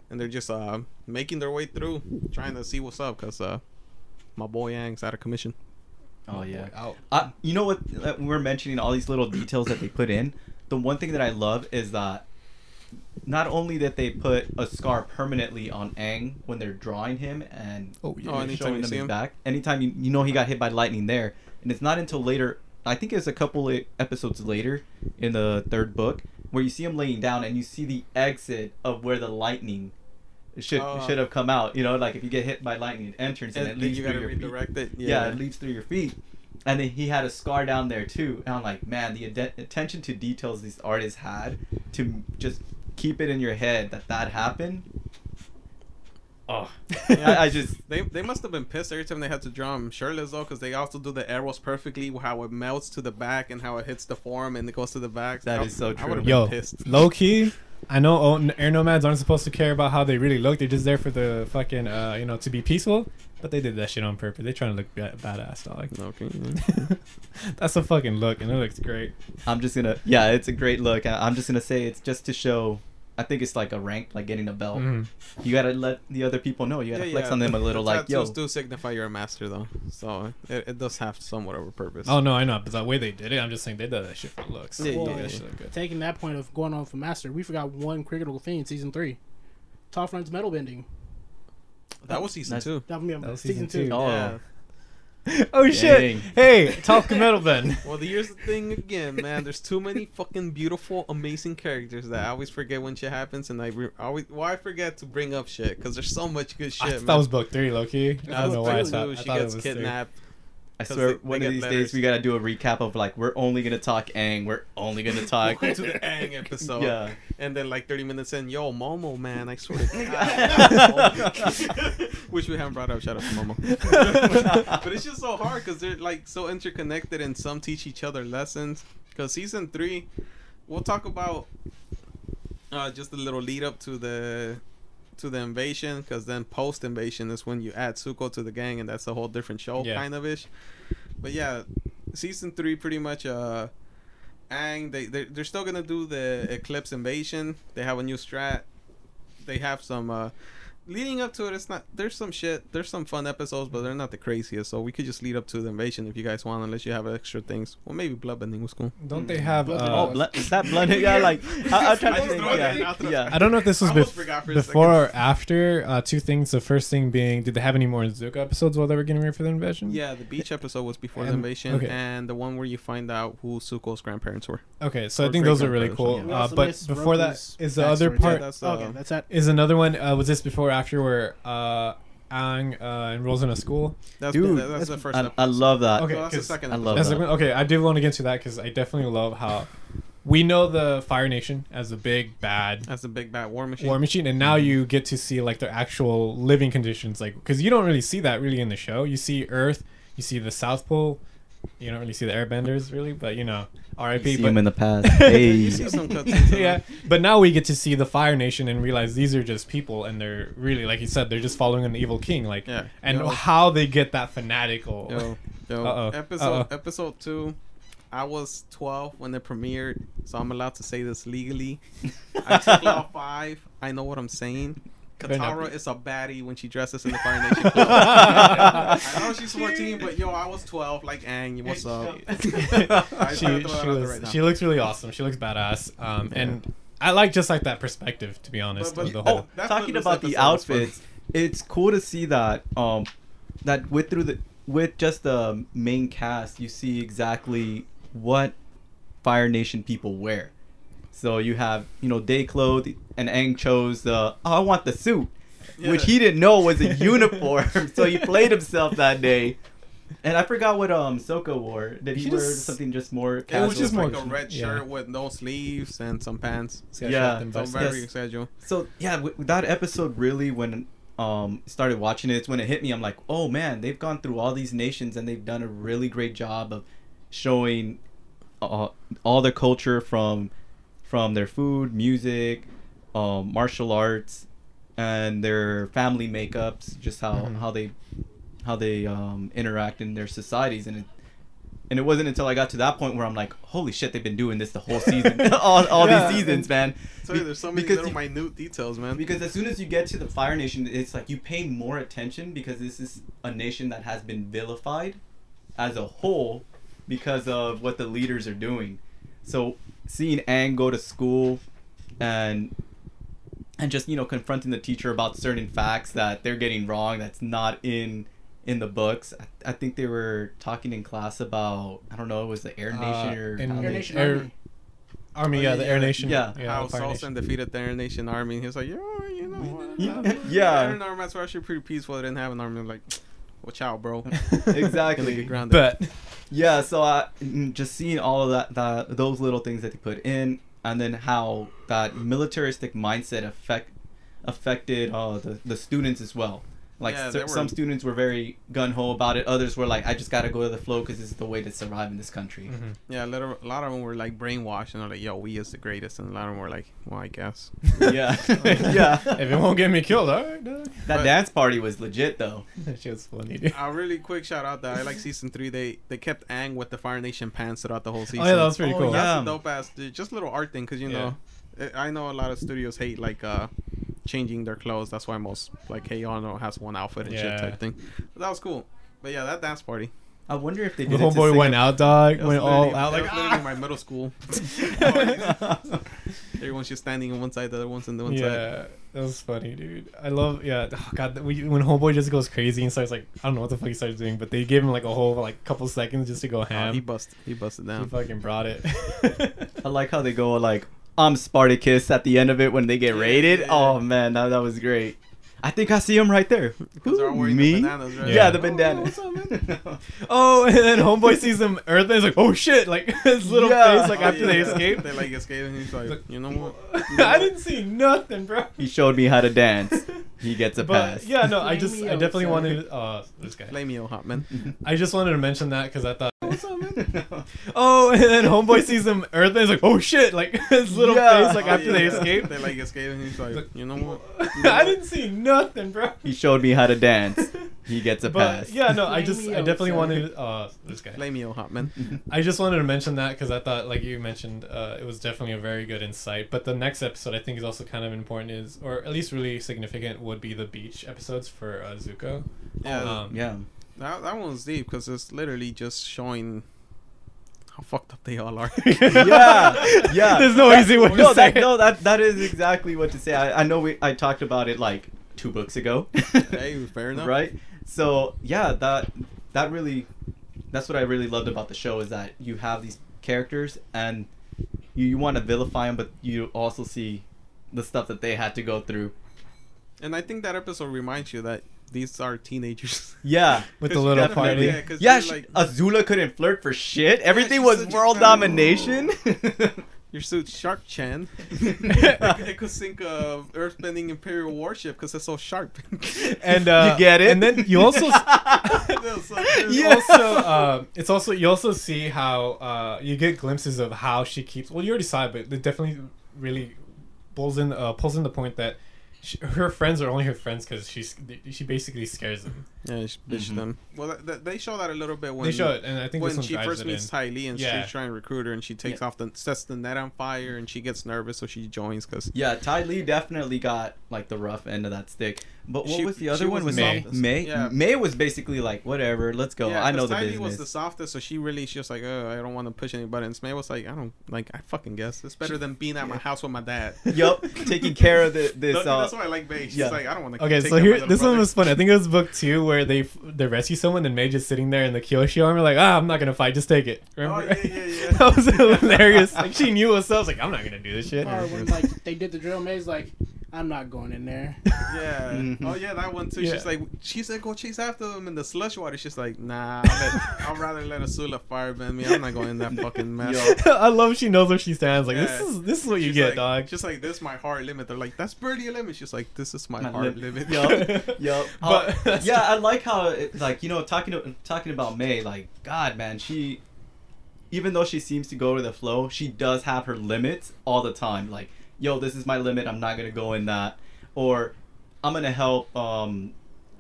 and they're just uh making their way through, trying to see what's up. Cause uh, my boy Aang's out of commission. Oh yeah. Out. Uh, you know what? uh, We're mentioning all these little details that they put in. The one thing that I love is that not only that they put a scar permanently on Aang when they're drawing him and Oh, Oh, anytime showing you them see his him? back. Anytime you, you know he got hit by lightning there, and it's not until later. I think it's a couple of episodes later in the third book where you see him laying down and you see the exit of where the lightning should Oh. should have come out. You know, like if you get hit by lightning, it enters and, And it leaves you through your feet redirect it. yeah. it leaves through your feet. And then he had a scar down there too. And I'm like, man, the ad- attention to details these artists had to just keep it in your head that that happened. Oh, Yeah. I, I just They, they must have been pissed every time they had to draw him shirtless though, because they also do the arrows perfectly, how it melts to the back and how it hits the form and it goes to the back. That I- is so true. would've been Yo, pissed. low key. I know air nomads aren't supposed to care about how they really look. They're just there for the fucking, uh, you know, to be peaceful. But they did that shit on purpose. They're trying to look ba- badass, dog. Okay. [laughs] That's a fucking look, and it looks great. I'm just gonna yeah, it's a great look. I'm just gonna say it's just to show. I think it's like a rank, like getting a belt. Mhm. You gotta let the other people know. You gotta Yeah, flex yeah, on them a little, like yo. tattoos do signify you're a master though, so it, it does have somewhat of a purpose. Oh no, I know, but the way they did it, I'm just saying they did that shit for looks. Yeah, Well, yeah, that yeah. shit good. Taking that point of going on for master, we forgot one critical thing in season three. Top Front's metal bending. that was season Nice. two. That was, That was season, season two. two. Oh. Yeah. [laughs] oh Dang. shit! Hey, talk metal then. [laughs] Well, here's the thing again, man. There's too many fucking beautiful, amazing characters that I always forget when shit happens, and I re- always why I forget to bring up shit because there's so much good shit. I man. thought that was book three, Loki. I don't know why I thought, too. I She thought it gets was three. I swear, one of these letters. days we gotta do a recap of like we're only gonna talk Aang, We're only gonna [laughs] talk. To the Aang episode. Yeah. And then like 30 minutes in, yo, Momo, man, I swear to [laughs] God. [laughs] Which we haven't brought up. Shout out to Momo. but it's just so hard because they're like so interconnected and some teach each other lessons. Because season three, we'll talk about uh, just a little lead up to the to the invasion. Because then post invasion is when you add Zuko to the gang, and that's a whole different show, Yeah. kind of ish. But yeah, season three pretty much uh Aang they they they're still gonna do the Eclipse invasion. They have a new strat. They have some uh leading up to it. It's not there's some shit. There's some fun episodes, but they're not the craziest. So we could just lead up to the invasion if you guys want, unless you have extra things. Well, maybe bloodbending was cool. Don't they have? Blood- Uh, oh, bl- is that blended? [laughs] Yeah, like I, I'm trying to think. throw it in, Yeah, I'll throw it yeah. I don't know if this was bef- forgot for a before or after. Uh, two things. The first thing being, did they have any more Zuko episodes while they were getting ready for the invasion? Yeah, the beach episode was before the invasion, okay. and the one where you find out who Zuko's grandparents were. Okay, so I think those are really cool. Yeah. Uh, but before that Roku's is the other part. Yeah, that's, uh, okay, that's that. is another one. Uh, was this before or after where uh, Aang uh, enrolls in a school? That's, Dude, that- that's, the first I. I love that. Okay, So that's the 'cause second I love That's that. like- okay, I do want to get to that because I definitely love how we know the Fire Nation as a big bad That's a big bad war machine. war machine, and now you get to see like their actual living conditions, like because you don't really see that really in the show. You see Earth, you see the South Pole, you don't really see the Airbenders really, but you know, R.I.P. See But him in the past. [laughs] hey. you see some cutscenes. [laughs] yeah, but now we get to see the Fire Nation and realize these are just people, and they're really, like you said, they're just following an evil king. Like, Yeah. and Yo. how they get that fanatical. Yo, yo. [laughs] Uh-oh. Episode Uh-oh. episode two. I was 12 when it premiered, so I'm allowed to say this legally. I took Law 5. I know what I'm saying. Better not Katara is a baddie when she dresses in the Fire Nation [laughs] clothes. I know she's 14, but yo, I was 12. Like, Aang, what's up? [laughs] She, she, throw it out there was, right she looks really awesome. She looks badass. Um, and I like just like that perspective, to be honest. But- of the but- whole, Oh, talking about the episode was for. outfits, it's cool to see that um that with through the with just the main cast, you see exactly what Fire Nation people wear. So you have you know day clothes, and Aang chose the oh, I want the suit, which he didn't know was a uniform. [laughs] so he played himself that day. And I forgot what um Sokka wore. Did he, He wear just- something just more casual? It was just like more- a red yeah. shirt with no sleeves and some pants. Yeah, So very Yes. casual. So yeah, w- that episode really when um started watching it, it's when it hit me. I'm like, oh man, they've gone through all these nations and they've done a really great job of showing uh, all their culture from from their food, music, um, martial arts, and their family makeups. Just how Mhm. how they how they um, interact in their societies and. It, and it wasn't until I got to that point where I'm like, "Holy shit! They've been doing this the whole season, [laughs] [laughs] all, all Yeah. these seasons, man." So there's so many because little you- minute details, man. because as soon as you get to the Fire Nation, it's like you pay more attention because this is a nation that has been vilified as a whole because of what the leaders are doing. So seeing Aang go to school and and just you know confronting the teacher about certain facts that they're getting wrong that's not in in the books. I, I think they were talking in class about I don't know it was the Air Uh, Nation or in- Air Nation Air- Army. Army, Oh, yeah, yeah, the yeah, Air Nation. yeah. how Fire Salson Nation. defeated the Air Nation army. He was like, yo, you know what? [laughs] Yeah. The Yeah. Air Army's were actually pretty peaceful. They didn't have an army. I'm like, watch out, bro. [laughs] Exactly. Get grounded. But Yeah, so I mm, just seeing all of that, that those little things that they put in, and then how that militaristic mindset affect affected uh, the the students as well. Like Yeah, cer- were- some students were very gun ho about it. Others were like, I just gotta go to the flow because this is the way to survive in this country. Mhm. Yeah, a, little, a lot of them were like brainwashed and they're like, yo, we is the greatest. And a lot of them were like, well, I guess. [laughs] yeah, [laughs] yeah. if it won't get me killed, all right, dog. That But- dance party was legit though. [laughs] That shit was funny, dude. A really quick shout out that I like season three. They they kept Aang with the Fire Nation pants throughout the whole season. Oh yeah, that was pretty Oh, cool. yeah. That's a dope ass. Dude. Just little art thing, cause you Yeah. know, I I know a lot of studios hate like uh changing their clothes. That's why most like Hey Ono has one outfit and shit type thing. But that was cool. But yeah, that dance party. I wonder if they The did. whole it to boy went out, dog. That Went all out like was literally ah! [laughs] my middle school. [laughs] [laughs] Oh, Everyone's just standing on one side, the other one's on the one side. Yeah, that was funny, dude. I love yeah. Oh, God, we, when homeboy just goes crazy and starts like I don't know what the fuck he starts doing, but they gave him like a whole like couple seconds just to go Oh, ham. he bust, he busted down. he fucking brought it. I like how they go like I'm Spartacus at the end of it when they get Yeah, raided. yeah. Oh man, that, that was great. I think I see him right there. Because they're Who, wearing me? the bananas, right? Yeah, Yeah. the Oh, bandana. what's up, man? [laughs] oh, and then homeboy sees him Earth and he's like, oh shit! Like [laughs] his little Yeah. face like Oh, after they yeah. escape. They like escape, and he's like, Like, you know what? [laughs] I didn't see nothing, bro. he showed me how to dance. He gets a But pass. yeah, no, I just me I definitely son. wanted uh this guy. Flame you, hot man. I just wanted to mention that because I thought. What's? Oh, and then homeboy sees him Earth and he's like, oh shit! Like his little Yeah. face like Oh, after they yeah. escape. They like escape, and he's like, Like, you know what? I didn't see nothing, bro. he showed me how to dance. [laughs] He gets a But pass. yeah, no, I just I definitely son. wanted uh this guy. Flame you, hot man. [laughs] I just wanted to mention that because I thought, like you mentioned, uh, it was definitely a very good insight. But the next episode, I think, is also kind of important. Is or at least really significant would be the beach episodes for uh, Zuko. Yeah, Um, yeah. that that one's deep because it's literally just showing how fucked up they all are. [laughs] Yeah, yeah. There's no easy way to no, say that, it. no, that that is exactly what to say. I, I know we I talked about it like two books ago. [laughs] hey, fair enough. right? So yeah, that that really that's what I really loved about the show is that you have these characters and you, you want to vilify them, but you also see the stuff that they had to go through. And I think that episode reminds you that these are teenagers. Yeah, [laughs] With the little definitely. party. Yeah, 'cause yeah. you're like- Azula couldn't flirt for shit. Everything she's was world girl. domination. [laughs] Your suit's sharp, Chan. [laughs] it, it could sink a earthbending Imperial warship because it's so sharp. [laughs] and uh, You get it? And then you also [laughs] so you also uh, it's also you also see how uh, you get glimpses of how she keeps. Well, you already saw it, but it definitely really pulls in uh, pulls in the point that she, her friends are only her friends because she's she basically scares them. Yeah, she bitched Mhm. them. Well, that, that, they show that a little bit when they show it, and I think when this one she first meets in. Ty Lee and Yeah. she's trying to recruit her and she takes Yeah. off the sets the net on fire and she gets nervous so she joins because Yeah, Ty Lee definitely got like the rough end of that stick. But what She- was the other one? the Was Mai. Mai? Mai? Yeah. Mai was basically like, whatever, let's go. yeah, I know the Ty Lee business. was the softest so she really she's just like oh I don't want to push any buttons. Mai was like I don't like I fucking guess it's better than being at my house with my dad. [laughs] yup, taking care of the, [laughs] this. That- Uh, that's why I like Mai. She's yeah. like I don't want to. Okay, so here this one was funny. I think it was book [laughs] two where they they rescue someone and Mai just sitting there in the Kyoshi armor like ah I'm not gonna fight just take it. Remember? Oh, yeah, yeah, yeah. that was hilarious. Like she knew herself. Like I'm not gonna do this shit. Or when like they did the drill maze, like I'm not going in there. Yeah. Mhm. Oh yeah, that one too. Yeah. She's like, she said go chase after them in the slush water. She's like, nah, I'll, let, [laughs] I'll rather let Azula firebend me. I'm not going in that [laughs] fucking mess. [laughs] I love she knows where she stands. Like this is this is what you She's get, like, dog. Just like this, is my hard limit. They're like, that's barely a limit. She's like, this is my, My hard lim- limit. Yup, yup. But- Uh, yeah, I like how it, like you know talking to, talking about Mai. Like God, man, she even though she seems to go with the flow, she does have her limits all the time. Like, yo, this is my limit. I'm not gonna go in that, or I'm gonna help um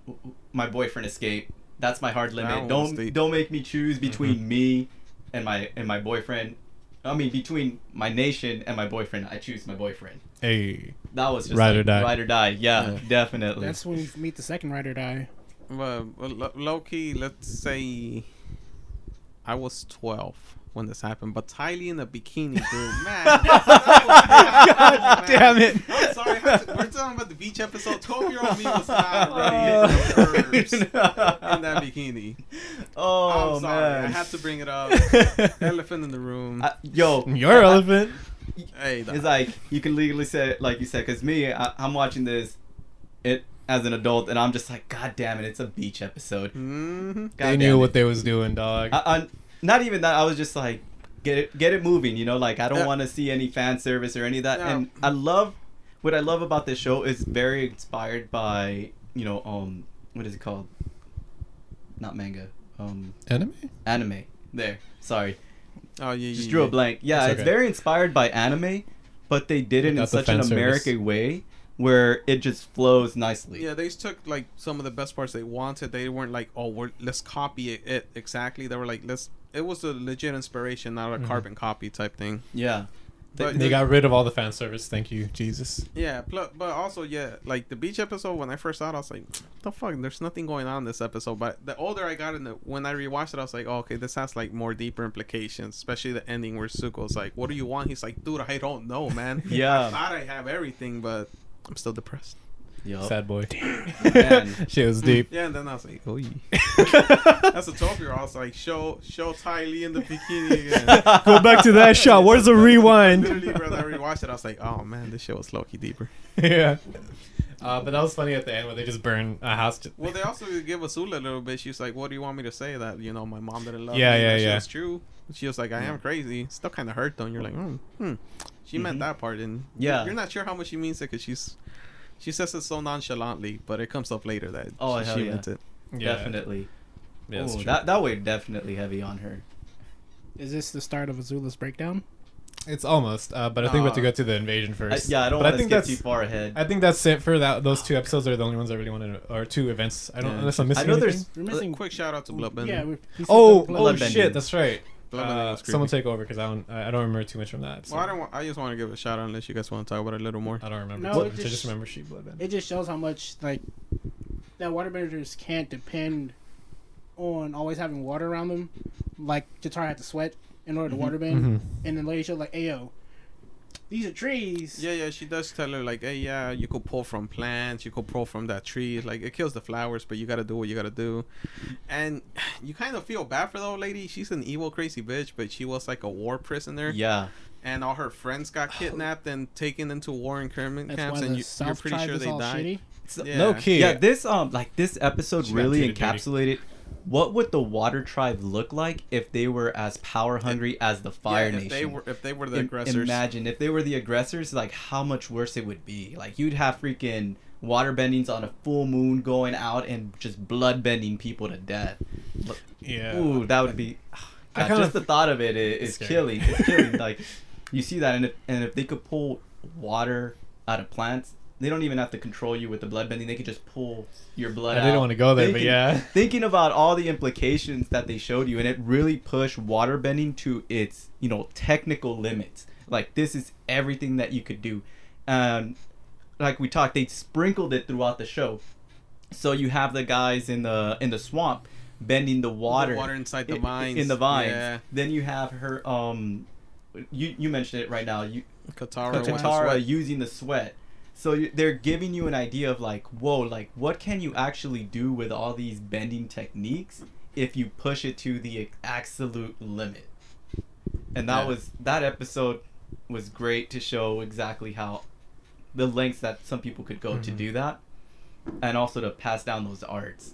w- w- my boyfriend escape. That's my hard limit. Don't deep. don't make me choose between Mm-hmm. me and my and my boyfriend. I mean, between my nation and my boyfriend, I choose my boyfriend. Hey. That was just Ride like, or die. Ride or die. Yeah, Yeah. definitely. That's when you meet the second rider die. Well, well, lo- low key, let's say I was 12 when this happened, but Ty Lee in the bikini, dude, man. [laughs] [laughs] God damn it. I'm sorry. To- we're talking about the beach episode. 12 year old me was not ready for [laughs] in that bikini. Oh I'm sorry. man. I had to bring it up. Elephant in the room. I- yo, Your I- elephant. hey, It's like you can legally say it like you said, because me, I, I'm watching this, it as an adult, and I'm just like, God damn it, it's a beach episode. hmm God they damn knew it. what they was doing, dog. I, I, not even that. I was just like, get it, get it moving. You know, like I don't Yeah. want to see any fan service or any of that. Yeah. And I love what I love about this show is very inspired by you know um what is it called? Not manga, um Enemy? anime. There, sorry. Oh yeah, just yeah, drew a blank. Yeah, It's it's very inspired by anime, but they did it in such an fan service. American way where it just flows nicely. Yeah, they took like some of the best parts they wanted. They weren't like, oh, we're let's copy it, it exactly. They were like, let's. It was a legit inspiration, not a Mhm. carbon copy type thing. Yeah. But They got rid of all the fan service. Thank you, Jesus. Yeah, pl- but also yeah, like the beach episode when I first saw it, I was like, the fuck, there's nothing going on in this episode. But the older I got in the when I rewatched it, I was like, oh, okay, this has like more deeper implications, especially the ending where Zuko's like, what do you want? He's like, dude, I don't know, man. [laughs] I Yeah. thought I have everything, but I'm still depressed. Yup. Sad boy. [laughs] Man. Shit was deep. Yeah, and then I was like, oh, [laughs] yeah. that's a 12 year old. I was like, show show Ty Lee in the bikini [laughs] again. Go back to that shot. Where's the rewind? Literally, when I rewatched it, I was like, oh man, this show was low key deeper. yeah. Uh, but that was funny at the end where they just burn a house. Just, Well, they also give Azula a little bit. She's like, "What do you want me to say? That you know, my mom didn't love Yeah, me." yeah, That yeah. was true. She was like, "I am crazy." Still kind of hurt though. And you're like, "Hmm, hmm." She meant Mhm. that part, and Yeah. you're not sure how much she means it because she's she says it so nonchalantly, but it comes up later that Oh, she, hell she yeah. meant it. yeah. Definitely. Yeah, Ooh, that that way definitely heavy on her. Is this the start of Azula's breakdown? It's almost. Uh, but I think we have to Uh, go to the invasion I, first. yeah, I don't But I want to think skip that's- too far ahead. I think that's it for that. Those two episodes are the only ones I really wanted, to, or two events. I don't Yeah. unless I'm missing I know anything. there's We're missing. Quick shout out to Bloodbender. Yeah. We're, Oh, oh Bloodbending. shit, that's right. Bloodbending Uh, someone take over because I don't. I I don't remember too much from that. Well, I don't. Want, I just want to give a shout out unless you guys want to talk about it a little more. I don't remember. No, it much. I just- just remember she bloodbend. It just shows how much like that waterbenders can't depend on always having water around them. Like Katara had to sweat in order to Mhm. waterbend, Mhm. and then later showed like, "Ayo, these are trees." Yeah, yeah, she does tell her like, hey, yeah, you could pull from plants, you could pull from that tree. Like it kills the flowers, but you gotta do what you gotta do. And [sighs] you kind of feel bad for the old lady. She's an evil, crazy bitch, but she was like a war prisoner, yeah. and all her friends got [sighs] kidnapped and taken into war internment That's camps, and you, you're pretty sure they died. shitty. So- Yeah. Low key. Yeah, this um like this episode She really encapsulated. dirty. What would the Water Tribe look like if they were as power hungry as the Fire yeah, Nation? if they were if they were the Im- aggressors. Imagine if they were the aggressors, like how much worse it would be. Like you'd have freaking water bendings on a full moon going out and just blood bending people to death. Yeah. Ooh, that would be. [sighs] I God, just the thought of it is, is killing. It's killing. [laughs] like you see that, and if and if they could pull water out of plants, they don't even have to control you with the blood bending. They could just pull your blood. I didn't want to go there, but yeah. [laughs] Thinking about all the implications that they showed you, and it really pushed water bending to its you know technical limits. Like this is everything that you could do, and like we talked, they sprinkled it throughout the show. So you have the guys in the in the swamp bending the water, the water inside the i- vines. in the vines. Yeah, Then you have her um, you you mentioned it right now. You Katara. Katara, went to sweat. using the sweat. So you, they're giving you an idea of like, whoa, like what can you actually do with all these bending techniques if you push it to the absolute limit? And that Yeah. was that episode was great to show exactly how the lengths that some people could go to Mhm. do that, and also to pass down those arts.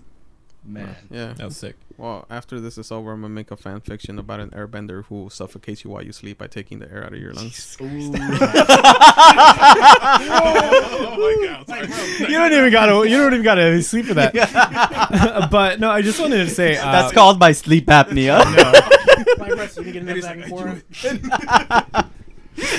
Man, Yeah. That was sick. Well, after this is over, I'm gonna make a fan fiction about an airbender who suffocates you while you sleep by taking the air out of your lungs. [laughs] Oh You don't even gotta. You don't even gotta sleep for that. [laughs] but no, I just wanted to say uh, that's called my sleep apnea. Like, Russ, you can get Maybe back and forth.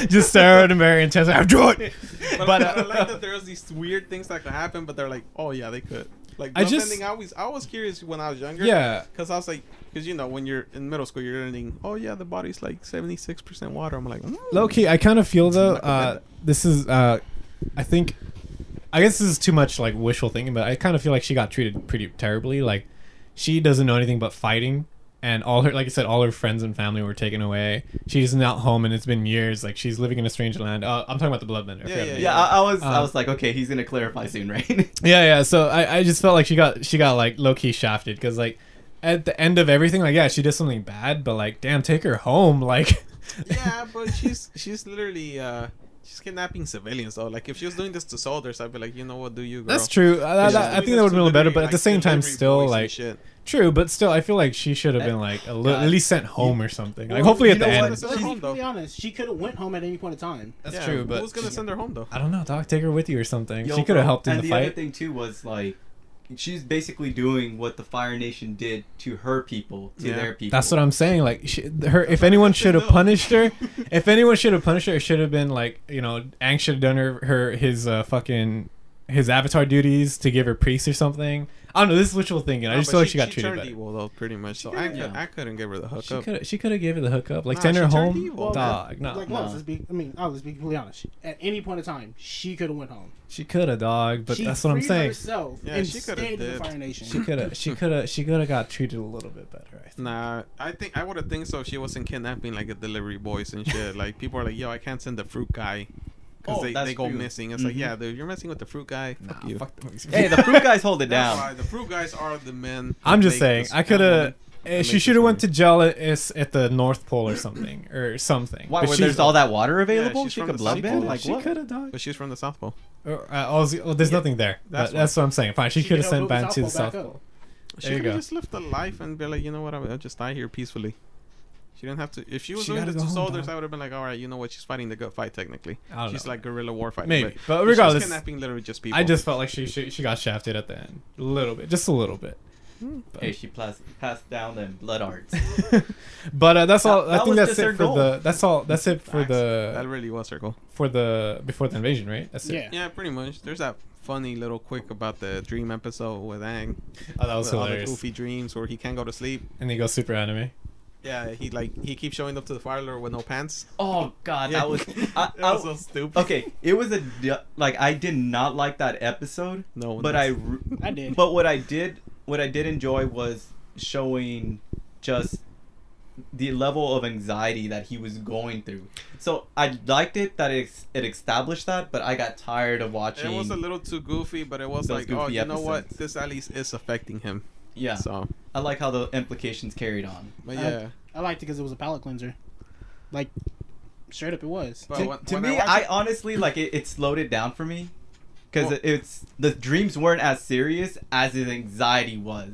just stare at him very intense. I do it. [laughs] But, But, I, uh, I like that there's these weird things that could happen, but they're like, oh yeah, they could. Like I just- bending, I always, I was curious when I was younger. Yeah. Because I was like, because you know, when you're in middle school, you're learning, oh yeah, the body's like 76% water. I'm like, mm. Low key, I kind of feel though. Uh, this is. Uh, I think. I guess this is too much like wishful thinking, but I kind of feel like she got treated pretty terribly. Like, she doesn't know anything but fighting, and all her, like I said, all her friends and family were taken away. She's not home, and it's been years. Like, she's living in a strange land. Uh, I'm talking about the Bloodbender. I Yeah, yeah, Yeah. I, I was I Um, was like, okay, he's gonna clarify soon, right? [laughs] Yeah, yeah. So I, I just felt like she got she got like low key shafted because like at the end of everything, like yeah, she did something bad, but like damn, take her home. Like [laughs] yeah, [laughs] but she's she's literally uh she's kidnapping civilians though. Like if she was doing this to soldiers, I'd be like, you know what, do you? Girl? that's true. Uh, She's that- I think that would have been a little better, literally, but at like, the same time, still like shit. True. But still, I feel like she should have been like a li- at least sent home or something. Like hopefully at the end. Send her Let's be home, though. honest. She could have went home at any point in time. That's Yeah, true, but who's gonna she- send her home though? I don't know, Doc. Take her with you or something. Yo, she could have helped in and the the other fight. thing too was like, she's basically doing what the Fire Nation did to her people, to Yeah. their people. That's what I'm saying. Like, she, her, if anyone should have punished her, [laughs] if anyone should have punished her, it should have been like, you know, Aang should have done her, her his uh, fucking his avatar duties to give her priest or something. I don't know. This is wishful thinking. I just but feel like she got treated turned better. evil though, pretty much. So I, Yeah. could, I couldn't give her the She hookup. could she could have gave her the hookup, like Nah, send her home. evil. Dog, no, like, no. let's be. I mean, I'll just be completely honest. At any point in time, she could have went home. she could have, dog. But she that's what I'm freed saying. Herself Yeah, and she stayed coulda the. Fire Nation. She could have, she could have, she could have got treated a little bit better. I think. Nah, I think I would have think so. if She wasn't kidnapping like a delivery boys and shit. like people are like, yo, I can't send the fruit guy because Oh, they, they go true. missing. It's like, Mhm. yeah, dude, you're messing with the fruit guy. Fuck Nah, you. fuck the- hey, the fruit guys hold it [laughs] That's down. why the fruit guys are the men. I'm just saying, I could have. that She should have went to woman. Jealous at the North Pole or something, or something. Why? But Where there's all that water available? she's she could the blood bend? Like she could have done. But she's from the South Pole. Or, uh, oh, is- oh, there's nothing there. That's That's, that's what I'm saying. Fine, she, She could have sent help back move to the the South South Pole Pole. She could have just lived a life and be like, you know what, I'll just die here peacefully. She didn't have to. If she was She doing gotta this home, soldiers, dog. I would have been like, all right, you know what, she's fighting the good fight technically. She's know. like guerrilla war fighting. Maybe, but, but she's regardless, kidnapping literally just people. I just felt like she, she she got shafted at the end, a little bit, just a little bit. But, Hey, she passed passed down them blood arts. [laughs] but uh, that's all. I that think that's it for goal. the. That's all. That's it for Facts. that really was her goal. for the before the invasion, right? That's it. Yeah. Yeah, pretty much. There's that funny little quick about the dream episode with Aang. Oh, that was with all the hilarious. goofy dreams where he can't go to sleep. And he goes super anime. Yeah, he like he keeps showing up to the fire lord with no pants. Oh God, Yeah. that was. [laughs] I, That I, was so stupid. okay, it was a like I did not like that episode, No, but does. I. [laughs] I did. But what I did, what I did enjoy was showing just the level of anxiety that he was going through. So I liked it that it, it established that, but I got tired of watching. It was a little too goofy, but it was like, oh, goofy you know what? This at least is affecting him. Yeah, So, I like how the implications carried on. but yeah. I liked it because it was a palate cleanser. Like, straight up, it was. But to when- to when me, watch I, honestly like it, it slowed it down for me because Well- it's the dreams weren't as serious as his anxiety was.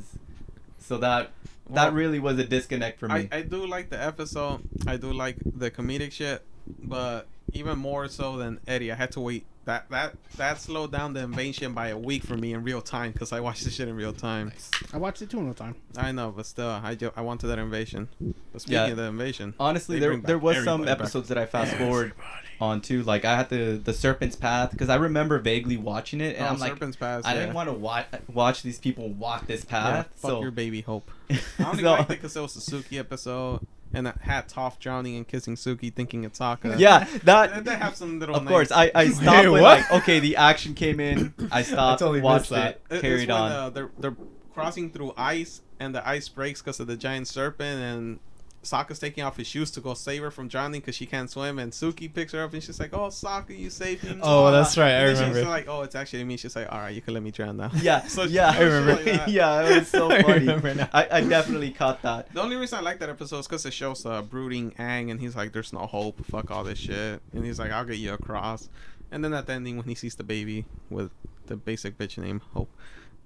So that that Well, really was a disconnect for me. I, I do like the episode. I do like the comedic shit, but even more so than Eddie, I had to wait. That that that slowed down the invasion by a week for me in real time because I watched this shit in real time. I watched it too in real time. I know, but still, I ju- I wanted that invasion. But speaking Yeah. of the invasion, Honestly, there there was some everybody back. episodes that I fast forward on too. Like I had the the Serpent's Path because I remember vaguely watching it, and oh, I'm like, Serpent's Pass. I yeah. didn't want to watch watch these people walk this Yeah, path. fuck so your baby hope. [laughs] I only So- liked it because it was a Suki episode, and it had Toph drowning and kissing Suki, thinking it's Sokka. [laughs] yeah, that they have some little. of course I I [laughs] stopped when what? like okay the action came in. I [laughs] stopped, totally watched missed that. it, It- it's carried when, on. Uh, they're they're crossing through ice, and the ice breaks because of the giant serpent, and Sokka's taking off his shoes to go save her from drowning because she can't swim, and Suki picks her up, and she's like, "Oh, Sokka, you saved me." Oh, mwah." that's right. I And then She's remember. like, "Oh, it's actually me." She's like, "All right, you can let me drown now." yeah, [laughs] So yeah, I remember. [laughs] yeah, that. it was so [laughs] I funny. remember now. I, I definitely caught that. The only reason I like that episode is because it shows uh, brooding Aang, and he's like, "There's no hope. Fuck all this shit." And he's like, "I'll get you across." And then at the ending, when he sees the baby with the basic bitch name Hope,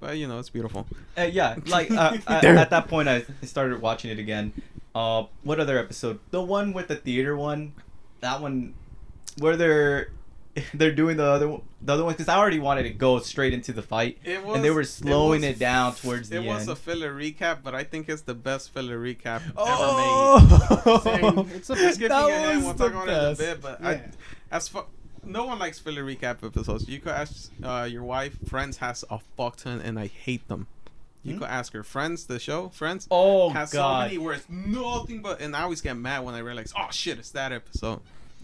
but you know, it's beautiful. Uh, yeah, like uh, [laughs] uh, There. at that point, I started watching it again. Uh, what other episode? The one with the theater one. That one, where they're [laughs] they're doing the other one- the other one because I already wanted to go straight into the fight, It and they were slowing was- it, down towards the end. It was a filler recap, but I think it's the best filler recap ever Oh, [laughs] Same. It's a- made. That was the talk about it in a best. bit. But Yeah. I, as fu- no one likes filler recap episodes. You could ask uh, your wife. Friends has a fuck ton, and I hate them. You Hmm? could ask her. Friends, the show, Friends. oh has so many where it's nothing but and I always get mad when I realize oh shit it's that episode.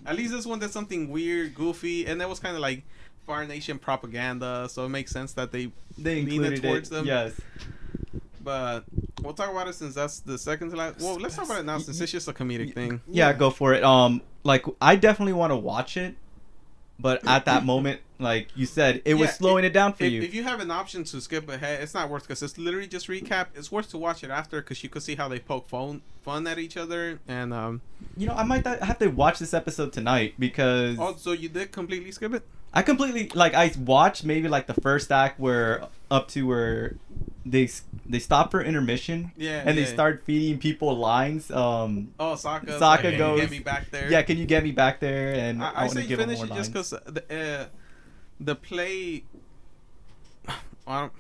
At least this one did something weird, goofy, and that was kind of like Fire Nation propaganda, so it makes sense that they. they included towards it. them. Yes. But we'll talk about it since that's the second to last. Well, let's talk about it now since it's just a comedic thing. Yeah, go for it. Um, like I definitely want to watch it, but at that moment, like you said, it was Yeah, slowing it, down for If, you. if you have an option to skip ahead, it's not worth because it's literally just recap. It's worth to watch it after because you could see how they poke fun fun at each other and um. you know, I might have to watch this episode tonight because Oh, so you did completely skip it? I completely like I watched maybe like the first act where up to where they they stop for intermission Yeah. and they yeah. start feeding people lines. Um, Oh, Sokka. Sokka like, "Can you Get me back there. yeah, can you get me back there? And I, I, I want say to give them finish it just because the uh, the play. I don't.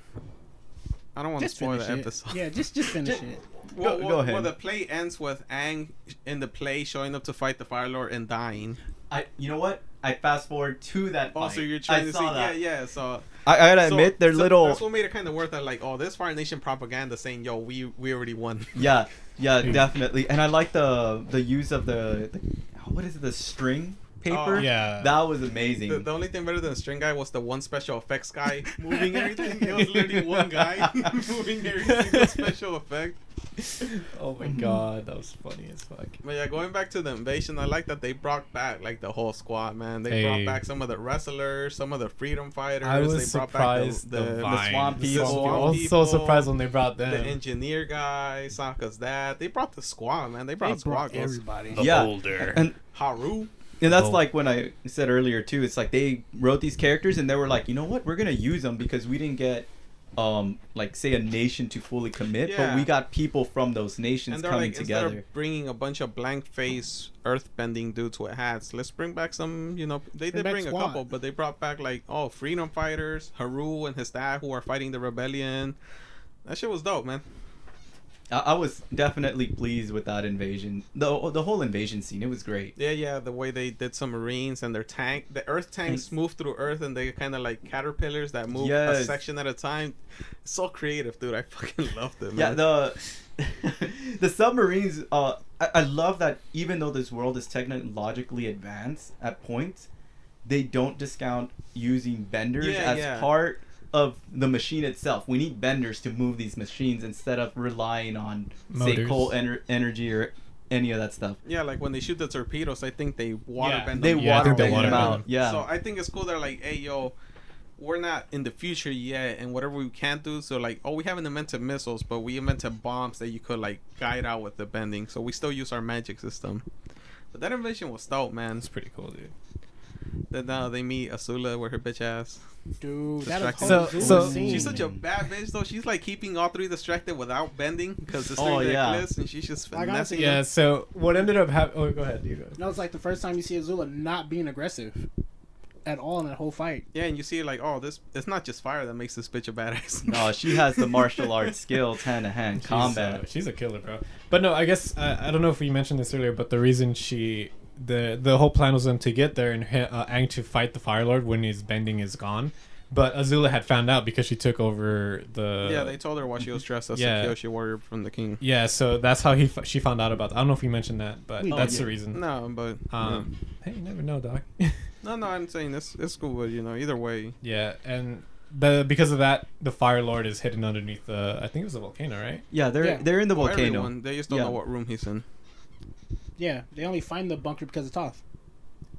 I don't want to spoil the it. episode. Yeah, just just finish it. [laughs] Well, Go- well, ahead. Well, the play ends with Aang in the play showing up to fight the Fire Lord and dying. I you know what? I fast forward to that. Oh, fight. so you're trying I to see? that. Yeah, yeah. So I, I gotta so- admit, they're so little. That's what made it kind of worth it. Like, oh, this Fire Nation propaganda saying, "Yo, we we already won." [laughs] Yeah, yeah, [laughs] definitely. And I like the the use of the, the what is it? The string paper. Oh, yeah. that was amazing. The, the only thing better than the string guy was the one special effects guy [laughs] moving everything. It was literally one guy [laughs] [laughs] moving every single special effect. oh my god, that was funny as fuck. But yeah, going back to the invasion, I like that they brought back like the whole squad, man. They brought back some of the wrestlers, some of the freedom fighters. I was they brought surprised back the, the, the, Vine- swamp people. swamp Swamp I was so surprised when they brought them. the engineer guy, Sokka's dad. They brought the squad, man. They They brought squad brought girls. everybody. Yeah. boulder. and Haru. And that's Oh. like when I said earlier too. It's like they wrote these characters and they were like, you know what? We're gonna use them because we didn't get. Um, like say a nation to fully commit, but we got people from those nations And coming like, together. instead of bringing a bunch of blank face earthbending dudes with hats, let's bring back some, you know, they Bring did back bring a squad. couple, but they brought back like, oh, freedom fighters, Haru and his dad who are fighting the rebellion. That shit was dope, man. I, I was definitely pleased with that invasion. the The whole invasion scene, it was great. Yeah, yeah, the way they did some marines and their tank, the earth tanks move through earth and they kind of like caterpillars that move a section at a time. So creative, dude. I fucking [laughs] loved it, Yeah, the [laughs] the submarines. Uh, I, I love that even though this world is technologically advanced at points, they don't discount using benders Yeah, as yeah. part of the machine itself. We need benders to move these machines instead of relying on say coal ener- energy or any of that stuff. yeah, like when they shoot the torpedoes, I think they water Yeah. bend They them. Yeah, I water they bend water them out. them. Yeah. So I think it's cool. They're like, hey, yo, we're not in the future yet, and whatever we can't do. So like, oh, we haven't invented missiles, but we invented bombs that you could like guide out with the bending. So we still use our magic system. But that invention was dope, man. It's pretty cool, dude. Then now they meet Azula with her bitch ass. Dude, that whole So- so- She's such a bad bitch though. She's like keeping all three distracted without bending because it's Oh, yeah. necklace and she's just Like, finessing. honestly, Yeah. So what ended up happening? Oh, go ahead. You go. No, it's like the first time you see Azula not being aggressive at all in that whole fight. Yeah, and you see like, oh, this it's not just fire that makes this bitch a badass. No, she has the [laughs] martial arts skills, hand to hand combat. uh, she's a killer, bro. But no, I guess I, I don't know if we mentioned this earlier, but the reason she the the whole plan was them to get there and hit, uh, Aang to fight the Fire Lord when his bending is gone. But Azula had found out because she took over the. yeah, they told her why she was dressed as Yeah. a Kyoshi warrior from the king. Yeah, so that's how he she found out about. That. I don't know if we mentioned that, but We that's did. the reason. No, but Um, hey, you never know, doc. [laughs] no, no, I'm saying this it's cool, but you know, either way, yeah, and the because of that, the Fire Lord is hidden underneath the. I think it was a volcano, right? Yeah, they're Yeah. they're in the well, volcano. everyone, they just don't Yeah. know what room he's in. Yeah, they only find the bunker because of Toph.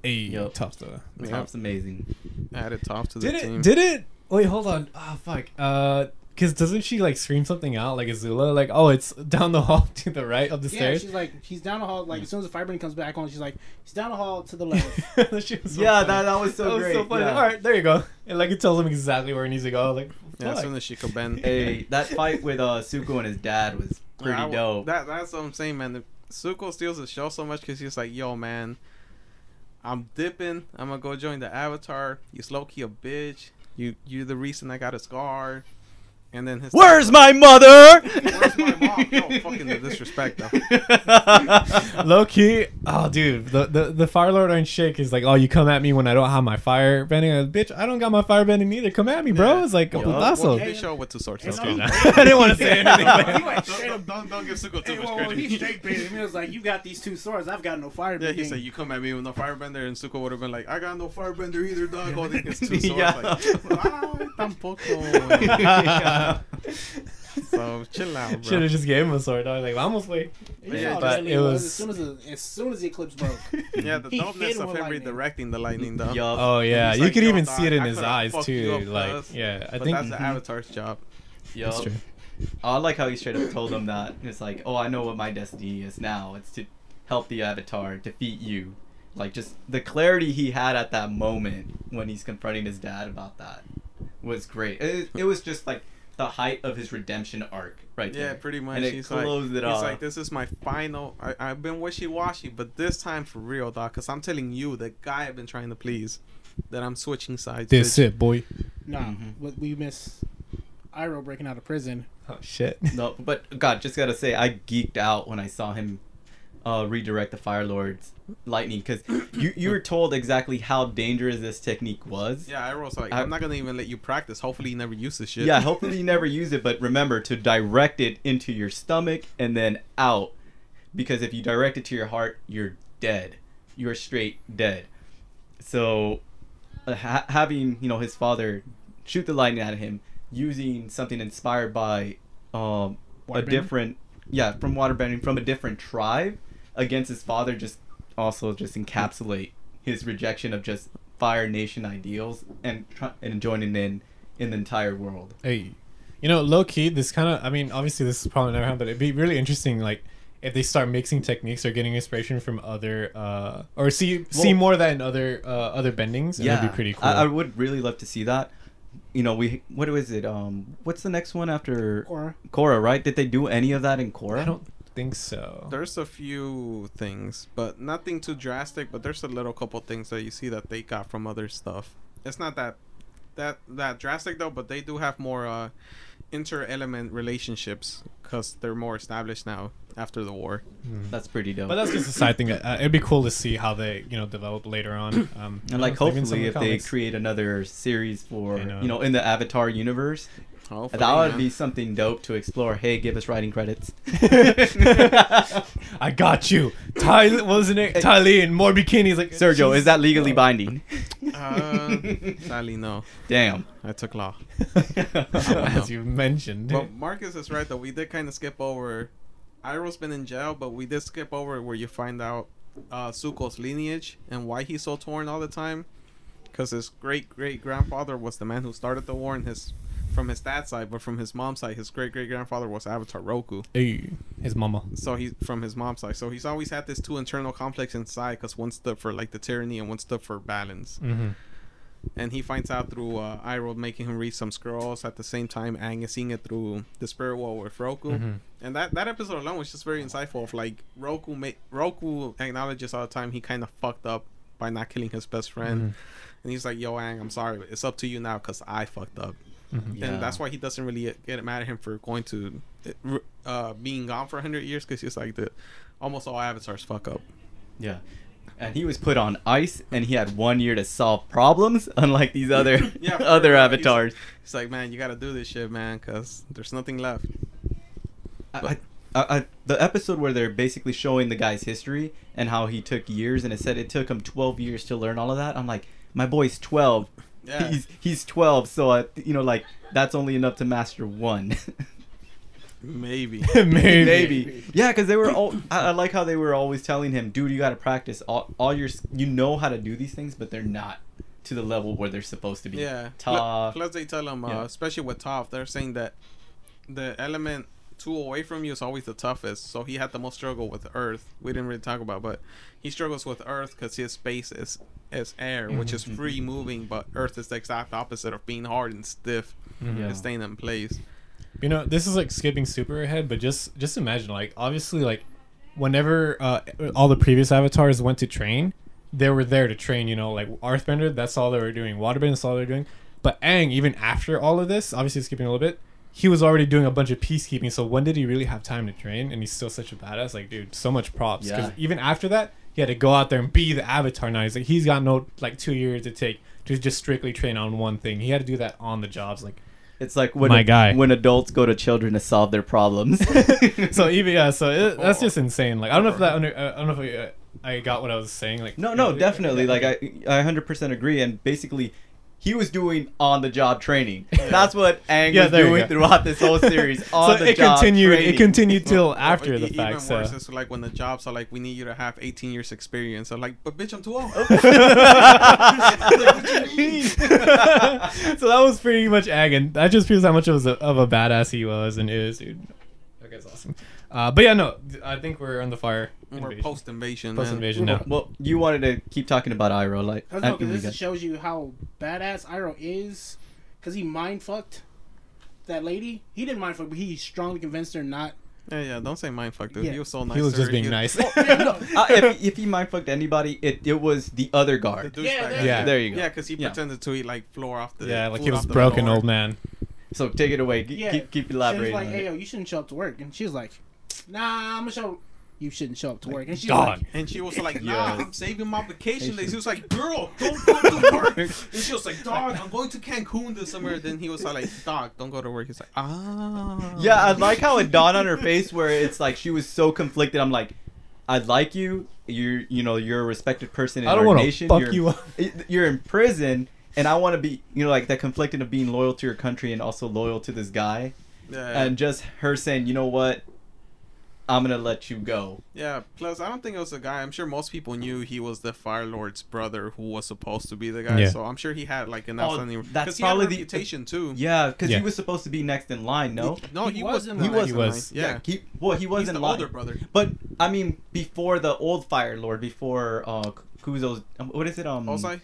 Hey, Yup. tough though. Yeah, Toph's amazing. added Toph to the Did team. it? Did it? Wait, hold on. Oh fuck. Uh, cause doesn't she like scream something out like Azula? Like, oh, it's down the [laughs] hall to the right of the Yeah, stairs. she's like, he's down the hall. Like as soon as the firebending comes back on, she's like, he's down the hall to the left. [laughs] She so yeah, that, that was so That was great. so funny. yeah. All right, there you go. And like it tells him exactly where he needs to go. Like, yeah, as soon as she could bend. Hey, [laughs] that fight with uh Zuko and his dad was pretty Yeah, I- dope. That that's what I'm saying, man. The, Zuko steals the show so much because he's like, "Yo, man, I'm dipping. I'm gonna go join the Avatar. You low key a bitch. You you're the reason I got a scar." And then his Where's my [laughs] mother? Where's my mom? No, fucking the disrespect though. [laughs] Low key, oh dude, the the the Fire Lord on Shake is like, oh, you come at me when I don't have my fire bending. Uh, Bitch, I don't got my fire bending either. Come at me, bro. Yeah. It's like a Yup. putazo. Well, Hey, they show with two swords. It's That's [laughs] good. I didn't want to say anything. He man. went straight up. don't, don't give Zuko Hey, well, he straight baited him. He was like, "You got these two swords. I've got no firebending." Yeah, he said, "You come at me with no firebender," and Zuko would have been like, "I got no firebender either, dog." Holding his two swords, Yeah. like, "Ah, tampoco." [laughs] so chill out, bro. Should have just gave him a sword. I was like, vamos, way. You Yeah, but it was, was- as soon as the, as soon as the eclipse broke. [laughs] Yeah, the He hit dopeness of him lightning. redirecting the lightning, though. Yup. Oh yeah, you like, could even dog, see it in I his eyes too. up, Like, cuz." yeah, I but think that's the. Avatar's job. Yup. that's true. I like how he straight up told him that. It's like, oh, I know what my destiny is now. It's to help the Avatar defeat you. Like just the clarity he had at that moment when he's confronting his dad about that was great. It, it was just like the height of his redemption arc, right Yeah, there. pretty much. And it he's closed like, it he's off. like, this is my final. I, I've been wishy washy, but this time for real, dog. Because I'm telling you, the guy I've been trying to please, that I'm switching sides. This bitch. it, boy. Nah, Mhm. but we miss Iroh breaking out of prison. Oh shit. No, but God, just gotta say, I geeked out when I saw him uh, redirect the Fire Lord's lightning because you you were told exactly how dangerous this technique was. Yeah, I was like, I- I'm not gonna even let you practice. Hopefully, you never use this shit. Yeah, hopefully you never use it, but remember to direct it into your stomach and then out. Because if you direct it to your heart, you're dead. You're straight dead. So, uh, ha- having you know his father shoot the lightning at him using something inspired by um, a different yeah from waterbending from a different tribe against his father just also just encapsulate his rejection of just Fire Nation ideals and try- and joining in in the entire world. Hey, you know, low key, this kind of, I mean, obviously this is probably never happened, but it'd be really interesting, like, if they start mixing techniques or getting inspiration from other, uh, or see see more of that in other uh, other bendings, and that'd be pretty cool. I, I would really love to see that. You know, we what was it? Um, what's the next one after Or Korra? Right? Did they do any of that in Korra? I don't think so. There's a few things, but nothing too drastic. But there's a little couple things that you see that they got from other stuff. It's not that that that drastic though, but they do have more uh, inter-element relationships because they're more established now after the war. Mm. That's pretty dope. But that's just a side thing. Uh, it'd be cool to see how they, you know, develop later on. Um, and like know, hopefully of the if they create another series for I know. you know in the Avatar universe, Hopefully, that would man. be something dope to explore. Hey, give us writing credits. [laughs] I got you, Ty. Wasn't it Ty Lee and more bikinis? Like Sergio, is that legally Oh. binding? Uh, [laughs] sadly, no. Damn. I took law. [laughs] As you mentioned. But Marcus is right though. We did kind of skip over. Iroh's been in jail, but we did skip over where you find out uh, Zuko's lineage and why he's so torn all the time. Because his great great grandfather was the man who started the war, and his from his dad's side, but from his mom's side, his great great grandfather was Avatar Roku. Hey, his mama. So he's from his mom's side. So he's always had this two internal conflicts inside, because one stood for like the tyranny and one stood for balance. Mm-hmm. And he finds out through uh, Iroh making him read some scrolls. At the same time, Aang is seeing it through the spirit world with Roku. Mm-hmm. And that, that episode alone was just very insightful. Of like Roku, ma- Roku acknowledges all the time he kind of fucked up by not killing his best friend, Mhm. and he's like, "Yo, Aang, I'm sorry, it's up to you now because I fucked up." Mhm. Yeah. And that's why he doesn't really get mad at him for going to, uh, being gone for hundred years because he's like the, almost all avatars fuck up. Yeah. And he was put on ice, and he had one year to solve problems, [laughs] unlike these other [laughs] Yeah, [laughs] other real. avatars. It's like, man, you got to do this shit, man, because there's nothing left. I, I, I, the episode where they're basically showing the guy's history and how he took years, and it said it took him 12 years to learn all of that. I'm like, my boy's 12. Yeah. He's he's 12, so uh, you know, like that's only enough to master one. [laughs] Maybe. [laughs] Maybe. Maybe. Yeah, because they were all. I, I like how they were always telling him, "Dude, you got to practice. All, all your, you know how to do these things, but they're not to the level where they're supposed to be." Yeah. Plus, they tell him, uh, Yeah. especially with Toph, they're saying that the element two away from you is always the toughest. So he had the most struggle with Earth. We didn't really talk about, but he struggles with Earth because his space is is air, which is Mhm. free moving, but Earth is the exact opposite of being hard and stiff Mhm. Yeah. and staying in place. You know, this is like skipping super ahead, but just just imagine, like, obviously, like, whenever uh, all the previous avatars went to train, they were there to train. You know, like Earthbender, that's all they were doing. Waterbender, that's all they were doing. But Aang, even after all of this, obviously skipping a little bit, he was already doing a bunch of peacekeeping. So when did he really have time to train? And he's still such a badass. Like, dude, so much props. Because Yeah. even after that, he had to go out there and be the avatar now. He's like, he's got no like two years to take to just strictly train on one thing. He had to do that on the jobs. Like, It's like when My guy. when adults go to children to solve their problems. [laughs] so even yeah, so it, [laughs] that's just insane. Like I don't know if that under, uh, I don't know if I, uh, I got what I was saying. Like No, no, definitely. Like. I, I hundred percent agree. And basically, he was doing on the job training. That's what Aang Yeah, was doing throughout this whole [laughs] series. On so the it job continued. It continued till Well, after well, the e- fact. Even So worse is like when the jobs are like, we need you to have 18 years experience. I'm like, but bitch, I'm too [laughs] old. [laughs] so that was pretty much Aang, and that just proves how much of a, of a badass he was and is, dude. That guy's awesome. Uh, but yeah, no, I think we're on the fire. We're post invasion. Post invasion now. Well, you wanted to keep talking about Iroh, like Cause I- no, 'cause we this got- shows you how badass Iroh is. Cause he mind fucked that lady. He didn't mind fuck, but he strongly convinced her not. Yeah, yeah. Don't say mind mindfuck, dude. Yeah. He was so nice. He was just being He- nice. uh, [laughs] if, if he mind fucked anybody, it, it was the other guard. douchebag Yeah, guy. there Yeah. There you go. Yeah, because he Yeah. pretended to eat like floor off the. yeah, like he was broken floor. old man. So take it away. G- Yeah. Keep keep She was elaborating. like, "Hey, yo, you shouldn't show up to work," and she was like, "Nah, I'm gonna show." You shouldn't show up to work, and she's God. like, And she was like, [laughs] Nah, Yeah. I'm saving my vacation days. He was like, Girl, don't go to work. [laughs] and she was like, Dog, I'm going to Cancun this summer. Then he was like, [laughs] Dog, don't go to work. He's like, Ah. Yeah, I like how it dawned on her face where it's like she was so conflicted. I'm like, I like you. You're, you know, you're a respected person in I don't our nation. fuck you're, you up. You're in prison, and I want to be, you know, like that conflicting of being loyal to your country and also loyal to this guy. Yeah. And just her saying, you know what, I'm gonna let you go. Yeah, plus I don't think it was a guy. I'm sure most people knew he was the Fire Lord's brother who was supposed to be the guy. Yeah. So I'm sure he had like an Oh, outstanding. that's 'cause he had a probably the- reputation too. Yeah, because Yeah. he was supposed to be next in line. No, No, He he, was was. in He line. was. He was. line. Yeah. he well he was He's in the line. older brother. But I mean, before the old Fire Lord, before uh Kuzo's, um, what is it? Um, Ozai.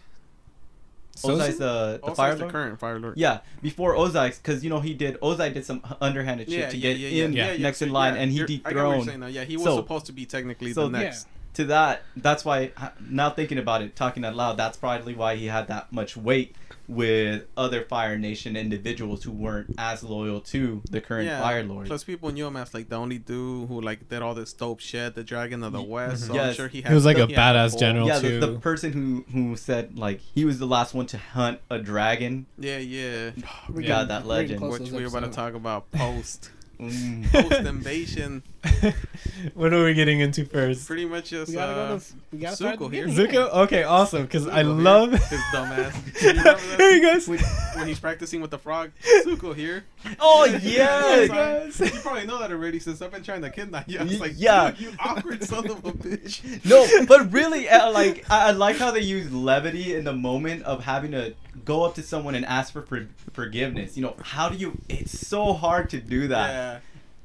Ozai's the the Ozai's Fire the current Fire Lord. Yeah, before Ozai's, because you know he did. Ozai did some underhanded shit to get in yeah. next in line, and he You're- I get what you're dethroned. saying. Yeah, he was So- supposed to be technically so the next. To that, that's why h- now thinking about it, talking out loud, that's probably why he had that much weight with other Fire Nation individuals who weren't as loyal to the current Yeah. Fire Lord. Plus, people knew him as like the only dude who like did all this dope shit, the Dragon of the Y- West. So I'm sure he, He was like a badass general yeah, the, too. the person who who said like he was the last one to hunt a dragon. Yeah, yeah. We're God, getting- that legend. Which to we were this about to talk about post Mm. [laughs] post invasion. [laughs] what are we getting into first? Pretty much just We gotta uh, go to. We gotta start at the Zuko here. Zuko? Okay, awesome. Because I love. his [laughs] dumbass. You remember that? Here you guys. when he's practicing with the frog. Zuko here. Oh Yeah, yeah, guys. You probably know that already since I've been trying to kidnap you. I was like, yeah. dude, you awkward son of a bitch. No, but really, uh, like I, I like how they use levity in the moment of having to go up to someone and ask for, for forgiveness. You know, how do you? It's so hard to do that. Yeah.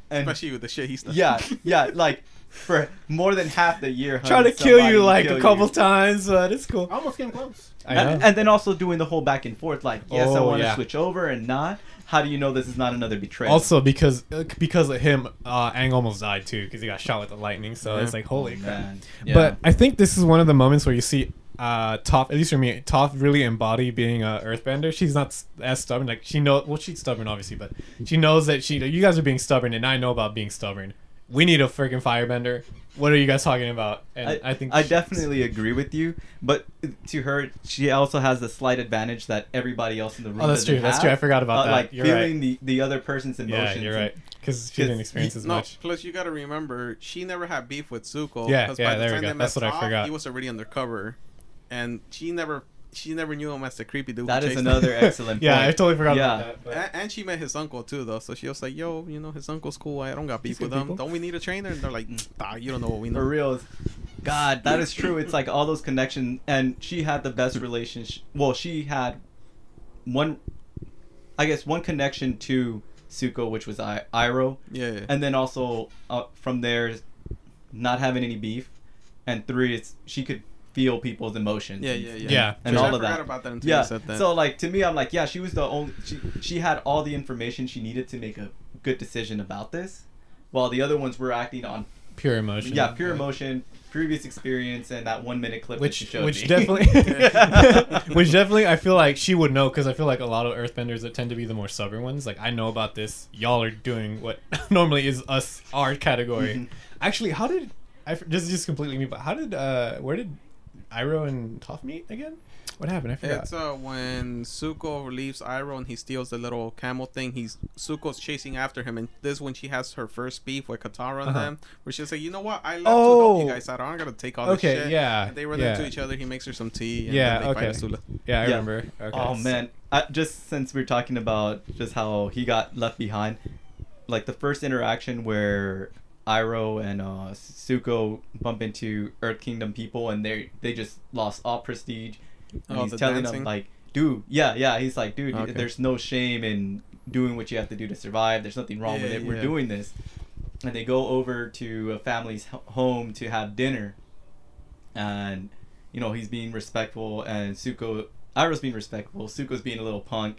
And Especially with the shit he's done. yeah, yeah, like for more than half the year. Trying to kill you like kill a couple you. times, but it's cool. I almost came close. I know. And, and then also doing the whole back and forth, like yes, I Oh, want to yeah. switch over and not. How do you know this is not another betrayal? also because uh, because of him, uh, Aang almost died too because he got shot with the lightning. So Yeah. it's like holy Oh, crap. Yeah. But I think this is one of the moments where you see uh Toph, at least for me, Toph really embody being a earthbender. She's not as stubborn. Like she know well, she's stubborn obviously, but she knows that she you guys are being stubborn, and I know about being stubborn. We need a freaking firebender. What are you guys talking about? And I, I, think I she- definitely agree with you, but to her, she also has the slight advantage that everybody else in the room. Oh, that's doesn't true. That's true. I forgot about Uh, that. Like you're feeling right. the, the other person's emotions. Yeah, emotions. you're right. Because she 'Cause didn't experience he- as No, much. plus you gotta remember she never had beef with Zuko. Yeah, 'cause yeah, by the there we time go. they met That's what I forgot. He was already undercover, and she never she never knew him as the creepy dude. That is another him. [laughs] excellent Yeah. I totally forgot Yeah. about that. but- And, and she met his uncle too, though. So she was like, "Yo, you know, his uncle's cool. I don't got beef with him. people." Don't we need a trainer?" And they're like, "Nah, you don't know what we know." For real. God, that is true. It's like all those connections, and she had the best relationship. Well, she had one, I guess, one connection to Zuko, which was I- Iroh, Yeah, yeah. and then also uh, from there, not having any beef, and three, it's she could feel people's emotions. yeah, and- yeah, yeah. Yeah, and all I of that. about that until Yeah. you said that. So like to me, I'm like, yeah, she was the only. She she had all the information she needed to make a good decision about this, while the other ones were acting on pure emotion. yeah pure emotion, previous experience, and that one minute clip that she Which, showed which me. definitely, [laughs] [laughs] which definitely, I feel like she would know because I feel like a lot of Earthbenders that tend to be the more stubborn ones. Like I know about this. Y'all are doing what [laughs] normally is us our category. Mhm. Actually, how did I? This is just completely me. But how did uh, where did Iroh and Toph meet again? What happened? I forgot. It's uh when Zuko leaves Iroh and he steals the little camel thing. He's Zuko's chasing after him, and this is when she has her first beef with Katara and Uh-huh. them, where she's like, "You know what? I left to help you Oh. guys out. I'm not gonna take all this Okay, shit." yeah, And they run yeah. into each other. He makes her some tea. And Yeah, then they okay. Fight Azula. yeah, I Yeah. remember. Okay. Oh man, I, just since we're talking about just how he got left behind, like the first interaction where Iroh and uh, Zuko bump into Earth Kingdom people and they they just lost all prestige. And Oh, he's the telling dancing? them like, dude, yeah, yeah. He's like, dude, Okay. there's no shame in doing what you have to do to survive. There's nothing wrong with Yeah, it. We're doing this. And they go over to a family's home to have dinner, and you know he's being respectful, and Zuko, Iroh's being respectful. Zuko's being a little punk.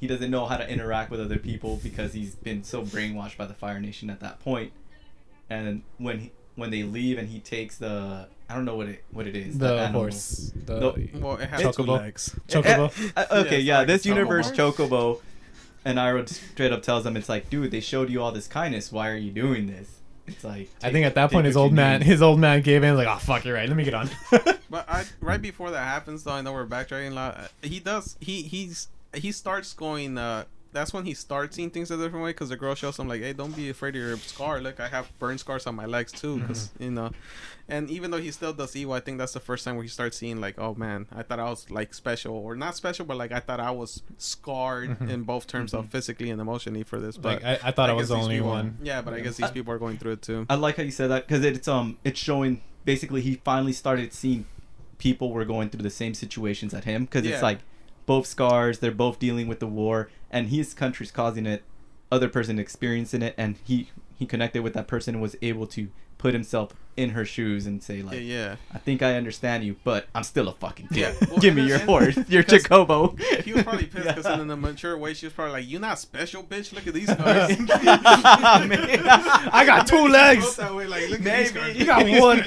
He doesn't know how to interact with other people because he's been so brainwashed by the Fire Nation at that point. And when he, when they leave and he takes the I don't know what it what it is the that animal. horse. The, The- Well, it has two [laughs] Chocobo. legs. Chocobo. Uh, Yeah, okay, it's yeah, like this a universe chocobo. Chocobo, and Iroh straight up tells him, "It's like, dude, they showed you all this kindness. Why are you doing this?" It's like I think at that point his old man, need. his old man gave in. Like, oh fuck, you're right. Let me get on. [laughs] But I, right before that happens, though, I know we're backtracking a lot. uh, He does. He he's he starts going. uh That's when he starts seeing things a different way because the girl shows him like, "Hey, don't be afraid of your scar. Look, I have burn scars on my legs too." Because you know, and even though he still does evil, I think that's the first time where he starts seeing like, "Oh man, I thought I was like special or not special, but like I thought I was scarred Mhm. in both terms of physically and emotionally for this." But like I, I thought I, was the only people- one. Yeah, but I guess these I- people are going through it too. I like how you said that because it's um it's showing basically he finally started seeing people were going through the same situations at him because Yeah. it's like both scars they're both dealing with the war and his country's causing it other person experiencing it and he he connected with that person and was able to put himself in her shoes and say like yeah, yeah. I think I understand you but I'm still a fucking Yeah, [laughs] well, give me your horse your Jacobo He was probably pissed because Yeah. in [laughs] a mature way, she was probably like, "You're not special, bitch. Look at these [laughs] scars." I got two legs. That way, like, look Maybe. You got one.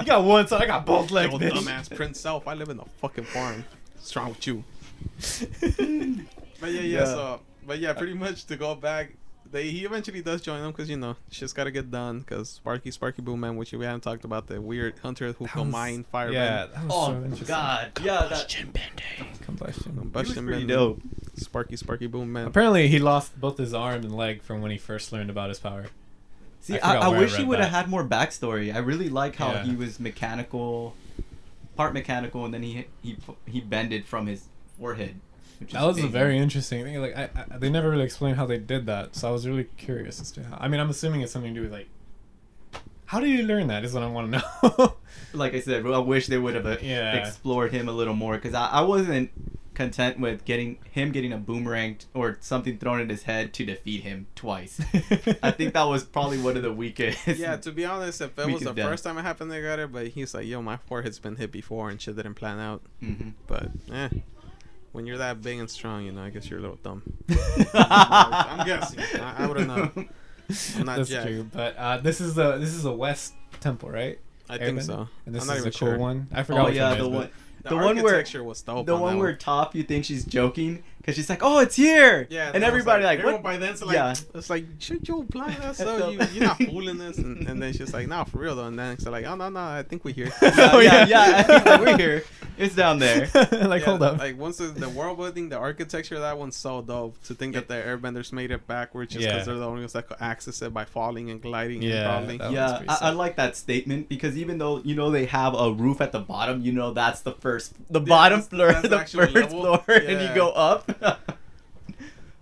you got one, so I got both legs, Yo, bitch. dumbass Prince Self. I live in a fucking farm. What's wrong with you? But yeah, yeah. Yeah. So, but yeah, uh, pretty much to go back, they he eventually does join them because you know shit's got to get done. Because Sparky, Sparky Boom Man, which we haven't talked about, the weird hunter who That can was- mine fire. Yeah, that oh so interesting. god yeah that Combustion. he was Combustion pretty Man, dope Sparky, Sparky Boom Man. Apparently, he lost both his arm and leg from when he first learned about his power. See, I I, I, where I wish he would have had more backstory. I really like how Yeah. he was mechanical, part mechanical, and then he he he bended from his forehead. Which That is was a very interesting thing. Like, I, I, they never really explained how they did that, so I was really curious as to how. I mean, I'm assuming it's something to do with like, how did you learn that? Is what I want to know. [laughs] like I said. I wish they would have uh, Yeah. explored him a little more because I, I wasn't content with getting him getting a boomerang t- or something thrown in his head to defeat him twice. [laughs] I think that was probably one of the weakest. [laughs] Yeah, to be honest, if it was the could done. first time it happened, they got it. But he's like, "Yo, my forehead's been hit before and shit didn't plan out." Mhm. But eh, when you're that big and strong, you know, I guess you're a little dumb. [laughs] I'm guessing. I, I wouldn't know. I'm not That's Jack. true. But uh, this is the this is a West Temple, right? I think so. And this I'm not is even a cool sure. one. I forgot. Oh which yeah, the one, The, The one where- was dope. the on one that where Toph you think she's joking because she's like, "Oh, it's here," Yeah, and everybody like, everyone "What?" by then's like, Yeah. it's like, should you apply that? So- So you, you're not fooling us. And, and then she's like, no, for real though. And then it's like, oh no, no, I think we're here. [laughs] yeah, Oh, yeah, yeah. yeah. Like, We're here. It's down there. [laughs] like, Yeah, hold up. Like once the, the world building, the architecture, of that one's so dope. To think that the airbenders made it backwards just because Yeah. they're the only ones that could access it by falling and gliding Yeah, and crawling. yeah, I, I like that statement because even though you know they have a roof at the bottom, you know that's the first, the bottom floor, the first level. floor, and you go up. [laughs]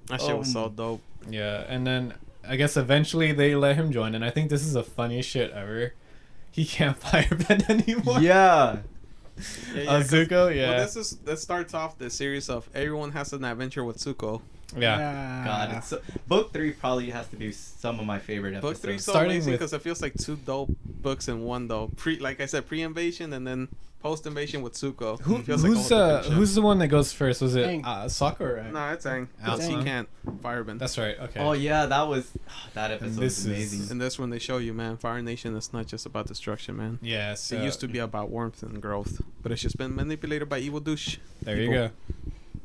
That shit was so Um, dope. Yeah, and then I guess eventually they let him join, and I think this is the funniest shit ever. He can't [laughs] firebend anymore. yeah, [laughs] Yeah, yeah, Uh, 'cause- Zuko, yeah. Well, this is this starts off the series of everyone has an adventure with Zuko. Yeah. God, it's so, book three probably has to be some of my favorite episodes. Book three so Starting amazing with- because it feels like two dope books in one though. Pre, like I said, pre-invasion and then post-invasion with Zuko. Who, It feels like who's whole uh, who's the one that goes first? Was it Aang. uh, Sokka or Aang? Nah, it's Aang. Aang. Because he can't firebend. That's right. Okay. Oh yeah, that was that episode this was is- amazing. And this one they show you, man, Fire Nation is not just about destruction, man. Yes. It used to be about warmth and growth, but it's just been manipulated by evil douche. There you go.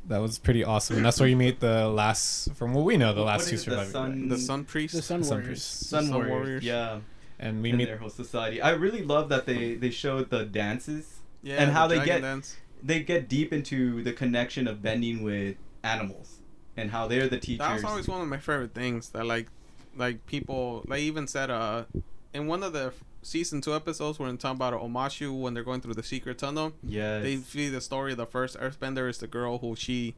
That was pretty awesome, and that's where you meet the last, from what we know, the last what two is it, the survivors. sun- The Sun Priest. The Sun Sun Warriors. Priest. Sun, Sun Warriors. Warriors. Yeah, And we in meet. their whole society. I really love that they they showed the dances. yeah, and the how they get- dance. They get deep into the connection of bending with animals and how they're the teachers. That was always one of my favorite things. That like, like people, they even said uh, in one of the season two episodes when talking about Omashu when they're going through the secret tunnel, Yeah. they see the story of the first Earthbender is the girl who she,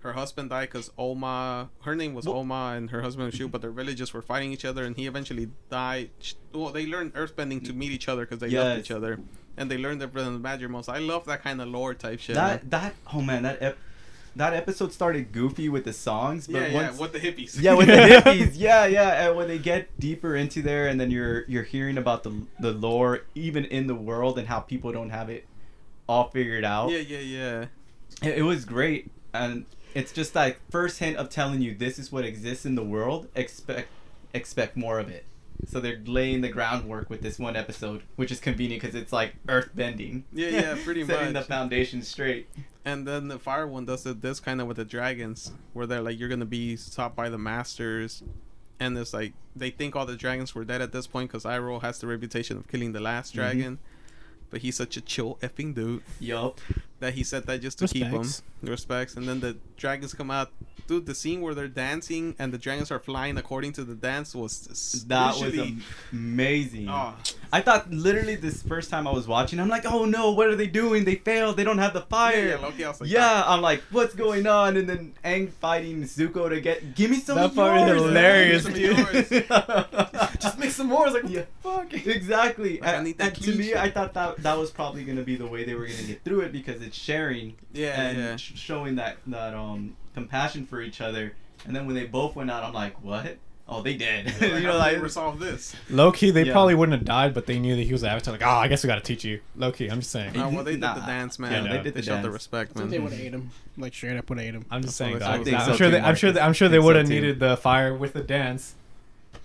her husband died because Oma, her name was Well- Oma and her husband was Shu, but their villages were fighting each other and he eventually died. Well, they learned Earthbending to meet each other because they loved each other. And they learned their the magic most. I love that kind of lore type shit. that man. that oh man that ep- that episode started goofy with the songs, but yeah, yeah, with the hippies. yeah with the [laughs] hippies yeah yeah and when they get deeper into there and then you're you're hearing about the the lore even in the world and how people don't have it all figured out. yeah, yeah, yeah. It, it was great, and it's just like first hint of telling you this is what exists in the world. Expect expect more of it. So they're laying the groundwork with this one episode, which is convenient because it's like earth bending. Yeah, [laughs] yeah, pretty Setting much. Setting the foundation straight. And then the fire one does it this kind of with the dragons, where they're like you're gonna be stopped by the masters, and it's like they think all the dragons were dead at this point because Iroh has the reputation of killing the last Mm-hmm. Dragon, but he's such a chill effing dude Yup. that he said that just to keep Respects. him respects. And then the dragons come out, dude. The scene where they're dancing and the dragons are flying according to the dance was That was amazing. Oh, I thought literally this first time I was watching, I'm like, oh no, what are they doing? They failed. They don't have the fire. yeah, Loki, I was like, yeah, ah. I'm like, what's going on? And then Aang fighting Zuko to get, give me some That of part is hilarious, dude. [laughs] [laughs] [laughs] Just make some more. It's like, Yeah. fuck. [laughs] Exactly. Like, I and, need and to me. I thought that that was probably gonna be the way they were gonna get through it because it's sharing yeah, and yeah. sh- showing that that um compassion for each other. And then when they both went out, I'm like, what? Oh, they did. Like, [laughs] you know, do like resolve this. Low key, they Yeah. probably wouldn't have died, but they knew that he was Avatar. Like, oh, I guess we got to teach you. Low key, I'm just saying. Yeah. Oh, well, they did the dance, man. Yeah, no. they did They the showed the respect, man. they would have ate him. Like straight up would have ate him. I'm just That's saying. what I dog. think I'm so sure. They, I'm sure. They, I'm sure they would have too. needed the fire with the dance,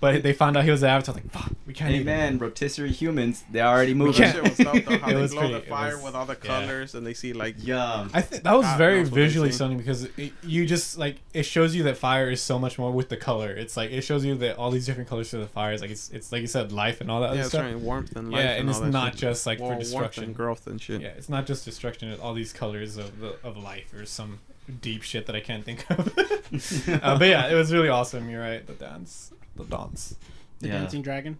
but they found out he was the Avatar. Like, fuck, we can't hey even. man, rotisserie humans, they already Well, moved. can't- that shit was [laughs] dope though. How It they was glow pretty- the it fire was- with all the yeah. colors, and they see like Yeah. I think that was God very knows what they visually see. stunning because it, you just like it shows you that fire is so much more with the color. It's like it shows you that all these different colors for the fires. Like it's it's like you said, life and all that yeah, other it's stuff. right, warmth and life. Yeah, and all it's that not shit. just like Well, for warmth destruction. and growth and shit. Yeah, it's not just destruction. It's all these colors of the of life or some deep shit that I can't think of. [laughs] uh, but yeah, it was really awesome. You're right. The dance, the dance, The Yeah. dancing dragon.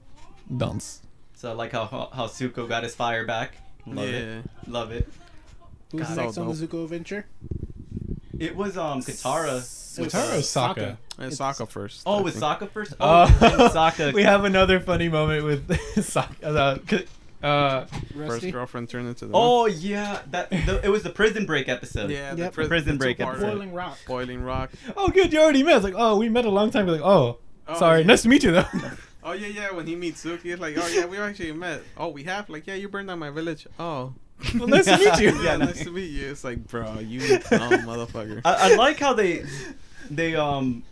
dance. So I like how how Zuko got his fire back. Love yeah. it. Love it. Who's God, next on the Zuko adventure? It was um Katara. with, Katara uh, or Sokka? And It's- Sokka first. Oh, I with think. Sokka first. Oh, and Sokka. [laughs] we have another funny moment with [laughs] Sokka. Uh, K- Uh, First girlfriend turned into the Oh yeah, that the, it was the prison break episode. yeah, the Yep. pri- Prison break episode. Boiling Rock. Boiling Rock. oh, good. You already met. It's like, oh, we met a long time. ago. Like, oh, Oh, sorry. yeah. Nice to meet you, though. [laughs] Oh yeah, yeah. When he meets Suki, it's like, oh yeah, we actually met. Oh, we have. Like, yeah, you burned down my village. Oh, well, nice to meet you. yeah, [laughs] Yeah, nice to meet you. It's like, bro, you [laughs] dumb motherfucker. I, I like how they they um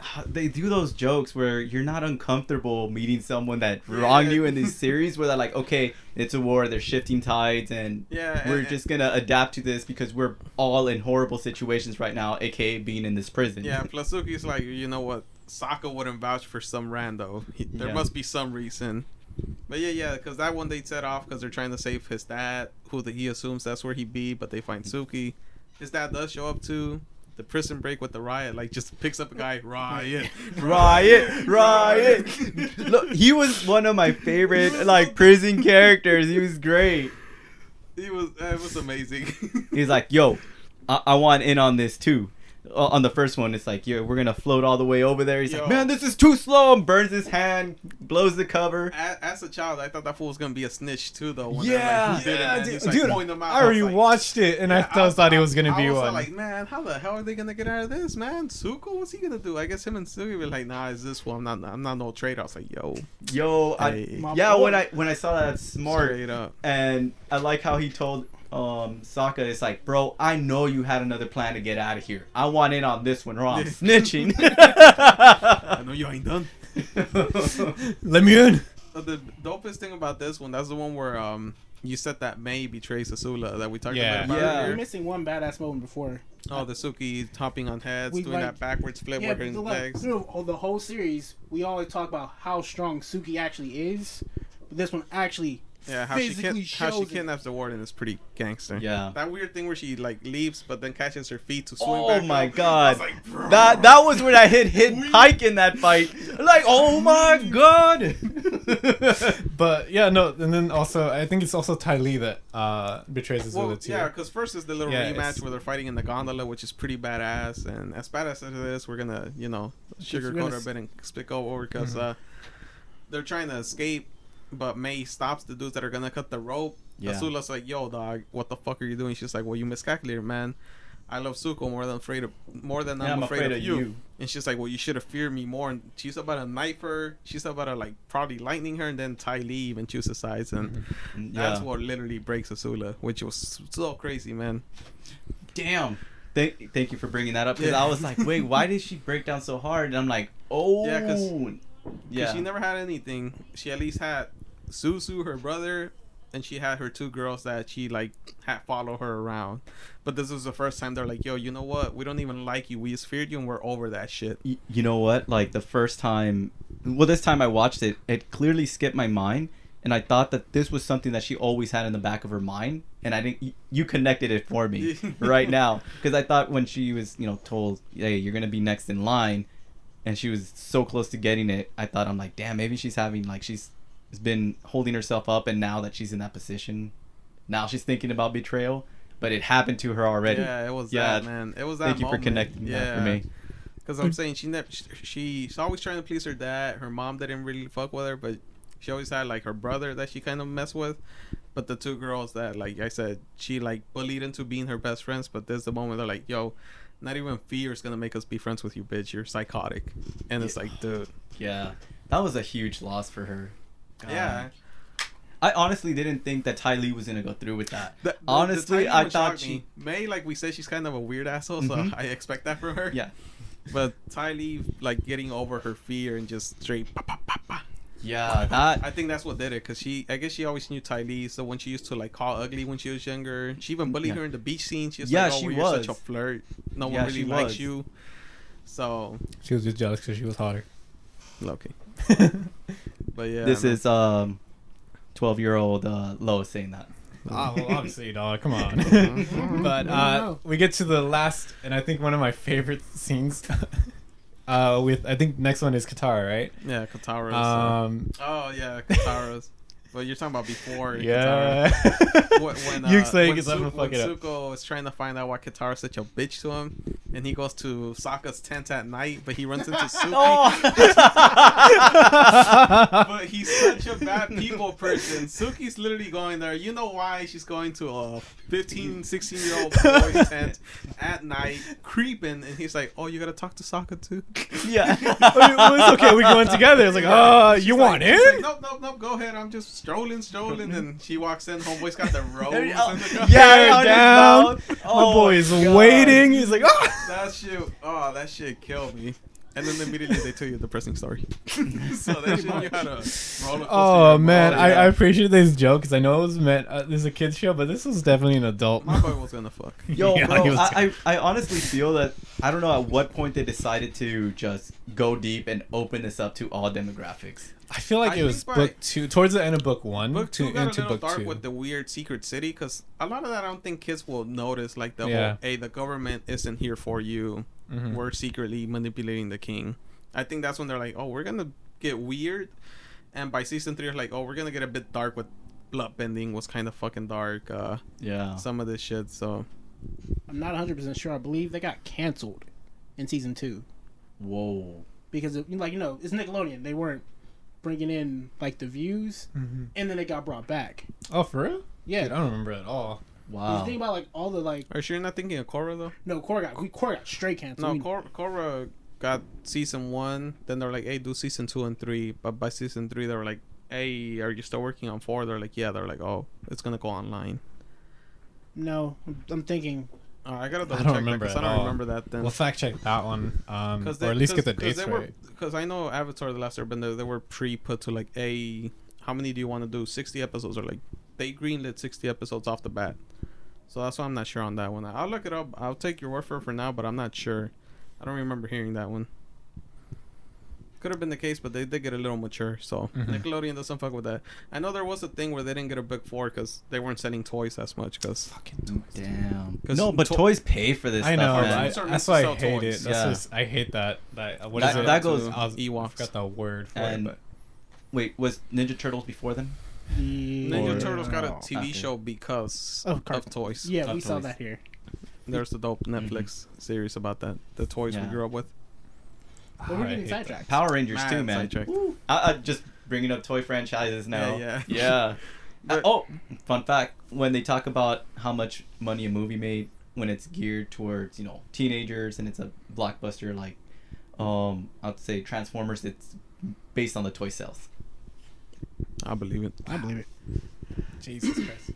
[sighs] they do those jokes where you're not uncomfortable meeting someone that wronged Yeah. you in these [laughs] series where they're like okay it's a war they're shifting tides and Yeah, we're and- just gonna adapt to this because we're all in horrible situations right now aka being in this prison Yeah, [laughs] plus Suki's like, you know what? Sokka wouldn't vouch for some rando. [laughs] There Yeah. must be some reason. But yeah, yeah, because that one they set off because they're trying to save his dad, who the, he assumes that's where he be, but they find mm. Suki. His dad does show up too. The prison break with the riot, like just picks up a guy, [laughs] [laughs] riot, riot riot. [laughs] look he was one of my favorite like prison characters. He was great. He was, it was amazing. he's like yo i, I want in on this too on the first one, it's like, yeah, we're gonna float all the way over there. He's Yo. like, man, this is too slow, and burns his hand, blows the cover. as, as a child, I thought that fool was gonna be a snitch too, though. When Yeah, they're like, did yeah, man? dude, like, dude, pointing them out. I was like- rewatched it and I Yeah, thought, was- thought he was gonna I be was one. like, man, how the hell are they gonna get out of this, man? Zuko, what's he gonna do? I guess him and Suki were like, nah, is this one? I'm not, I'm not no traitor. I was like, yo, Yo, I, Hey. My yeah, boy. when I when I saw that smart, straight up. and I like how he told um Sokka, it's like, bro, I know you had another plan to get out of here. I want in on this one, or I'm snitching. [laughs] I know you ain't done. [laughs] Let me in. Uh, the dopest thing about this one, that's the one where um you said that Mai betrays Azula that we talked Yeah. about Yeah. We're missing one badass moment before. Oh, the Suki hopping on heads, We doing like- that backwards flip Yeah, with her the, like, legs. through all- the whole series, we always talk about how strong Suki actually is. But this one actually Yeah, how she, physically kid- how she shows it. kidnaps the warden is pretty gangster. Yeah. That weird thing where she like leaves but then catches her feet to swing Oh back my up. god. I was like. That that was when I hit hit Pike in that fight. Like, oh my god. [laughs] But yeah, no, and then also I think it's also Ty Lee that uh betrays his Well, too. yeah, because first is the little Yeah, rematch it's- where they're fighting in the gondola, which is pretty badass. And as badass as it is, we're gonna, you know, sugarcoat gonna a bit and speak over because Mhm. uh, they're trying to escape, but Mai stops the dudes that are gonna cut the rope. Yeah. Azula's like, "Yo, dog, what the fuck are you doing?" She's like, "Well, you miscalculated, man. I love Zuko more than afraid of more than Yeah, I'm, afraid, of you. And she's like, "Well, you should have feared me more." And she's about to knife her. She's about to like probably lightning her, and then Ty Lee even chooses sides, and Mm-hmm. that's what literally breaks Azula, which was so crazy, man. Damn. Thank, thank you for bringing that up because Yeah. I was like, wait, why did she break down so hard? And I'm like, oh, [laughs] Yeah, 'cause- yeah, Yeah. She never had anything. She at least had Zuzu, her brother, and she had her two girls that she like had follow her around. But this was the first time they're like, "Yo, you know what? We don't even like you. We just feared you, and we're over that shit." Y- you know what? Like the first time, well, this time I watched it, it clearly skipped my mind, and I thought that this was something that she always had in the back of her mind, and I didn't. y- You connected it for me [laughs] right now because I thought when she was, you know, told, "Hey, you're gonna be next in line," and she was so close to getting it, I thought I'm like, damn, maybe she's having like she's has been holding herself up, and now that she's in that position, now she's thinking about betrayal. But it happened to her already. Yeah, it was Yeah. that man. It was that. Thank you for moment. connecting that for me. Because I'm saying she never, she, she's always trying to please her dad. Her mom didn't really fuck with her, but she always had like her brother that she kind of messed with. But the two girls that, like I said, she like bullied into being her best friends. But there's the moment they're like, "Yo, not even fear is gonna make us be friends with you, bitch. You're psychotic." And it's like, dude, Yeah, that was a huge loss for her. God. yeah. I honestly didn't think that Ty Lee was gonna go through with that. The- the- the honestly, tiny I one thought she. me. Mai, like we said, she's kind of a weird asshole, so Mhm. I expect that from her. Yeah, But Ty Lee, like getting over her fear and just straight. Pa, pa, pa, pa. yeah, that. I think that's what did it, cause she, I guess she always knew Ty Lee. So when she used to like call ugly when she was younger, she even bullied Yeah. her in the beach scene. She was Yeah, like, "Oh, she well, you're such a flirt. No Yeah, one really she likes was. you." So, She was just jealous because she was hotter. Loki. [laughs] But yeah, this is um, twelve-year-old uh, Lois saying that. oh, well, obviously, dog. Come on. [laughs] [laughs] But uh, we get to the last, and I think one of my favorite scenes. [laughs] uh, with I think next one is Katara, right? yeah, Katara's. uh, Um, oh yeah, Katara's. But you're talking about before. yeah. Katara. When, when, uh, you explain when, because I'm Su- gonna fuck when it up. Zuko is trying to find out why Katara's such a bitch to him, and he goes to Sokka's tent at night, but he runs into [laughs] Suki. Oh. [laughs] but he's such a bad people person. Suki's literally going there. You know why she's going to a 15, 16 year old boy's [laughs] tent at night, creeping, and he's like, "Oh, you gotta talk to Sokka too." yeah. Oh, it's okay. We're going together. It's like, oh, you She's want like, in? she's like, nope, nope, nope. Go ahead. I'm just strolling, strolling, and she walks in. Homeboy's got the [laughs] rose. in the [laughs] yeah, on down. mouth. My Oh boy is God. waiting. He's like, oh. That shit, oh, that shit killed me. And then immediately they tell you a depressing story. [laughs] so they show you how to roller coaster Oh man. I, I appreciate this joke because I know it was meant uh, this is a kids show, but this was definitely an adult. My boy was gonna fuck. Yo, Yeah, bro, he was- I, I, I honestly feel that I don't know at what point they decided to just go deep and open this up to all demographics. I feel like I it was by- book two, towards the end of book one, Book two to, got a into little book dark two. with the weird secret city because a lot of that I don't think kids will notice. Like the Yeah. whole, hey, the government isn't here for you. Mhm. We're secretly manipulating the king. I think that's when they're like, oh, we're gonna get weird. And by season three, they're like, oh, we're gonna get a bit dark with blood bending was kind of fucking dark. Uh, Yeah. some of this shit. So I'm not 100 percent sure. I believe they got canceled in season two Whoa. because of, like you know it's Nickelodeon. They weren't bringing in like the views, Mhm. and then it got brought back. Oh, for real? Yeah. Dude, I don't remember at all. Wow. You Wow. think about like all the like are you sure you're not thinking of Korra though? no Korra got Korra got straight canceled. No, We- Cor- Korra got season one. Then they're like, "Hey, do season two and three. But by season three, they're like, "Hey, are you still working on four? They're like, "Yeah." They're like, "Oh, it's gonna go online." no, I'm, I'm thinking Uh, I gotta double don't check remember that 'cause at I don't all. remember that then. We'll fact check that one, um, Cause or at least get the dates right. Because I know Avatar: The Last Airbender, they were pre-put to like, "Hey, how many do you want to do? Sixty episodes?" Or like, they greenlit sixty episodes off the bat. So that's why I'm not sure on that one. I'll look it up. I'll take your word for it for now, but I'm not sure. I don't remember hearing that one. Could have been the case, but they did get a little mature. So Mhm. Nickelodeon doesn't fuck with that. I know there was a thing where they didn't get a book four because they weren't selling toys as much. Because Fucking toys. Damn. 'Cause No, but to- toys pay for this I stuff, know. man. I, Toys are meant that's why I hate toys. it. That's Yeah. just I hate that. That what That- is it? that goes- I, was, I forgot the word for And- it, but Wait, was Ninja Turtles before them? the Ninja Or- Turtles got a TV okay. show because Oh, of toys. Yeah, Of we saw that here. There's the dope Netflix series about that. The toys Yeah. we grew up with. But we're getting hate that. sidetracked. Power Rangers Man, too, man. I, I just bringing up toy franchises now. Yeah, yeah. Yeah. [laughs] Uh, oh, fun fact: when they talk about how much money a movie made when it's geared towards you know teenagers and it's a blockbuster like, um, I'd say Transformers, it's based on the toy sales. I believe it. I believe it. [sighs] Jesus Christ,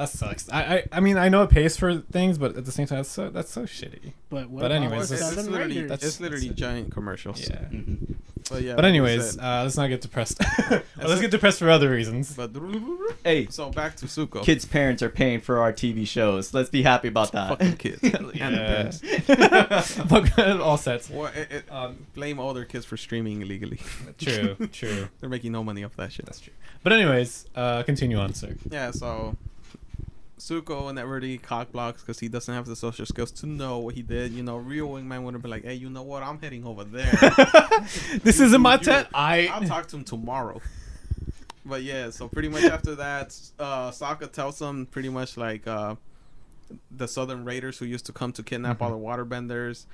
that sucks. I, I I mean I know it pays for things, but at the same time that's so that's so shitty. But what But anyways, It's, it's- literally, That's- it's literally that's it. giant commercials. Yeah. Mhm. But yeah. But anyways, uh, let's not get depressed. [laughs] [laughs] let's get depressed for other reasons. but Hey, so back to Zuko. kids' parents are paying for our TV shows. Let's be happy about that. fucking kids. [laughs] and the Yeah. parents. All sets. Well, it, it, Um, blame older kids for streaming illegally. True, true. They're making no money off that shit. That's true. But anyways, uh, continue on, sir. Yeah, so Zuko and really cock blocks because he doesn't have the social skills to know what he did. You know, real wingman would have been like, "Hey, you know what? I'm heading over there. [laughs] this You- isn't my you- tent. I'll talk to him tomorrow." But yeah, so pretty much after that, uh, Sokka tells him pretty much like uh, the Southern Raiders who used to come to kidnap all the waterbenders.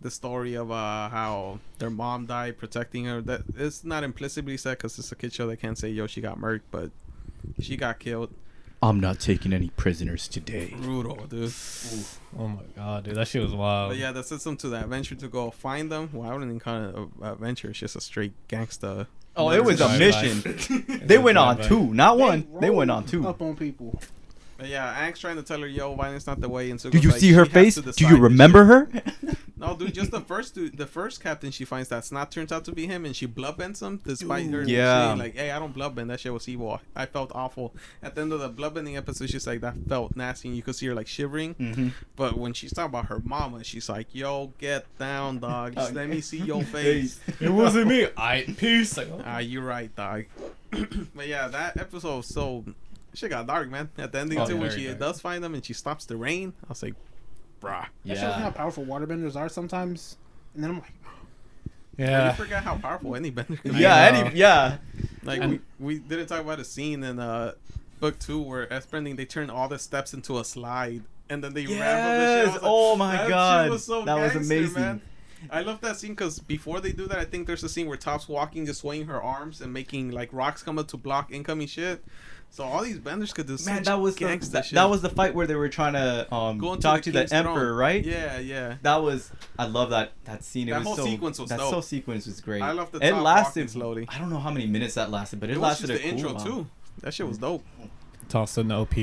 The story of uh, how their mom died protecting her. That it's not implicitly said because it's a kid show. They can't say yo she got murked, but she got killed. I'm not taking any prisoners today. Brutal, dude. Oh my god, dude, that shit was wild. But yeah, that sets them to that adventure to go find them. Well, I wouldn't even call it a adventure. It's just a straight gangsta. Oh, it was a mission. [laughs] they went on two, not one. They rolled went on two. Up on people. Yeah, Aang's trying to tell her, "Yo, violence not the way." And so Do you see her face? Do you remember her? No, dude. Just the first, dude, the first captain she finds that's not turns out to be him, and she bloodbends him despite her. Yeah. saying, like, hey, I don't bloodbend. That shit was evil. I felt awful. At the end of the bloodbending episode, she's like, that felt nasty, and you could see her like shivering. mm-hmm. But when she's talking about her mama, she's like, "Yo, get down, dog. Just Oh, let me see your [laughs] face." it wasn't me. [laughs] I peace. Like, oh. Ah, you're right, dog. [clears throat] but yeah, that episode was so shit got dark, man. At the ending Oh, too, when she dark. does find them and she stops the rain, I was like, bruh. That shows me how Yeah. powerful waterbenders are sometimes. And then I'm like, [sighs] Yeah. yeah. You forget how powerful any bender can be. Yeah, I any, yeah. Like And- we, we didn't talk about a scene in uh book two where as Bending they turn all the steps into a slide and then they Yes! ramp up the shit. I was like, Oh my that shit God. was so That was amazing. man. I love that scene because before they do that, I think there's a scene where Toph's walking, just swaying her arms and making like rocks come up to block incoming shit. So all these benders could do Man, such that was the, that, that was the fight where they were trying to um Go into talk the to the emperor, throne. right? Yeah, yeah. That was I love that that scene. It That was whole so, sequence was that dope. whole sequence was great. I love the it Toph lasted walking slowly. I don't know how many minutes that lasted, but it, It was lasted just a the cool intro long. too. That shit was dope. tossed in the OP.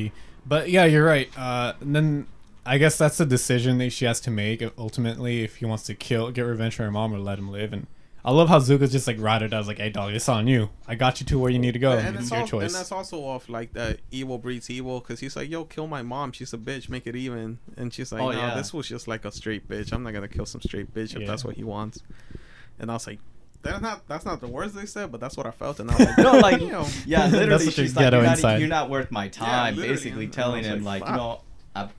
But yeah, you're right. Uh, and then I guess that's the decision that she has to make ultimately if he wants to kill, get revenge for her mom, or let him live. And I love how Zuko's just like routed. I was like, "Hey, dog, it's on you. I got you to where you need to go. and, and it's it's your also, and that's also off like that evil breeds evil because he's like, "Yo, kill my mom. She's a bitch. Make it even." And she's like, Oh, "No, yeah. this was just like a straight bitch. I'm not gonna kill some straight bitch if Yeah. that's what he wants." And I was like, "That's not that's not the words they said, but that's what I felt." And I was [laughs] like, No, like you know, yeah, literally, she's like, you're not, you're not worth my time. literally, basically, and telling was him like, like, you fuck. know, I,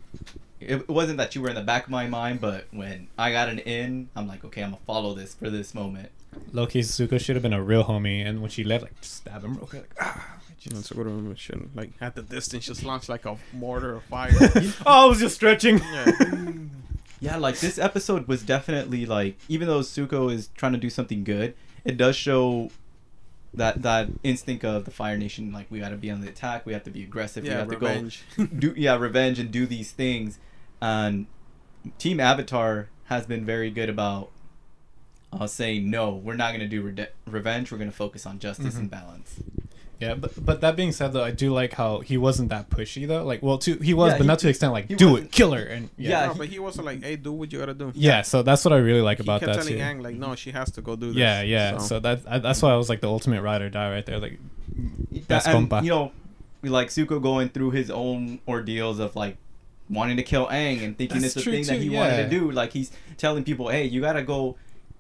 it wasn't that you were in the back of my mind, but when I got an in, I'm like, okay, I'm gonna follow this for this moment. Loki Zuko should have been a real homie, and when she left, like stab him real quick. Like, ah. And so good of a shit. Like at the distance, just launch like a mortar of fire. [laughs] oh, I was just stretching. [laughs] yeah. [laughs] Yeah, like this episode was definitely like, even though Zuko is trying to do something good, it does show that that instinct of the Fire Nation. Like, we got to be on the attack. We have to be aggressive. we have revenge. to go do yeah revenge and do these things. And Team Avatar has been very good about uh, saying no. We're not gonna do rede- revenge. We're gonna focus on justice Mhm. and balance. Yeah, but but that being said, though, I do like how he wasn't that pushy though. Like, well, to he was, Yeah, but he- not to the extent like do it, wasn't- kill her, and yeah, Yeah, yeah. no, he- but he was like, "Hey, do what you gotta do." Yeah, so that's what I really like He about kept that telling too. Aang like, "No, she has to go do this." yeah, yeah. So, So, that I, that's why I was like the ultimate ride or die right there. Like, best and, compa. you know, like Zuko going through his own ordeals of like wanting to kill Aang and thinking That's it's the thing that too, he wanted to do. Like he's telling people, hey, you gotta go.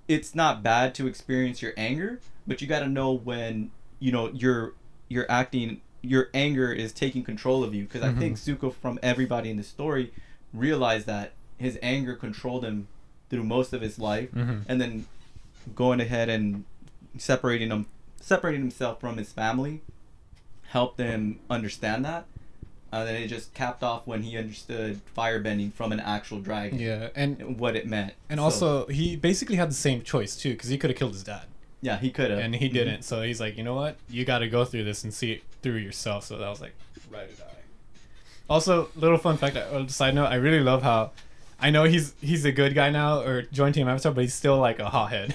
It's not bad to experience your anger, but you gotta know when you know you're you're acting. Your anger is taking control of you because I think Mm-hmm. From everybody in the story realized that his anger controlled him through most of his life, Mhm. and then going ahead and separating him separating himself from his family helped him understand that and then it just capped off when he understood firebending from an actual dragon yeah, and what it meant and So, also he basically had the same choice too because he could have killed his dad, yeah he could have and he didn't. So he's like, you know what, you got to go through this and see it through yourself. So that was like right or die. Also, little fun fact. uh, Side note: I really love how. I know he's he's a good guy now or joined Team Avatar, but he's still like a hothead,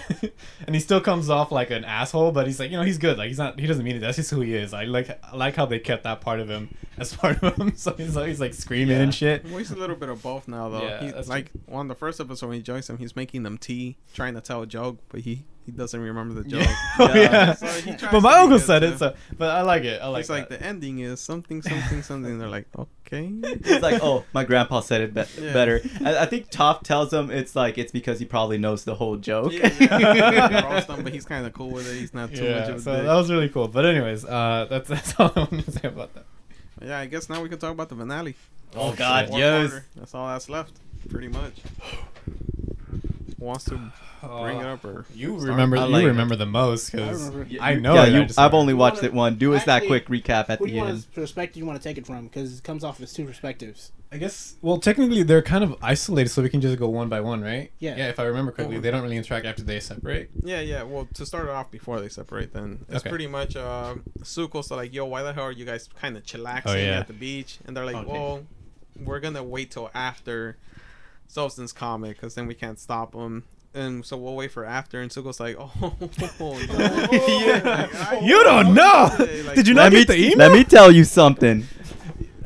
[laughs] and he still comes off like an asshole. But he's like, you know, he's good. Like he's not. He doesn't mean it. That's just who he is. I like I like how they kept that part of him as [laughs] part of him. So he's always like screaming Yeah. and shit. Well, he's a little bit of both now, though. Yeah, he, that's like on the first episode when he joins them, he's making them tea, trying to tell a joke, but he he doesn't remember the joke. Yeah. [laughs] Oh, Yeah. yeah. So but my uncle good, said it, so but I like it. I like He's like the ending is something, something, something. They're like, okay. it's like oh my grandpa said it be- Yeah. better I, I think Toph tells him it's like it's because he probably knows the whole joke Yeah, yeah. [laughs] Him, but he's kind of cool with it. He's not too much of a so dick. that was really cool. But anyways, uh, that's [laughs] that's all I wanted to say about that. Yeah, I guess now we can talk about the finale. oh god Fourth yes quarter. That's all that's left, pretty much. [sighs] Wants to bring it up or [sighs] You start? remember? I you like it. remember the most because I, Y- I you- know yeah it, I you, just I've only watched wanna- it one do us that quick recap at the you end perspective you want to take it from? Because it comes off as two perspectives. I guess. Well, technically, they're kind of isolated, so we can just go one by one, right? Yeah. Yeah. If I remember correctly, they don't really interact after they separate. Yeah, yeah. Well, to start it off before they separate, then it's Okay. pretty much uh, Zuko's like, "Yo, why the hell are you guys kind of chillaxing Oh, yeah. at the beach?" And they're like, Okay. "Well, we're gonna wait till after Sozin's Comet, because then we can't stop them." And so we'll wait for after. And Zuko's like, [laughs] "Oh, no." Yeah. Like, I You don't know. Like, Did you not let me, get the email? let me tell you something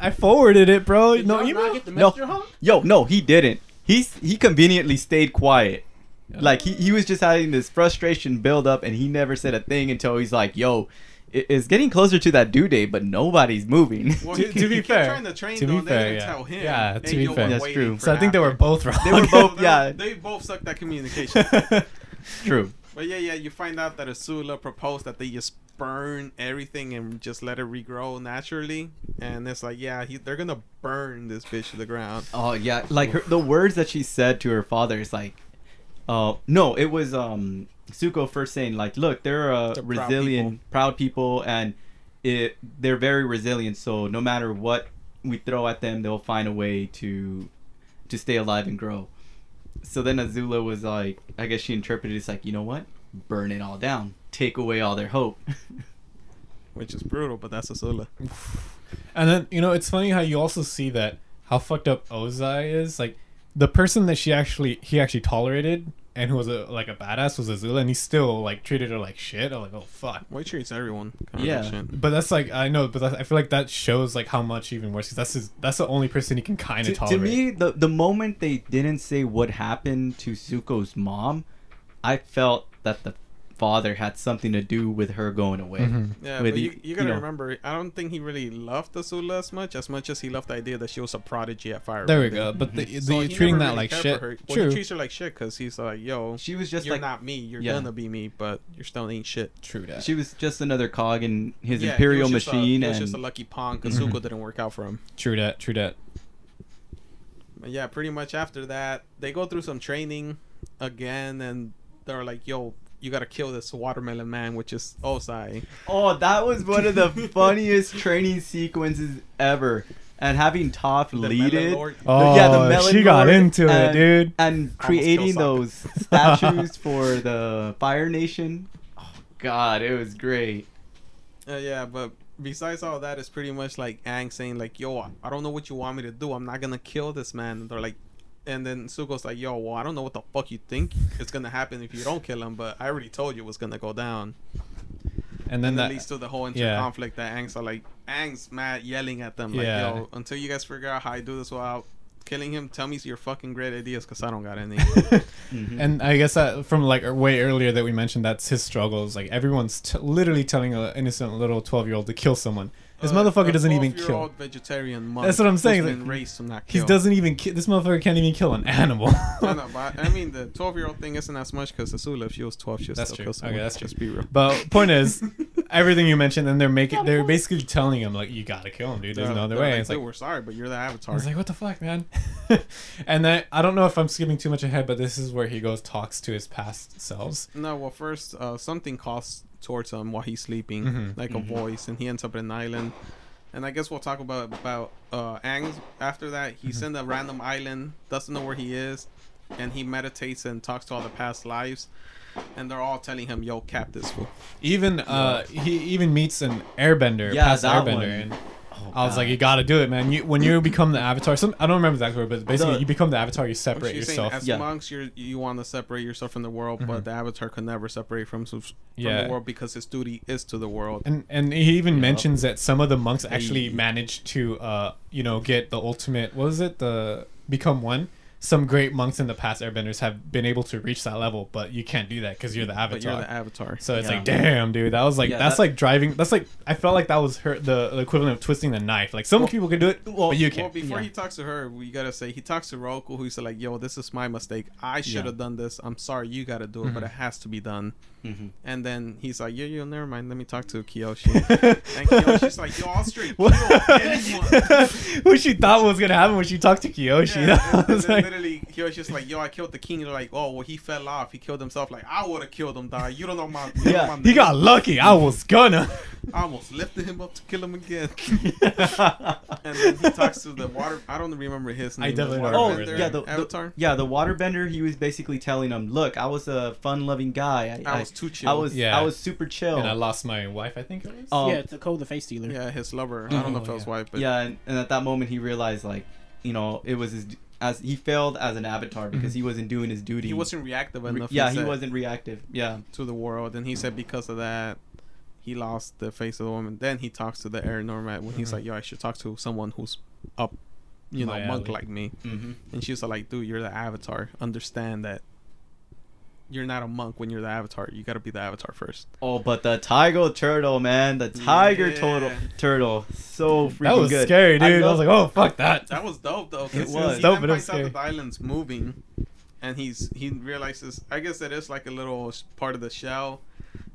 I forwarded it, bro. Did no y'all email. not get the No. messenger, huh? Yo, no, he didn't. He's he conveniently stayed quiet. Like he, he was just having this frustration build up and he never said a thing until he's like, "Yo, it- it's getting closer to that due date, but nobody's moving." Well, To- to be fair- trying to train to be though. They fair, didn't yeah. tell him. Yeah, to be fair. That's true. So I think they were both wrong. They were [laughs] both- They- yeah. They both sucked at communication. [laughs] True. But yeah, yeah, you find out that Azula proposed that they just burn everything and just let it regrow naturally. And it's like, yeah, he, they're gonna burn this bitch to the ground. Oh yeah, like her, the words that she said to her father is like, uh, no, it was um Zuko first saying like, look, they're a They're proud resilient, people. proud people, and it they're very resilient. So no matter what we throw at them, they'll find a way to to stay alive and grow. So then Azula was like, I guess she interpreted it's like, you know what? Burn it all down. Take away all their hope. [laughs] which is brutal, but that's Azula. And then you know it's funny how you also see that how fucked up Ozai is. Like the person that she actually he actually tolerated and who was a like a badass was Azula, and he still like treated her like shit. I'm like, oh fuck. Well, he treats everyone. Kind Yeah. Of shit. But that's like I know, but that's, I feel like that shows like how much even worse because that's his, that's the only person he can kind of to tolerate. To me, the the moment they didn't say what happened to Zuko's mom, I felt that the father had something to do with her going away. Mhm. Yeah, With but you, you gotta you know- remember, I don't think he really loved Azula as much, as much as he loved the idea that she was a prodigy at fire. There we go. But the, the So treating that really like shit. for her. Well, True. he treats her like shit because he's like, yo, She was just you're like not me. You're Yeah. gonna be me, but you're still ain't shit. True that. she was just another cog in his Yeah, he imperial was just a- machine, he was and just a lucky pawn because Mhm. Zuko didn't work out for him. True that. True that. But yeah, pretty much after that, they go through some training again, and they're like, yo, you gotta kill this watermelon man, which is Ozai. oh, that was one of the [laughs] funniest training sequences ever. And having Toph The lead it, Lord. Oh, yeah, the melon she got lord into it, dude. and creating those [laughs] statues for the Fire Nation. Oh God, it was great. Uh, yeah, but besides all that, it's pretty much like Aang saying like, "Yo, I don't know what you want me to do. I'm not gonna kill this man." And they're like, and then Zuko's like, "Yo, well, I don't know what the fuck you think is gonna happen if you don't kill him, but I already told you what's gonna go down." And then And that that leads to the whole inter yeah. conflict that Aang's are like, Aang's mad, yelling at them like, Yeah. "Yo, until you guys figure out how I do this without killing him, tell me your fucking great ideas, cause I don't got any." [laughs] Mhm. And I guess that from like way earlier that we mentioned, that's his struggles. Like everyone's t- literally telling an innocent little twelve year old to kill someone. This Uh, motherfucker doesn't even kill. vegetarian monk. That's what I'm saying, like, raised to not He kill. doesn't even. Ki- this motherfucker can't even kill an animal. [laughs] I know, but I mean, the [laughs] 12 year old thing isn't as much because Azula, if she was 12, she'd That's still true. kill someone. Okay, that's Just be real. But point is, [laughs] everything you mentioned, and they're making, they're basically telling him like, you gotta kill him, dude. There's no other they're way. Like, it's "Dude, like, we're sorry, but you're the Avatar. was like, what the fuck, man? and then I don't know if I'm skipping too much ahead, but this is where he goes talks to his past selves. no, well, first, uh, something calls towards him while he's sleeping, Mhm. like Mhm. a voice, and he ends up in an island. And I guess we'll talk about about uh, Aang after that. He's Mm-hmm. in a random island, doesn't know where he is, and he meditates and talks to all the past lives. And they're all telling him, "Yo, cap this fool." Even uh, he even meets an airbender, Yeah, past that airbender, one. and Oh, I was like, you gotta do it, man. You when you become the avatar, some I don't remember the exact word, but basically The- you become the avatar, you separate you're yourself. Saying, as Yeah. monks, you you want to separate yourself from the world, but the Avatar could never separate from, from Yeah. the world because his duty is to the world. And and he even Yeah. mentions that some of the monks actually Hey. managed to uh you know get the ultimate what was it the become one. Some great monks in the past airbenders have been able to reach that level, but you can't do that because you're the avatar. But you're the Avatar. so it's Yeah. like, damn, dude, that was like Yeah, that's that- like driving. That's like I felt like that was her the, the equivalent of twisting the knife. Like some Well- people can do it, well- but you can't. Well, before Yeah. he talks to her, we gotta say he talks to Roku, who's like, "Yo, this is my mistake. I should have Yeah. done this. I'm sorry. You gotta do it, but Mhm. it has to be done." Mhm. And then he's like, "Yeah, yeah, never mind. Let me talk to Kyoshi." [laughs] and Kyoshi's like, "Yo, I'll straight kill anyone." [laughs] what she thought was gonna happen when she talked to Kyoshi. Yeah, that and, and was then like, literally, Kyoshi's like, "Yo, I killed the king." They're like, "Oh, well, he fell off. He killed himself." Like, I would have killed him, dog. You don't know my. You Yeah, know my he got lucky. I was gonna. [laughs] I almost lifted him up to kill him again. and then he talks to the water. I don't remember his name. I the definitely don't Oh, remember waterbender, yeah, the, the- Avatar. yeah, the waterbender. He was basically telling him, "Look, I was a fun-loving guy. I, I I, was too chill. I was, Yeah. I was super chill." And I lost my wife. I think it was. Oh. yeah, to Koh the face stealer. Yeah, his lover. I don't know Oh, if it was wife, but yeah, and, and at that moment he realized, like, you know, it was his as he failed as an avatar because Mhm. he wasn't doing his duty. he wasn't reactive Re- enough. yeah, he said, wasn't reactive. Yeah, to the world, and he said because of that, he lost the face of the woman. Then he talks to the air nomad when he's Mhm. like, "Yo, I should talk to someone who's up, you know, My monk alley. like me." mm-hmm. And she's like, "Dude, you're the avatar. Understand that." You're not a monk when you're the avatar. You gotta be the avatar first. Oh, but the tiger turtle, man, the tiger Yeah. turtle, turtle, so freaking that was good. scary, dude. I, love- was like, oh fuck that. That was dope though. It was. He Dope, then it was finds out the island's moving, and he's he realizes. I guess that is like a little part of the shell,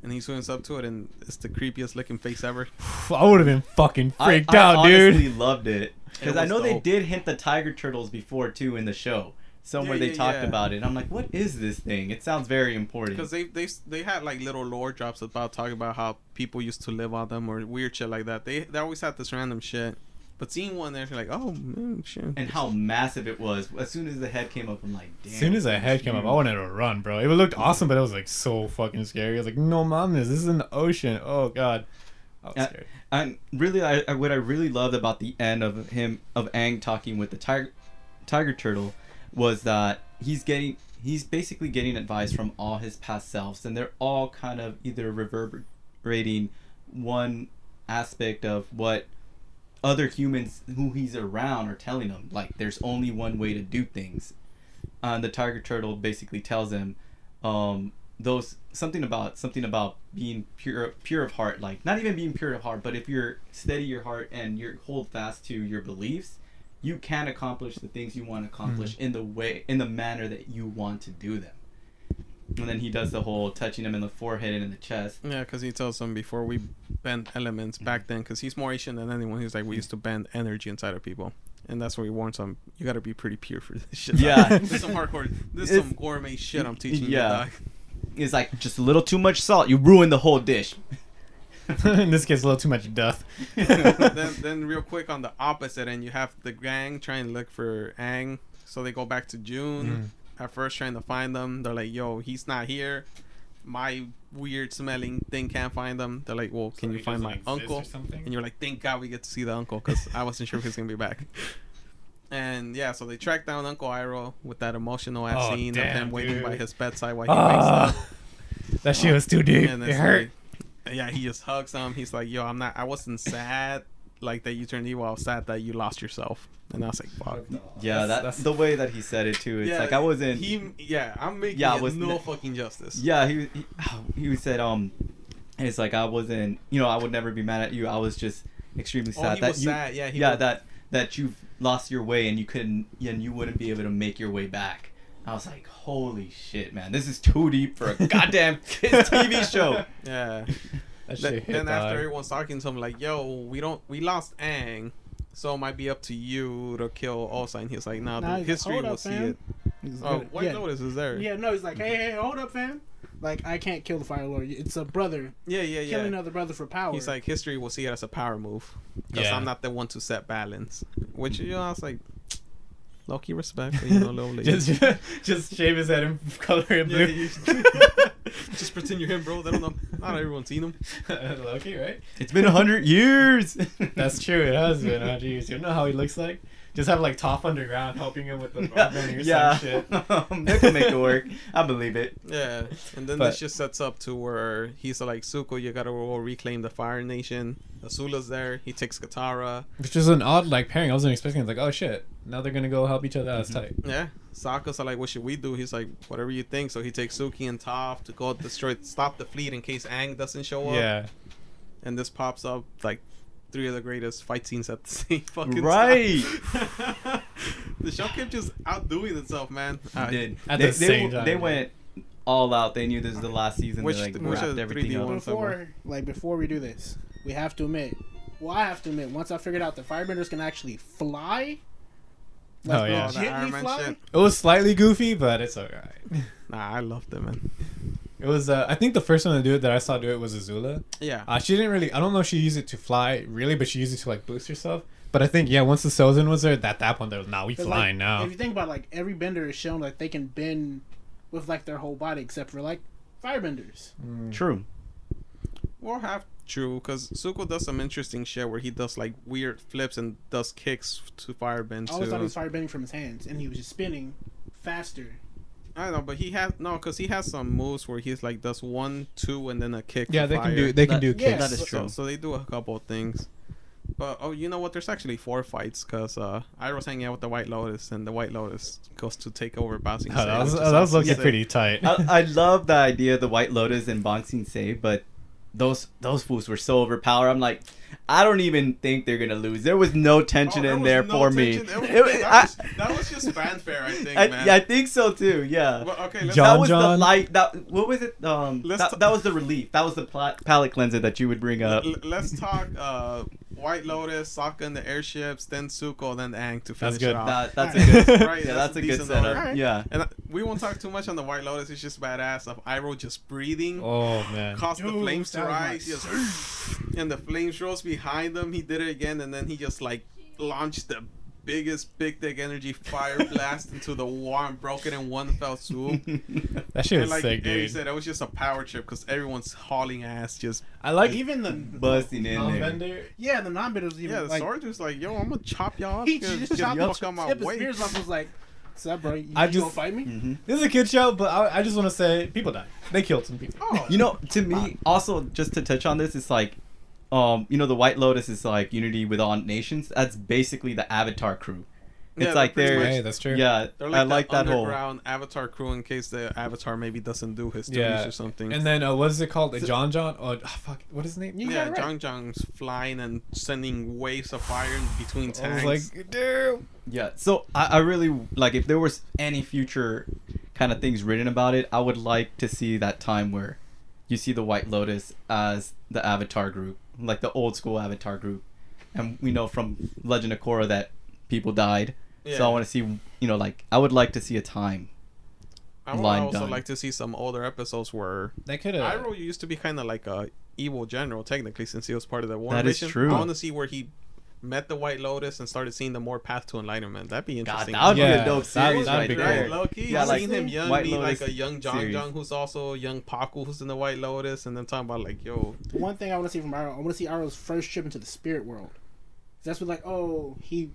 and he swims up to it, and it's the creepiest looking face ever. [sighs] I would have been fucking I- freaked I, out, honestly dude. loved it because I was know they did hint the tiger turtles before too in the show. Somewhere Yeah, they yeah, talked yeah. about it. I'm like, what is this thing? It sounds very important. Because they they they had like little lore drops about talking about how people used to live on them or weird shit like that. They they always had this random shit. But seeing one there, you're like, oh, man, shit. And how massive it was. As soon as the head came up, I'm like, damn. As soon as the head came up, I wanted to run, bro. It looked awesome, but it was like so fucking scary. I was like, no, mom, this is in the ocean. Oh god, I was uh, scared. And really, I, I what I really loved about the end of him of Aang talking with the tiger tiger turtle was that he's getting he's basically getting advice from all his past selves, and they're all kind of either reverberating one aspect of what other humans who he's around are telling him. Like, there's only one way to do things. And the tiger turtle basically tells him, um, those something about something about being pure pure of heart like not even being pure of heart but if you're steady your heart and you hold fast to your beliefs you can accomplish the things you want to accomplish mm. in the way in the manner that you want to do them and then he does the whole touching him in the forehead and in the chest Yeah, because he tells them before we bend elements back then, because he's more Asian than anyone. He's like, we used to bend energy inside of people. And that's where he warns them, you got to be pretty pure for this shit. Yeah. [laughs] this is some hardcore, this is It's- some gourmet shit I'm teaching Yeah. you, dog. it's like just a little too much salt you ruin the whole dish In [laughs] this case, a little too much death. [laughs] then, then real [laughs] quick on the opposite end, you have the gang trying to look for Aang. So they go back to June. At first, trying to find them. They're like, "Yo, he's not here. My weird smelling thing can't find them." They're like, "Well, can So you find my uncle?" or? And you're like, "Thank God we get to see the uncle," because I wasn't sure if he's gonna be back. And yeah, so they track down Uncle Iroh with that emotional ass Oh, scene of damn, him waiting by his bedside while he wakes up. Ah, that shit was too deep. It hurt. like, yeah, he just hugs him. He's like, "Yo, I'm not. I wasn't sad like that you turned evil. I was sad that you lost yourself." And I was like, "Fuck." yeah That's- that's, that's- the way that he said it too it's yeah, like i wasn't He, yeah, I'm making Yeah, yeah, it was no fucking justice. Yeah, he he, [sighs] he said um, it's like I wasn't, you know, I would never be mad at you. I was just extremely Oh, sad he that was you, sad. Yeah, he yeah, was- that that you've lost your way and you couldn't, and you wouldn't be able to make your way back. I was like, holy shit, man, this is too deep for a [laughs] goddamn kids TV show. [laughs] Yeah. That Then, shit hit, then after dog. everyone's talking to him, like, "Yo, we don't, we lost Aang, so it might be up to you to kill Ozai." And he's like, "Nah, Nah, the history will up, see fam." it." He's Oh, gonna- White yeah. Lotus is there. Yeah, no, he's like, hey, hey, hold up, fam. Like, I can't kill the Fire Lord. It's a brother yeah, yeah, yeah. killing another brother for power. He's like, history will see it as a power move. Because Yeah. I'm not the one to set balance. Which, you know, I was like, low key respect, you know, little lady. just, [laughs] just shave his head [laughs] and color it Yeah, blue. you- [laughs] Just pretend you're him, bro. They don't know. Not everyone's seen him. Loki, right? It's been a hundred years. That's true. It has been. a hundred years. You know how he looks like? Just have like Toph underground helping him with the [laughs] barbering or yeah, some shit. [laughs] they can make it work. I believe it. Yeah, and then But- this just sets up to where he's like, Zuko, you gotta go reclaim the Fire Nation. Azula's there. He takes Katara. Which is an odd like pairing. I wasn't expecting. it. Like, oh shit, now they're gonna go help each other. That's mm-hmm. tight. Yeah, Sokka's like, what should we do? He's like, whatever you think. So he takes Suki and Toph to go destroy, stop the fleet in case Aang doesn't show up. Yeah. And this pops up like three of the greatest fight scenes at the [laughs] same fucking Right. time. [laughs] the show kept just outdoing itself, man. Uh, did. At they, the they, same w- time, they went all out. They knew this was the last season. Which- they like which wrapped everything up. ones? before, like before we do this, we have to admit. Well, I have to admit, once I figured out the Firebenders can actually fly. Oh, yeah. Oh, the legitly fly. shit. It was slightly goofy, but it's alright. Nah, I loved it, man. It was. Uh, I think the first one to do it that I saw do it was Azula. Yeah. Uh, she didn't really. I don't know if she used it to fly really, but she used it to like boost herself. But I think yeah, once the Sozin was there, that that one there was now we flying like, now. If you think about like every bender is shown like they can bend with like their whole body except for like firebenders. Mm. True. Or half true, because Zuko does some interesting shit where he does like weird flips and does kicks to firebend I always thought he too. was firebending from his hands, and he was just spinning faster. I don't know, but he has no, because he has some moves where he's like does one, two, and then a kick. Yeah, for they can do. They can That- do yeah, kicks. that is so, true. So they do a couple of things. But oh, you know what? There's actually four fights because uh, I was hanging out with the White Lotus, and the White Lotus goes to take over Bowsing. Oh, that was that was looking pretty tight. I, I [laughs] love the idea of the White Lotus and Ba Sing Se, but those those fools were so overpowered. I'm like, I don't even think they're gonna lose. There was no tension in there for me. It was- that, I, was, that was just fanfare, I think, I, man. yeah, I think so too. Yeah. Well, okay, let's, John- that was the John? light. That what was it? Um, Let's that, ta- that was the relief. That was the pla- palate cleanser that you would bring up. l- let's talk uh, White Lotus, Sokka and the airships, then Zuko, then Aang to finish good. it off. That, that's a good. Right, [laughs] yeah, that's that's, a a good decent setup. order. Alright. Yeah. and uh, we won't talk too much on the White Lotus. It's just badass of Iroh just breathing. Oh man. Cause the flames to rise, just, [laughs] and the flames rose behind him. He did it again, and then he just like launched the biggest big dick energy fire [laughs] blast into the wall and broke it in one fell swoop. [laughs] That shit and was like sick, Eddie dude. said, that was just a power trip because everyone's hauling ass. Just I like even the Busting in there. Bender. yeah the non-bitters even yeah, the like sword was like, yo, I'm gonna chop y'all off. [laughs] he Get, just get chopped the the fuck out my tip way. spears off was like what's up bro you, I you just- gonna fight me Mhm. This is a kid show, but I, I just want to say people died. They killed some people. Oh, You know, to me, also just to touch on this, it's like, um, you know, the White Lotus is like unity with all nations. That's basically the Avatar crew. It's Yeah, like they're much- Hey, that's true. yeah. They're I like, like that that whole. Avatar crew in case the Avatar maybe doesn't do his duties Yeah. or something. And then uh, what is it called? The Jeong Jeong? Oh, ah, fuck. What is his name? You yeah, got it right. Jeong Jeong's flying and sending waves of fire in between I tanks. was like, damn. Yeah. So I, I really like if there was any future kind of things written about it, I would like to see that time where you see the White Lotus as the Avatar group, like the old school Avatar group, and we know from Legend of Korra that people died. yeah. So I want to see, you know, like I would like to see a time. I would line also done. like to see some older episodes where They could have. Iroh used to be kind of like a evil general, technically, since he was part of the War That is Mission. true. I want to see where he met the White Lotus and started seeing the more path to enlightenment. That'd be God, interesting. that would be a dope that- series that'd right be there. great. Right, Loki. Yeah, like seeing him young White be Lotus like a young Jeong series. Jeong who's also young Pakku who's in the White Lotus, and then talking about like, yo, one thing I want to see from Iroh I want to see Iroh's first trip into the spirit world that's what like oh he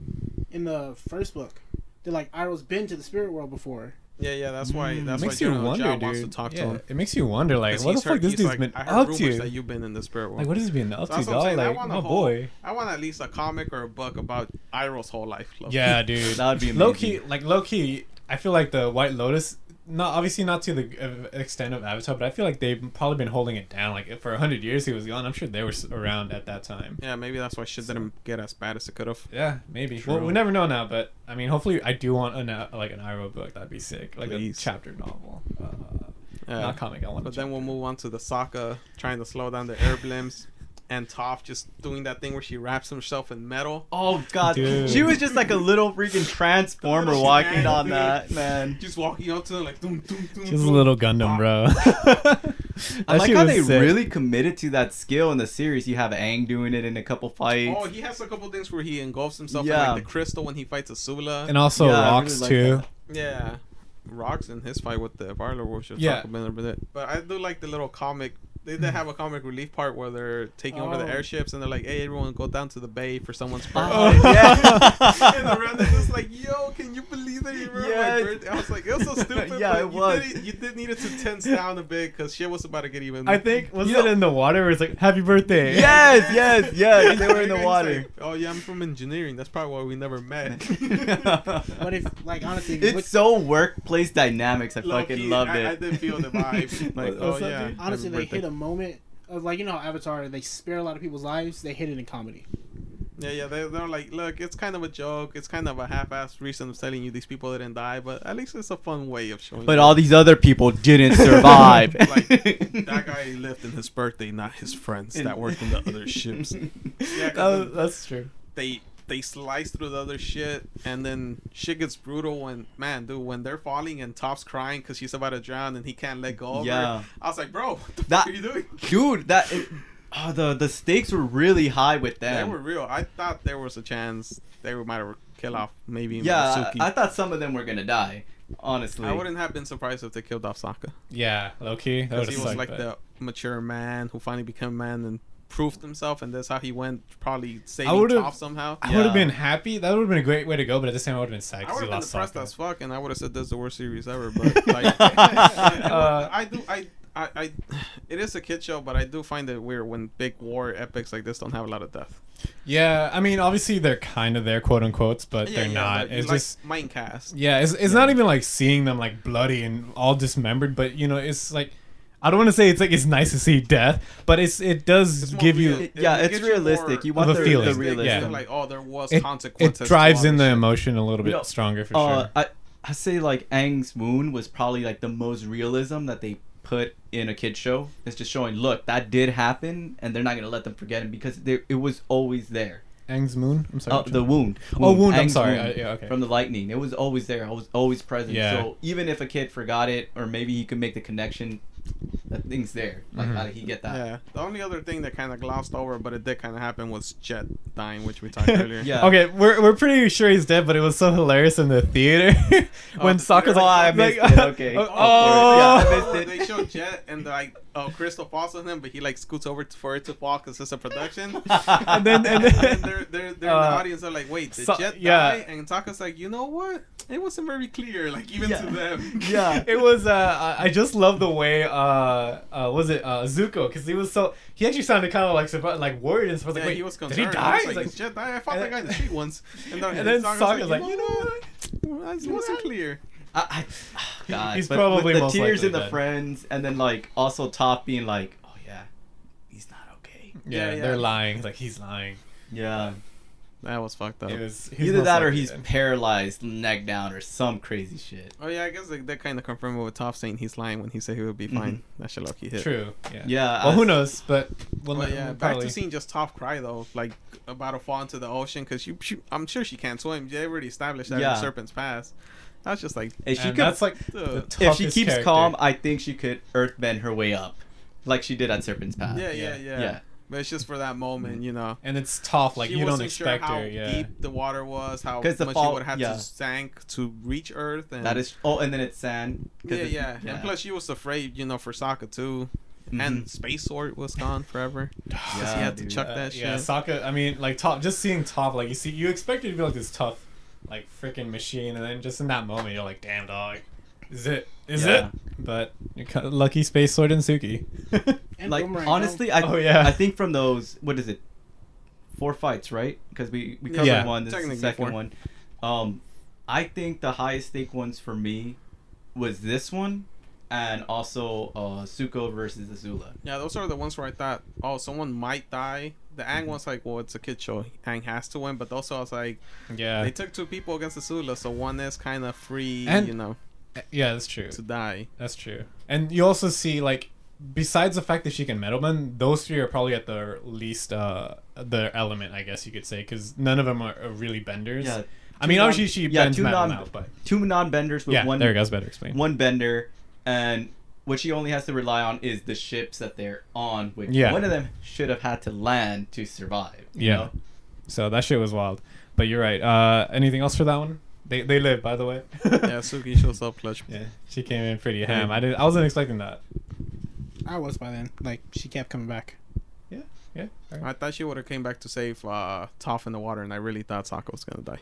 in the first book they're like Iroh's been to the spirit world before yeah, yeah, that's why Mm. that's it makes why you General wonder, Zhao dude. wants to talk yeah, to him. It makes you wonder, like, 'Cause what the he's fuck this he's dude's like, been I up to? that you've been in the spirit world. Like, what has he been up to, That's what I'm dog? Like, want my whole- boy. I want at least a comic or a book about Iroh's whole life. Loki. Yeah, dude. [laughs] That would be low key. Like low key, I feel like the White Lotus. Not obviously not to the uh, extent of Avatar, but I feel like they've probably been holding it down. Like for hundred years he was gone. I'm sure they were around at that time. Yeah, maybe that's why shit didn't get as bad as it could have. Yeah, maybe. True. Well, we never know now, but I mean, hopefully, I do want an uh, like an Iroh book. That'd be sick, like Please. a chapter novel, uh, Yeah. not comic. I want. But then we'll move on to the Sokka trying to slow down the air blimps, and Toph just doing that thing where she wraps herself in metal. Oh God, Dude. she was just like a little freaking transformer walking man, on dude. that man. Just walking up to them like, doom, doom, doom, She's a little Gundam, bro. [laughs] I like how they really committed to that skill in the series. You have Aang doing it in a couple fights. Oh, he has a couple things where he engulfs himself Yeah. in like the crystal when he fights Azula. and also Yeah, rocks really too. that. yeah, rocks in his fight with the Varlo Worship. Yeah. Talk about it a bit. But I do like the little comic. They did have a comic relief part where they're taking over the Oh. airships and they're like, "Hey, everyone, go down to the bay for someone's Oh, birthday." [laughs] yeah. and the random just like, yo, can you believe that you remember Yes. my birthday? I was like, it was so [laughs] stupid. Yeah, but it you was. Did, you did need it to tense down a bit because shit was about to get even. I think was it know- in the water where it's like "Happy Birthday"? yes, yes, yes. They were in [laughs] the water. like, oh yeah, I'm from engineering. That's probably why we never met. but if like honestly it's look- so workplace dynamics. I Low-key, fucking loved it. I, I did feel the vibe. Like, like, oh yeah. honestly they birthday. hit a moment of like you know Avatar they spare a lot of people's lives they hit it in comedy Yeah, yeah. They, they're like, look, it's kind of a joke. It's kind of a half-assed reason of telling you these people didn't die, but at least it's a fun way of showing. but you. all these other people didn't [laughs] survive. like that guy lived in his birthday, not his friends that worked in the other ships. [laughs] Yeah, oh, 'cause That that's true. they they slice through the other shit, and then shit gets brutal when man, dude, when they're falling and Toph's crying because she's about to drown and he can't let go of Yeah. her. I was like, bro, [laughs] what the That- fuck are you doing? Dude, that it, oh, the the stakes were really high with them. They were real. I thought there was a chance they might have kill off maybe yeah, I, I thought some of them were gonna die. Honestly, I wouldn't have been surprised if they killed off Sokka. Yeah, low key. Because he was like the mature man who finally became a man and proved himself, and that's how he went, probably saving would've- Toph somehow. I would have been happy. That would have been a great way to go, but at the same time, I would have been sad I because would he have been lost depressed Sokka. as fuck, and I would have said this is the worst series ever. But [laughs] like, [laughs] Uh, I do, I, I, I, [sighs] it is a kid show, but I do find it weird when big war epics like this don't have a lot of death. Yeah, I mean, obviously they're kind of there, quote unquote, but they're not. but you It's like just Minecast. yeah, it's it's not even like seeing them like bloody and all dismembered, but you know, it's like I don't want to say it's like it's nice to see death, but it's it does It's give real. you It- yeah, it it's gets you realistic. You want a the, feeling. the Yeah. Like, oh, there was it, it consequences. to drives in the shit. emotion a little bit You know, stronger for uh, sure. I I say like Aang's wound was probably like the most realism that they put in a kid show. It's just showing, look, that did happen, and they're not gonna let them forget him because there it was always there. Aang's moon. I'm sorry. Oh, the wound. oh wound. I'm sorry. wound I, yeah, okay. From the lightning, it was always there. I was always present. Yeah. So even if a kid forgot it, or maybe he could make the connection, that [laughs] that thing's there. Like, Mhm. how did he get that? Yeah. The only other thing that kind of glossed over, but it did kind of happen, was Jet dying, which we [laughs] talked earlier. Yeah. Okay, we're, we're pretty sure he's dead, but it was so hilarious in the theater [laughs] when the Sokka's Oh, I missed like- it. Okay. oh, oh. Yeah, I Oh, it. they show Jet and like oh Crystal falls on him, but he like scoots over to, for it to fall because it's a production. and then and and then then they're they're, they're in Uh, the audience. They're like, wait, did so- Jet yeah. die? And Sokka's like, you know what? It wasn't very clear, like even Yeah. to them. Yeah. it was uh I I just love the way uh uh was it uh Zuko because he was so he actually sounded kind of like surprised, like worried and stuff. I Yeah, like, wait, he was did he die? was He's like, like- "Is I fought and that guy in the street once. [laughs] And then, and then Sokka's Sokka's like, you know what? It wasn't clear. I, I, [sighs] [sighs] God, He's but probably with the most tears likely in the dead. friends, and then like also Toph being like, "Oh yeah, he's not okay." Yeah, Yeah, yeah. they're lying. It's like he's lying. Yeah, That was fucked up. It was either that or he's dead. paralyzed, neck down, or some crazy shit. Oh yeah, I guess they, they kind of confirmed what with Toph saying he's lying when he said he would be mm-hmm. fine. That shit lucky hit. true. Yeah. Yeah. Well, I- who knows? But we'll Well, know- yeah, we'll back probably. to seeing just Toph cry though, like about to fall into the ocean because she, she, I'm sure she can't swim. They already established that Yeah. in Serpent's Pass. That's just like, If she could, that's like the Dude. if she keeps character. calm, I think she could earthbend her way up, like she did at Serpent's Pass. yeah, yeah, yeah. yeah, Yeah. But it's just for that moment, you know. and it's tough. Like she you don't wasn't sure expect how her. Yeah. deep the water was, how 'Cause the much fall- she would have yeah. to sank to reach Earth. And That is. Oh, and then it's sand. yeah, it's- yeah, And plus, she was afraid, you know, for Sokka too. Mhm. And Space Sword was gone forever. [sighs] Yeah, he had to chuck Uh, that yeah. Sokka. I mean, like Toph. Just seeing Toph, like you see, you expect her to be like this tough, like freaking machine, and then just in that moment, you're like, damn dog, is it? Is Yeah. it? But kind of lucky, Space Sword and Suki. And like Boomerang, honestly, I Oh, yeah. I think from those what is it, four fights, right? Because we we covered Yeah. one. This is the second four. one. Um, I think the highest stake ones for me was this one, and also uh Zuko versus Azula. Yeah, those are the ones where I thought, oh, someone might die. The Aang Mm-hmm. one's like, well, it's a kid show. Aang has to win. But also, I was like, yeah. they took two people against Azula, so one is kind of free, And- you know, yeah, that's true. to die. That's true. And you also see like besides the fact that she can metal bend, those three are probably at the least uh their element, I guess you could say, because none of them are, are really benders. Yeah, I mean, non- obviously she yeah, bends two non- now, but two non-benders with yeah, one there it goes. Better explain. one bender, and what she only has to rely on is the ships that they're on. Which Yeah. one of them should have had to land to survive. you Yeah. know? So that shit was wild. But you're right. Uh, anything else for that one? They they live, by the way. Yeah, [laughs] Suki shows up clutch. yeah, she came in pretty ham. I did. I wasn't expecting that. I was by then. Like she kept coming back. Yeah. alright. I thought she would have came back to save uh, Toph in the water, and I really thought Sokka was gonna die.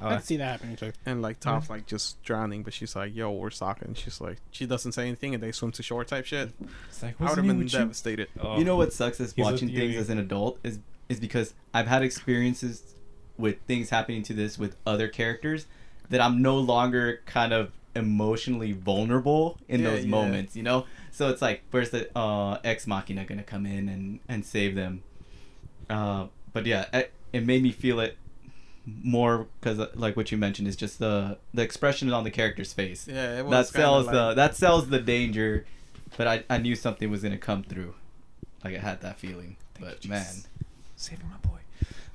I uh, could see that happening too. And like Toph's like just drowning, but she's like, "Yo, we're Sokka," and she's like, she doesn't say anything, and they swim to shore type shit. it's like, I would have been with you? devastated. Oh. You know what sucks is He's with watching things Yue. as an adult is is because I've had experiences with things happening to this with other characters that I'm no longer kind of emotionally vulnerable in Yeah, those yeah. moments, you know? So it's like where's the uh ex machina gonna come in and and save them? Uh but yeah, it, it made me feel it more because like what you mentioned is just the the expression on the character's face Yeah, it was that kinda sells like, the that sells the danger but I, I knew something was gonna come through like i had that feeling Thank but you, man saving my boy.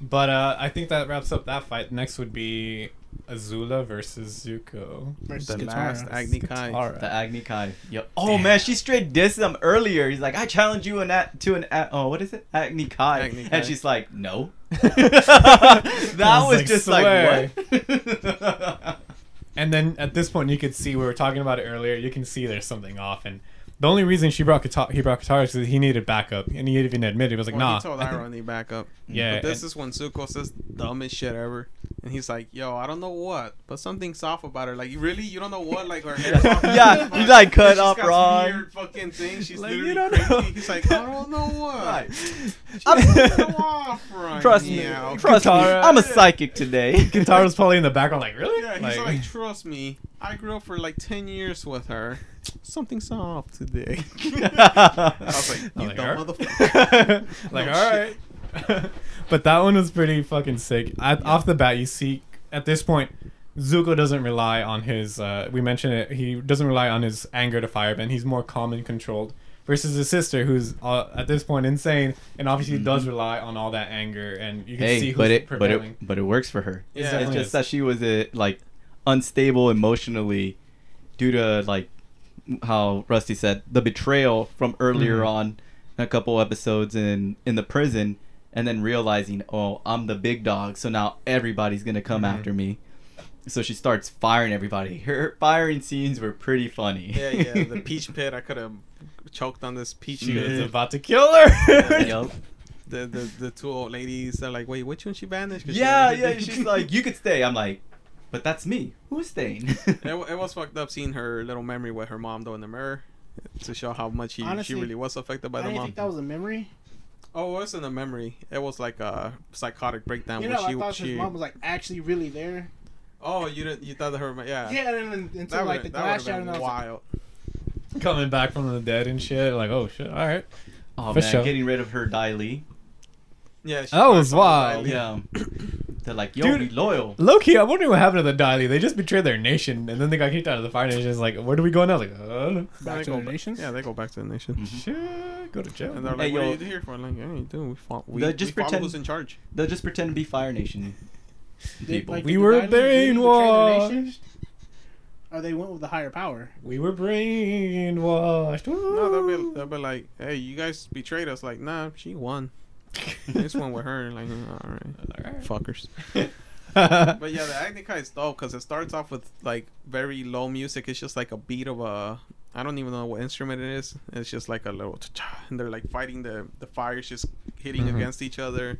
But uh, I think that wraps up that fight. Next would be Azula versus Zuko. Versus the Katara. last Agni Kai. Katara. the agni kai yo oh man she straight dissed him earlier he's like i challenge you in that to an a- oh what is it agni kai Agni Kai. and she's like no [laughs] [laughs] that was was like, just "Swear." like what [laughs] And then at this point, you could see we were talking about it earlier. You can see there's something off, and the only reason she brought Katara, he brought Katara is because he needed backup, and he didn't even admitted he was like, Well, "Nah." [laughs] he told I Iroh I need backup. yeah, but this and- is when Zuko says dumbest shit ever, and he's like, "Yo, I don't know what, but something's off about her. Like, really, you don't know what? Like her hair. [laughs] Yeah, you, like, cut She's off got wrong. Weird fucking thing. She's Like, you literally don't know. He's like, I don't know what. Right. She's [laughs] I'm- a little off right trust me now. trust me i'm a psychic today Katara's probably in the background, like, "Really?" Yeah, he's like, trust me. I grew up for like ten years with her. Something's off today. [laughs] [laughs] I was like, you like, dumb "Alright." motherfucker. [laughs] like, No all right. but that one was pretty fucking sick. At, Off the bat, you see at this point, Zuko doesn't rely on his. Uh, we mentioned it. He doesn't rely on his anger to firebend. He's more calm and controlled. Versus his sister, who's uh, at this point insane, and obviously does rely on all that anger, and you can see hey who's but it but it but it works for her Yeah, it's definitely just is. that she was uh, like unstable emotionally due to like how Rusty said the betrayal from earlier Mhm. on, a couple episodes in in the prison, and then realizing, oh, I'm the big dog, so now everybody's gonna come Mhm. after me. So she starts firing everybody. Her firing scenes were pretty funny. Yeah, yeah. The [laughs] peach pit. I could have choked on this peach She was about to kill her. [laughs] Yup. The, the the two old ladies. They're like, wait, which one she banished? Yeah, never yeah. She's [laughs] like, you could stay. I'm like, but that's me. Who's staying? [laughs] [laughs] It, it was fucked up seeing her little memory with her mom though in the mirror to show how much he, Honestly, she really was affected by I the didn't mom. think that was a memory. Oh, it wasn't a memory. It was like a psychotic breakdown You know, she I thought she. his mom was like actually really there. Oh, you didn't. You thought that her. Yeah. Yeah, and then until That like the would that glass would shattered, have and been I was like, wild. Coming back from the dead and shit. Like, oh shit. All right. oh For man, sure. getting rid of her Dai Li. Yeah. She That was wild. Yeah. [clears throat] They're like, yo, Dude. be loyal. Low key, I'm wondering what happened to the Dai Li. They just betrayed their nation, and then they got kicked out of the Fire Nation. It's like, where do we go now? Like, uh, Back They to go the ba- nations? Yeah, they go back to the nation. Mhm. shit, go to jail. And they're Hey, like, "What yo. are you here for?" I'm like, "Yeah, you do. We fought. We, They'll we just follow pretend- who's in charge." They'll just pretend to be Fire Nation. People. like, We were Dynasty really brainwashed. Or they went with the higher power. We were brainwashed. No, they'll be, they'll be like, "Hey, you guys betrayed us." Like, nah, she won. [laughs] this one with her. Like, all right, Alright. fuckers. [laughs] But yeah, the acting kind is dope because it starts off with like very low music. It's just like a beat of a I don't even know what instrument it is. It's just like a little cha-cha, and they're like fighting the the fires just hitting Mhm. against each other.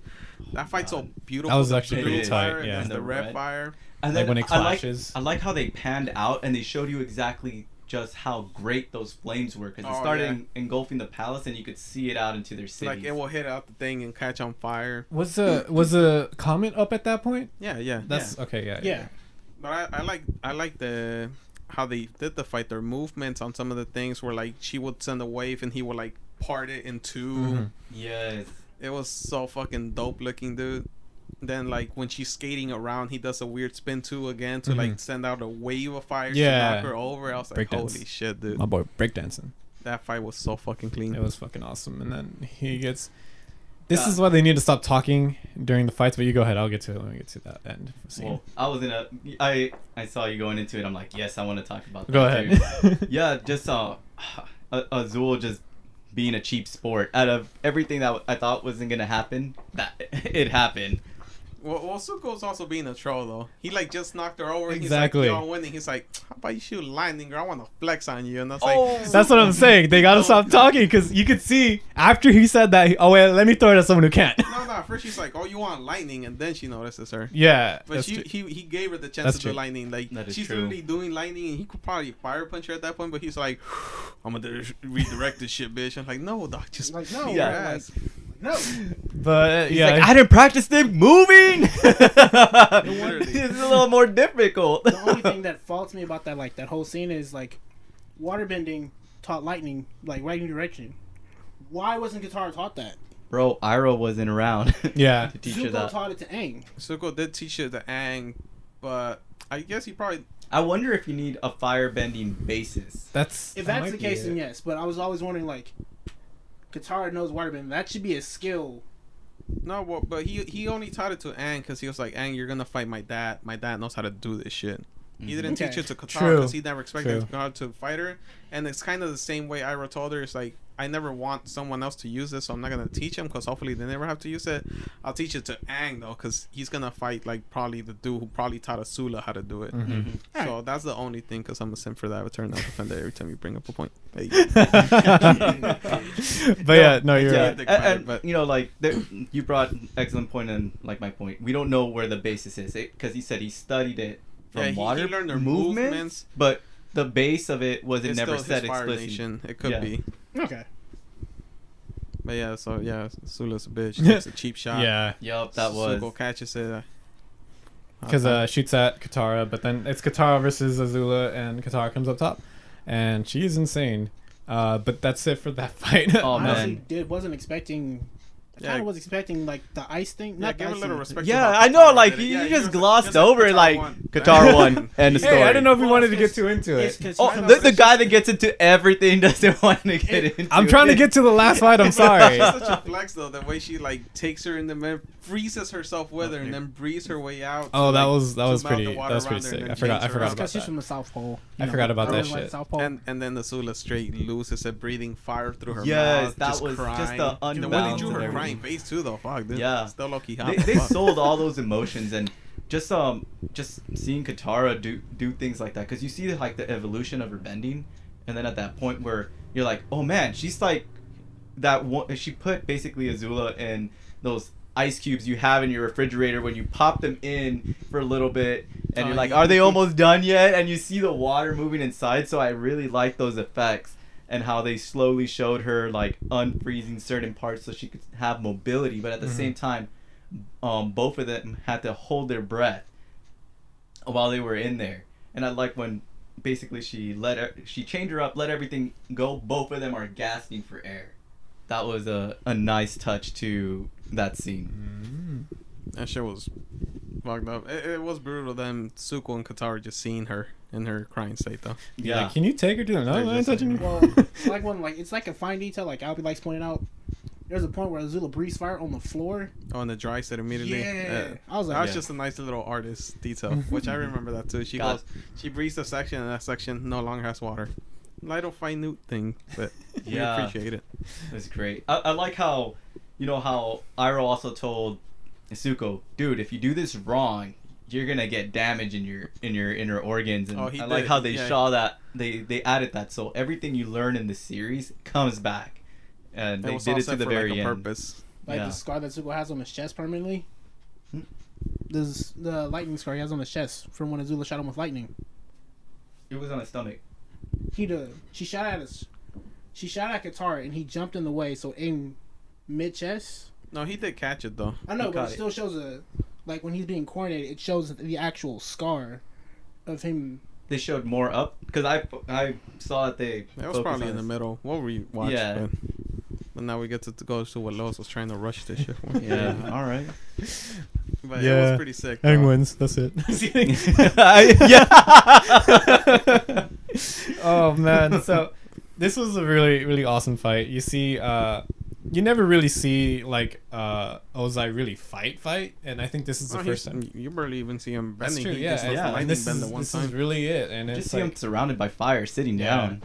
That fight's so beautiful. That was actually blue pretty tight, yeah. then And the the red red. fire. And Like when it I like- clashes. I like, how they panned out and they showed you exactly just how great those flames were because it Oh, started yeah. en- engulfing the palace and you could see it out into their city. Like it will hit out the thing and catch on fire. was the was the comment up at that point? Yeah, yeah. That's okay. Yeah. Yeah. But I, I like I like the how they did the fight. Their movements on some of the things where like she would send a wave and he would like part it in 2 Mhm. yes. It was so fucking dope looking, dude. Then like when she's skating around, he does a weird spin too again to Mhm. like send out a wave of fire Yeah. to knock her over. I was like, Breakdance. holy shit, dude. My boy breakdancing. That fight was so fucking clean. It was fucking awesome. And then he gets. This Uh, is why they need to stop talking during the fights. But you go ahead. I'll get to it when we get to that end scene. Well, I was in a. I I saw you going into it. I'm like, yes, I want to talk about. That go too. ahead. [laughs] yeah, just uh, [sighs] A- Azula just being a cheap sport. Out of everything that I thought wasn't gonna happen, that [laughs] it happened. Well, well, Zuko's also being a troll though. He like just knocked her over. Exactly. He's like, Yo, I'm winning. He's like, how about you shoot lightning, girl? I want to flex on you. And that's Oh. like, That's what I'm saying. They gotta stop oh, talking because you could see after he said that. he- oh wait, let me throw it at someone who can't. no, no. First she's like, oh, you want lightning, and then she notices her. yeah, But she, true. he he gave her the chance That's to do true. lightning. Like That is she's true. literally doing lightning, and he could probably fire punch her at that point. But he's like, I'm gonna redirect this shit, bitch. I'm like, no, dog, just Like, no, beat Yeah. Her like, ass. no. [laughs] but uh, He's yeah, like, I didn't practice them moving. [laughs] [laughs] Literally. it's a little more difficult. the only thing that faults me about that like that whole scene is like waterbending taught lightning like right direction. Why wasn't Katara taught that? Bro, Iroh wasn't around. Yeah. to teach her Zuko that. taught it to Aang. Zuko did teach her the Aang, but I guess he probably I wonder if you need a firebending basis. that's If that that's the case, it. then yes. But I was always wondering like, Katara knows waterbending. That should be a skill. no. Well, but he he only taught it to Aang because he was like, Aang, you're gonna fight my dad. My dad knows how to do this shit. He mm-hmm. didn't Okay. teach it to Katara because he never expected True. Katara to fight her. And it's kind of the same way Iroh told her. It's like I never want someone else to use this, so I'm not gonna teach him because hopefully they never have to use it. I'll teach it to Aang though, because he's gonna fight like probably the dude who probably taught Azula how to do it. Mhm. Mhm. So that's the only thing, because I'm a sim for the Avatar and I'll defend it every time you bring up a point. Hey. [laughs] [laughs] but yeah, no, you're yeah, right. and, and, but- you know, like there, you brought excellent point and like my point. We don't know where the basis is because he said he studied it from Yeah, he- he water learned their movements, movements. but the base of it was it it's never said his explicitly. It could Yeah. be. Okay. But yeah, so yeah, Sula's a bitch. [laughs] Takes a cheap shot. Yeah, Yup, that was. Zuko catches it. uh, because uh, shoots at Katara, but then it's Katara versus Azula, and Katara comes up top, and she's insane. Uh, but that's it for that [laughs] fight. Oh, Honestly, man. did wasn't expecting I Yeah. kind of was expecting like the ice thing. Yeah, Not give the a ice little thing. respect. Yeah, I know. Like did you, Yeah, you you're just just- glossed just like over it. Katara Like [laughs] won. Katara won. End of Hey, story. I don't know if we Well, wanted to get too into it. Oh, the, the guy that gets into everything doesn't [laughs] want to get It- into. I'm trying to get to the last fight. I'm [laughs] sorry. It's such a flex though. The way she like takes her in the mid, freezes herself with her, and then breathes her way out. Oh, to, that was that was to melt the pretty. That was pretty sick. I forgot. I forgot about because she's that. from the South Pole. I forgot about that shit. South Pole. And and then the Zula straight loses it, breathing fire through her Yes, mouth. that just was just the Dude, when they unbound drew her everything. Crying face too, though. Fuck, dude. Yeah. still low key hot. they, they sold all those [laughs] emotions and just um just seeing Katara do do things like that because you see like the evolution of her bending and then at that point where you're like oh man she's like that one she put basically Azula in those ice cubes you have in your refrigerator when you pop them in for a little bit and you're Oh, like yeah. are they [laughs] almost done yet and you see the water moving inside so I really like those effects and how they slowly showed her like unfreezing certain parts so she could have mobility but at the Mhm. same time um, both of them had to hold their breath while they were in there. And I like when basically she let her, she changed her up, let everything go. Both of them are gasping for air. That was a, a nice touch to that scene. Mm. That shit was fucked up. It, it was brutal. Them Zuko and Katara just seeing her in her crying state though. Yeah. Like, can you take her to the? No, They're I ain't touching you. Well, like when like it's like a fine detail. Like Albie likes pointing out. There's a point where Azula breathes fire on the floor. Oh, and the dry set immediately. Yeah, Uh, I was like, that was Yeah. just a nice little artist detail, [laughs] which I remember that too. She God. goes, she breathes a section, and that section no longer has water. Little minute thing, but Yeah. we appreciate it. It was great. I, I like how, you know, how Iroh also told Isuko, dude, if you do this wrong, you're gonna get damage in your in your inner organs. And Oh, he I like how they yeah. saw that they they added that, so everything you learn in the series comes back, and It they did it to set the for, very like, a end. purpose. like Yeah. the scar that Zuko has on his chest permanently. Hmm. This the lightning scar he has on his chest from when Azula shot him with lightning. It was on his stomach. He the she shot at us. She shot at Katara and he jumped in the way, so in mid chest. No, he did catch it though. I know, He but caught it it. still shows a like when he's being coordinated, it shows the actual scar of him. They showed more up because I I saw that they. That was probably in the middle. What were you watching? Yeah. But, but now we get to, to go to what Lois was trying to rush this shit for. [laughs] Yeah. All right. [laughs] But it Yeah. was pretty sick. Aang though. wins. That's it. [laughs] yeah. oh man so this was a really really awesome fight you see uh you never really see like uh ozai really fight fight and i think this is the Oh, first time You barely even see him that's bending. true He yeah just and, lets the yeah, and this, bend is, the one this time. is really it and Just it's see him surrounded by fire, sitting Yeah. down.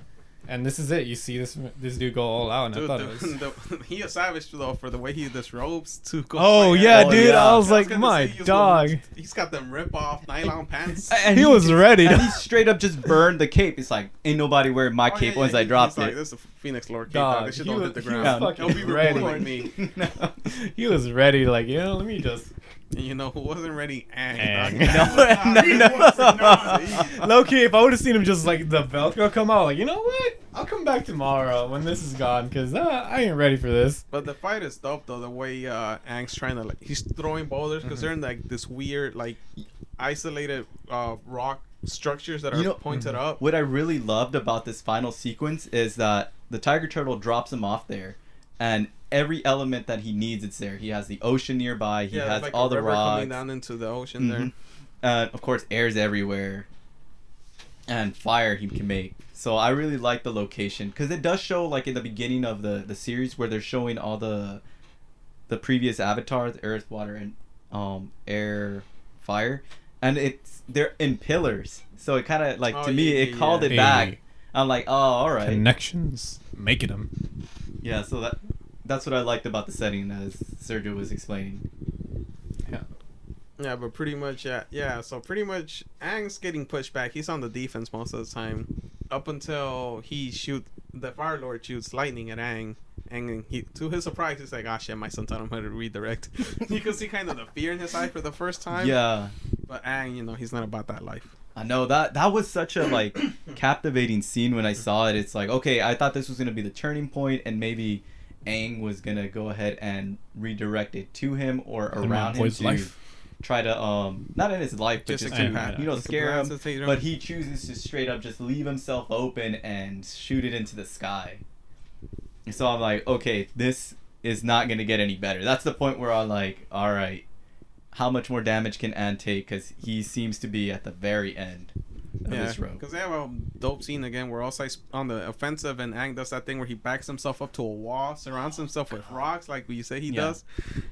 And this is it you see this this dude go all out and i Dude, thought it was [laughs] the, he a savage though for the way he disrobes to go. oh fight yeah Oh, dude yeah. i was like gonna my say, he's dog little- He's got them rip off nylon pants. And he was ready And he straight up just burned the cape. It's like ain't nobody wearing my Oh, cape yeah, once I he- dropped he's Like, it. this is a Phoenix Lord cape. Dog, Dog, this shit he don't hit the he was ground. fucking He'll be ready. reporting me. no. [laughs] he was ready like you know let me just And [laughs] you know who wasn't ready? Aang. Aang. dog. No, [laughs] no, no. [laughs] Low key, if I would have seen him just like the Velcro come out, like you know what? I'll come back tomorrow when this is gone, cause uh, I ain't ready for this. But the fight is dope though. The way uh, Aang's trying to like, he's throwing boulders because they're in like this weird like isolated uh, rock structures that are You know- pointed up. What I really loved about this final sequence is that the tiger turtle drops him off there, and every element that he needs, it's there. He has the ocean nearby. He yeah, has like all a the river rocks. coming down into the ocean there. Mhm. And of course, air's everywhere, and fire he can make. So I really like the location because it does show like in the beginning of the the series where they're showing all the the previous avatars, earth, water, and um air, fire, and it's they're in pillars. So it kind of like Oh, to me yeah, it yeah, called yeah. it back. I'm like, oh, all right, Connections, making them. yeah. So that that's what I liked about the setting as Sergio was explaining. Yeah. Yeah, but pretty much, yeah, yeah. So pretty much, Aang's getting pushed back. He's on the defense most of the time, up until he shoot the Fire Lord shoots lightning at Aang, and he, to his surprise, he's like, "Ah, shit, my son taught him how to redirect." [laughs] you can see kind of the fear in his eye for the first time. Yeah. But Aang, you know, he's not about that life. I know that that was such a like [coughs] captivating scene when I saw it. It's like okay, I thought this was gonna be the turning point, and maybe Aang was gonna go ahead and redirect it to him or In around him to life. try to um not in his life, but Just just, to to you know scare him. But he chooses to straight up just leave himself open and shoot it into the sky. So I'm like, okay, this is not gonna get any better. That's the point where I'm like, all right, how much more damage can Aang take? Because he seems to be at the very end of Yeah, this road. because they have a dope scene again where Ozai's on the offensive and Aang does that thing where he backs himself up to a wall, surrounds himself with rocks like you say he Yeah. does,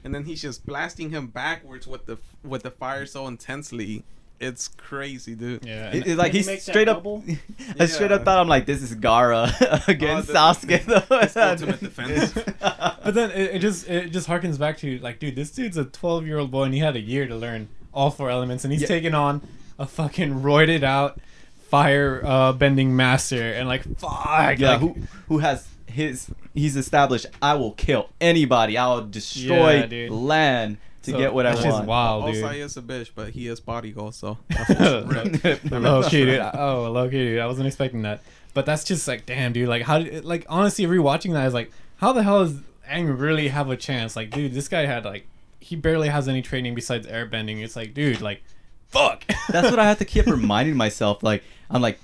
and then he's just blasting him backwards with the with the fire so intensely. It's crazy, dude. Yeah. It, and- it, like When he he's straight up. bubble? [laughs] I straight Yeah. up thought I'm like, this is Gaara [laughs] against Oh, the- Sasuke. though. [laughs] Ultimate defense. but then it, it just it just harkens back to like, dude, this dude's a 12 year old boy and he had a year to learn all four elements, and he's Yeah. taking on a fucking roided out fire uh, bending master, and like, fuck, yeah, like, who who has his? He's established. I will kill anybody. I will destroy Yeah, land to So, get what I that's just want. wild, dude. Ozai is a bitch, but he is body goal, so. [laughs] [laughs] low key, dude. Oh, low key, dude. I wasn't expecting that. But that's just like, damn, dude. Like, how? Did, like, honestly, rewatching that is like, how the hell does Aang really have a chance? Like, dude, this guy had like, he barely has any training besides airbending. It's like, dude, like, fuck. That's what I have to keep [laughs] reminding myself. Like I'm like,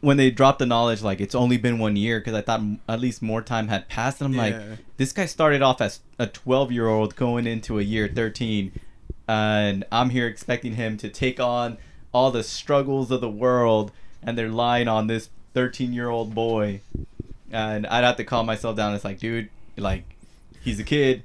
when they dropped the knowledge, like it's only been one year because I thought m- at least more time had passed. And I'm like, this guy started off as a 12 year old going into a year 13, and I'm here expecting him to take on all the struggles of the world, and they're lying on this 13 year old boy. And I'd have to calm myself down. It's like, dude, like, he's a kid.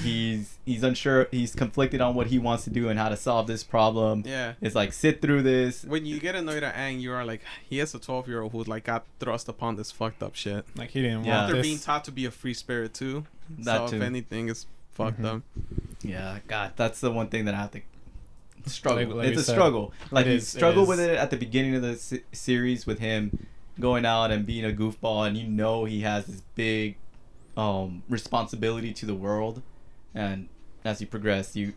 He's he's unsure. He's conflicted on what he wants to do and how to solve this problem. Yeah. It's like sit through this. When you get annoyed at Aang you are like, he is a 12 year old who like got thrust upon this fucked up shit. like, he didn't Yeah. want They're being taught to be a free spirit too. That so too. if anything, it's fucked Mhm. up. Yeah, God, that's the one thing that I have to struggle. Like- like it's a said, struggle. Like it you is- it struggle with it at the beginning of the se- series with him going out and being a goofball, and you know he has this big um, responsibility to the world. And as you progress, you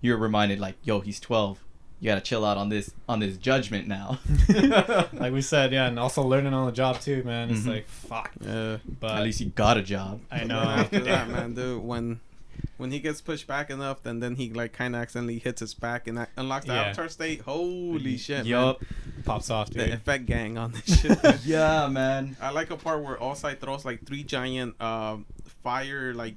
you're reminded like, yo, he's 12. You gotta chill out on this on this judgment now. [laughs] [laughs] like we said, yeah, and also learning on the job too, man. It's Mhm. like, fuck. Yeah. But At least he got a job. I know. After that, [laughs] man, dude, when when he gets pushed back enough, then then he like kind of accidentally hits his back and that unlocks the Yeah. avatar state. Holy shit, Yup. pops off, man! The effect gang on this shit. Yeah, man. I like a part where Ozai throws like three giant uh, fire like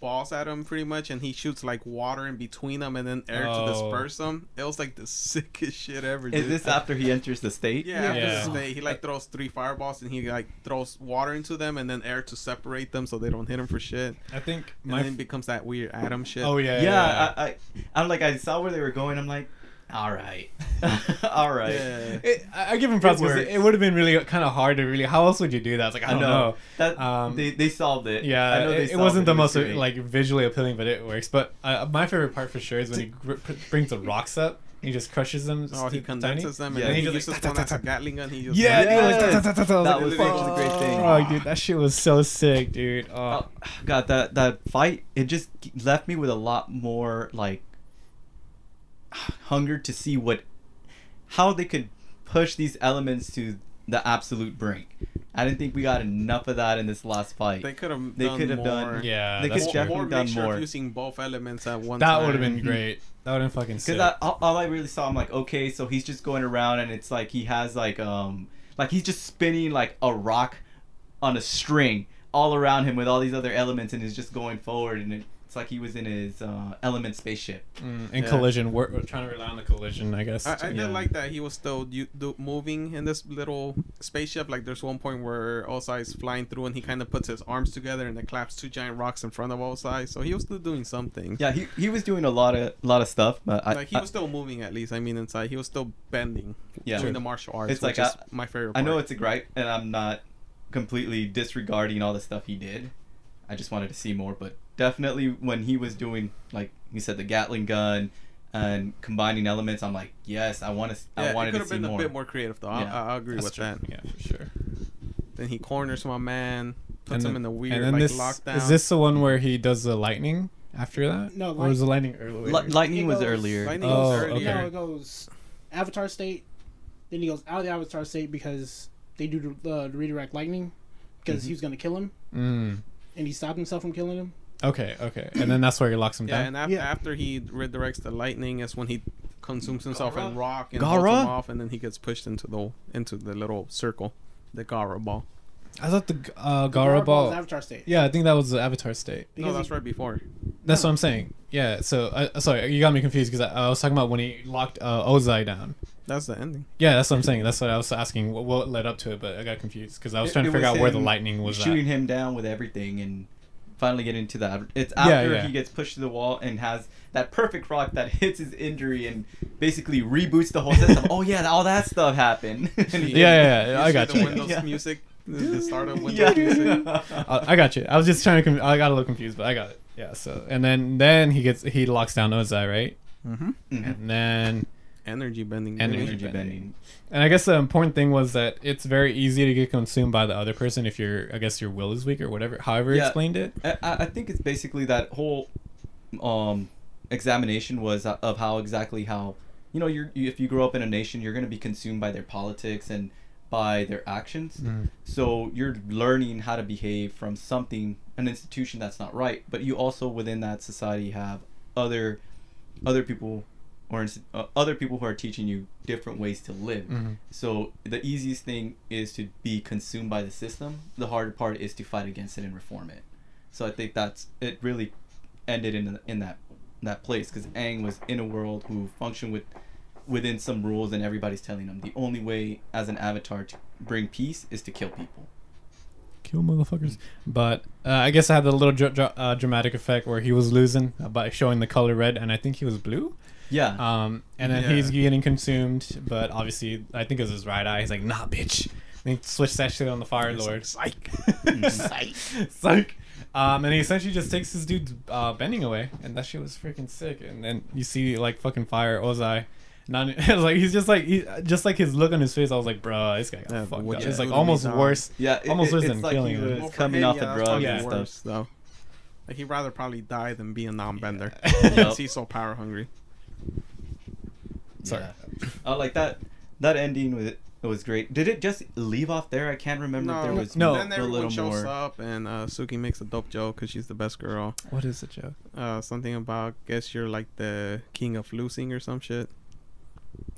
balls at him pretty much and he shoots like water in between them and then air Oh. to disperse oh. them. It was like the [laughs] sickest shit ever. Is this after he enters the state? Yeah, after Yeah. the state, he like throws three fireballs and he like throws water into them and then air to separate them so they don't hit him for shit. I think And my. then it becomes that weird atom shit. oh yeah. yeah, I, I, I'm like, I saw where they were going. I'm like, all right, [laughs] all right. Yeah. It, I I give him props It because works. it, would have been really kind of hard to really. How else would you do that? It's like I I don't know, know. that Um, they, they solved it. Yeah, I know they it, it wasn't the It most great. like visually appealing, but it works. But uh, my favorite part for sure is when he gr- brings the rocks up. He just crushes them. Oh, he st- condenses them Yeah. and then he he uses just like, one as a. Gatling gun. He just Yeah, Yeah. was- that was a great thing. Oh, dude, that shit was so sick, dude. Oh, Oh, God, that that fight it just left me with a lot more like hunger to see what how they could push these elements to the absolute brink. I didn't think we got enough of that in this last fight. They could have They could have done- yeah, they that's could true. definitely or done sure more. using both elements at one. That would have been great. That would have been fucking. Because all, all I really saw, I'm like, okay, so he's just going around, and it's like he has like um like he's just spinning like a rock on a string all around him with all these other elements, and is just going forward, and it's like he was in his uh, element spaceship. Mm, in Yeah. collision, we're, we're trying to rely on the collision, I guess. I, I to- did like that he was still you, do, moving in this little spaceship. Like there's one point where Ozai is flying through and he kind of puts his arms together and then claps two giant rocks in front of Ozai. So he was still doing something. Yeah, he, he was doing a lot of lot of stuff, but I, like he I- was still moving at least. I mean, inside he was still bending. Yeah. doing Sure. the martial arts. It's which like is I- my favorite. I know it's a gripe, and I'm not completely disregarding all the stuff he did. I just wanted to see more, but definitely when he was doing like you said the Gatling gun and combining elements, I'm like, yes, I want to. Yeah, I it could have see been more. a bit more creative though. Yeah. I, I agree That's with true. that. Yeah, for sure. Then he corners my man, puts And him then- in a and weird then like this, lockdown. Is this the one where he does the lightning after that? No, or was the lightning earlier? Li- lightning It was goes- earlier. Lightning Oh, was okay. earlier. No, it goes Avatar state, then he goes out of the Avatar state because they do the, uh, the redirect lightning because Mhm. he was gonna kill him Mm. and he stopped himself from killing him. Okay, okay, and then that's where he locks him Yeah, down. and after, Yeah. after he redirects the lightning is when he consumes himself Gaara? in rock and Gaara? holds him off, and then he gets pushed into the into the little circle, the Gaara ball. I thought the uh, The Gaara ball. is Avatar State. Yeah, I think that was the Avatar state. No, Because that's he- right before. That's No. what I'm saying. Yeah. So, uh, sorry, you got me confused because I, I was talking about when he locked uh, Ozai down. That's the ending. Yeah, that's what I'm saying. That's what I was asking. What, what led up to it, but I got confused because I was It- trying to figure out where the lightning was shooting at. him down with everything and finally get into that. It's after yeah. he gets pushed to the wall and has that perfect rock that hits his injury and basically reboots the whole system. [laughs] oh yeah, all that stuff happened. [laughs] And Yeah, yeah, yeah, I see got the you. Windows Yeah. music, the, the [laughs] start of Windows Yeah. music. I, I got you. I was just trying to. Com- I got a little confused, but I got it. Yeah. So and then then he gets he locks down Ozai, right? Mm-hmm. Mhm. And then Energy bending. Energy Energy bending. bending. and I guess the important thing was that it's very easy to get consumed by the other person if your I guess your will is weak or whatever. However, he Yeah. explained it. I, I I think it's basically that whole um, examination was of how exactly how you know you're if you grow up in a nation you're going to be consumed by their politics and by their actions Mm. so you're learning how to behave from something an institution that's not right but you also within that society have other other people or uh, other people who are teaching you different ways to live Mhm. so the easiest thing is to be consumed by the system. The harder part is to fight against it and reform it. So I think that's it. Really ended in in that that place because Aang was in a world who functioned with within some rules, and everybody's telling him the only way as an avatar to bring peace is to kill people. Kill motherfuckers. But uh, I guess I had the little dr- dr- uh, dramatic effect where he was losing uh, by showing the color red, and I think he was blue. Yeah. Um, and then Yeah. he's getting consumed, but obviously I think it was his right eye. He's like, nah, bitch. And he switched that shit on the Fire It's Lord. like, psych. [laughs] Psych. Psych. Um, and he essentially just takes his dude's uh, bending away, and that shit was freaking sick. And then you see like fucking Fire Ozai. Not, [laughs] like he's just like he just like his look on his face. I was like, bro, this guy got Yeah, fucked what up. you It's like do almost worse. yeah. It, almost it- worse it's than like killing he him. was Well, coming off yeah, the that's drugs probably Yeah. and stuff. worse, though. Like he'd rather probably die than be a non-bender. [laughs] Yeah. Because he's so power hungry. Sorry. Yeah. Uh, like that that ending was it was great. Did it just leave off there? I can't remember if there was No. Then a everyone little shows more. up and uh, Suki makes a dope joke because she's the best girl. What is the joke? Uh, something about guess you're like the king of losing or some shit.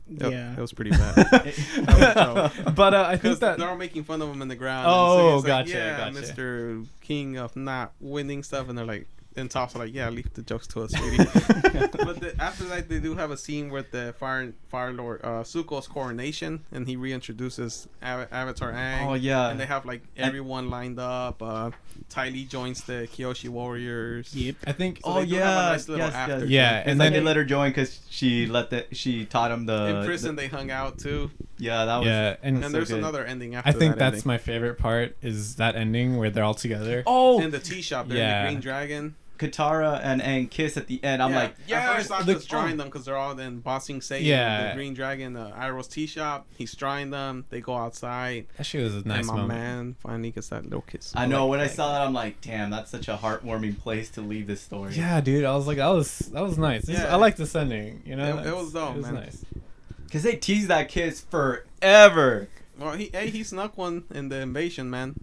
Yep, Yeah. it was pretty bad. [laughs] [laughs] but uh, I think that they're all making fun of him in the ground. Oh, and Suki's like, gotcha, yeah, gotcha. Mr. King of not winning stuff, and they're like, and Toph's are like, yeah, leave the jokes to us, sweetie. [laughs] but the, after that, they do have a scene with the Fire Fire Lord uh, Zuko's coronation, and he reintroduces Ava- Avatar Aang. Oh yeah. And they have like everyone lined up. Uh, Ty Lee joins the Kyoshi Warriors. Yep. I think So oh they have a yeah. nice little yes, after yes. Yeah, It's and like then they it- let her join because she let the she taught him the In prison, the- they hung out too. yeah, that was yeah, and And so there's good. another ending after I think that that's ending. my favorite part is that ending where they're all together. Oh, in the tea shop. They're Yeah. in the Green Dragon. Katara and Aang kiss at the end. I'm yeah. like, yeah, at at first, first I'm the- just drawing oh. them because they're all in Ba Sing Se, Yeah. the Green Dragon, the Iroh's tea shop. He's drawing them. They go outside, That shit was a nice and my moment. man finally gets that little kiss. I know like when I saw that, I'm like, damn, that's such a heartwarming place to leave this story. Yeah, dude, I was like, that was that was nice. This- Yeah. I like this ending. You know, It- it It's- was dope, It was man. nice. because they teased that kiss forever. Well, he hey, he snuck one in the invasion, man.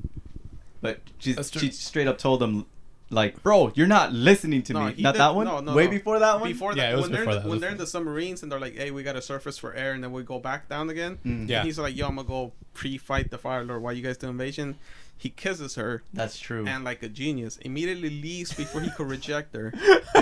But she, she straight up told him, like, bro, you're not listening to No, me. Not did- that one. no, no, Way no. before that one. Before Yeah, that, it was when they're before in the, that, it when they're in the submarines and they're like, "Hey, we got to surface for air," and then we go back down again. Mm, Yeah. He's like, "Yo, I'm gonna go pre-fight the Fire Lord while you guys do invasion." He kisses her, that's true. and like a genius, immediately leaves before he could reject her. [laughs]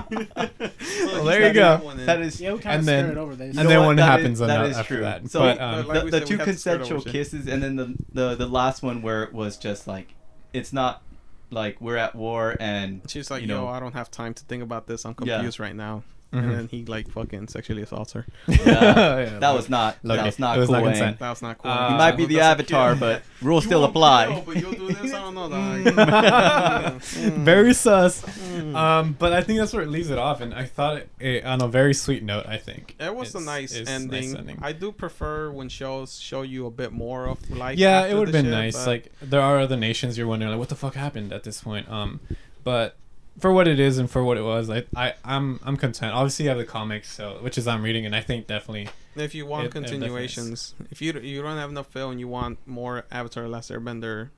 Well, there you go. that is. Yeah, we And then- skirted over this. and then what? what That happens is- on that that is after true. that? So, but um, like the, we the said, two we had to start over consensual kisses, and then the, the the last one where it was just like, it's not like we're at war and She's like, you "Yo, I don't have time to think about this. I'm Yeah. confused right now." Mhm. And then he like fucking sexually assaults her. [laughs] Yeah. Yeah, [laughs] that was not Look, that was not it was cool. not Aang. consent. That was not cool. Uh, He might be the avatar, but [laughs] rules You still apply. kill, but you'll do this. I don't know, Mm. dog. Mm. very sus. Mm. Um, but I think that's where it leaves it off, and I thought it, it on a very sweet note. I think It was a nice It's- nice ending. I do prefer when shows show you a bit more of life. yeah, it would have been shit, nice. Like there are other nations you're wondering like what the fuck happened at this point. Um, but for what it is and for what it was, I, I I'm I'm content. Obviously, you have the comics, so which is I'm reading, and I think definitely if you want it- it continuations, if you you don't have enough film and you want more Avatar: Last Airbender,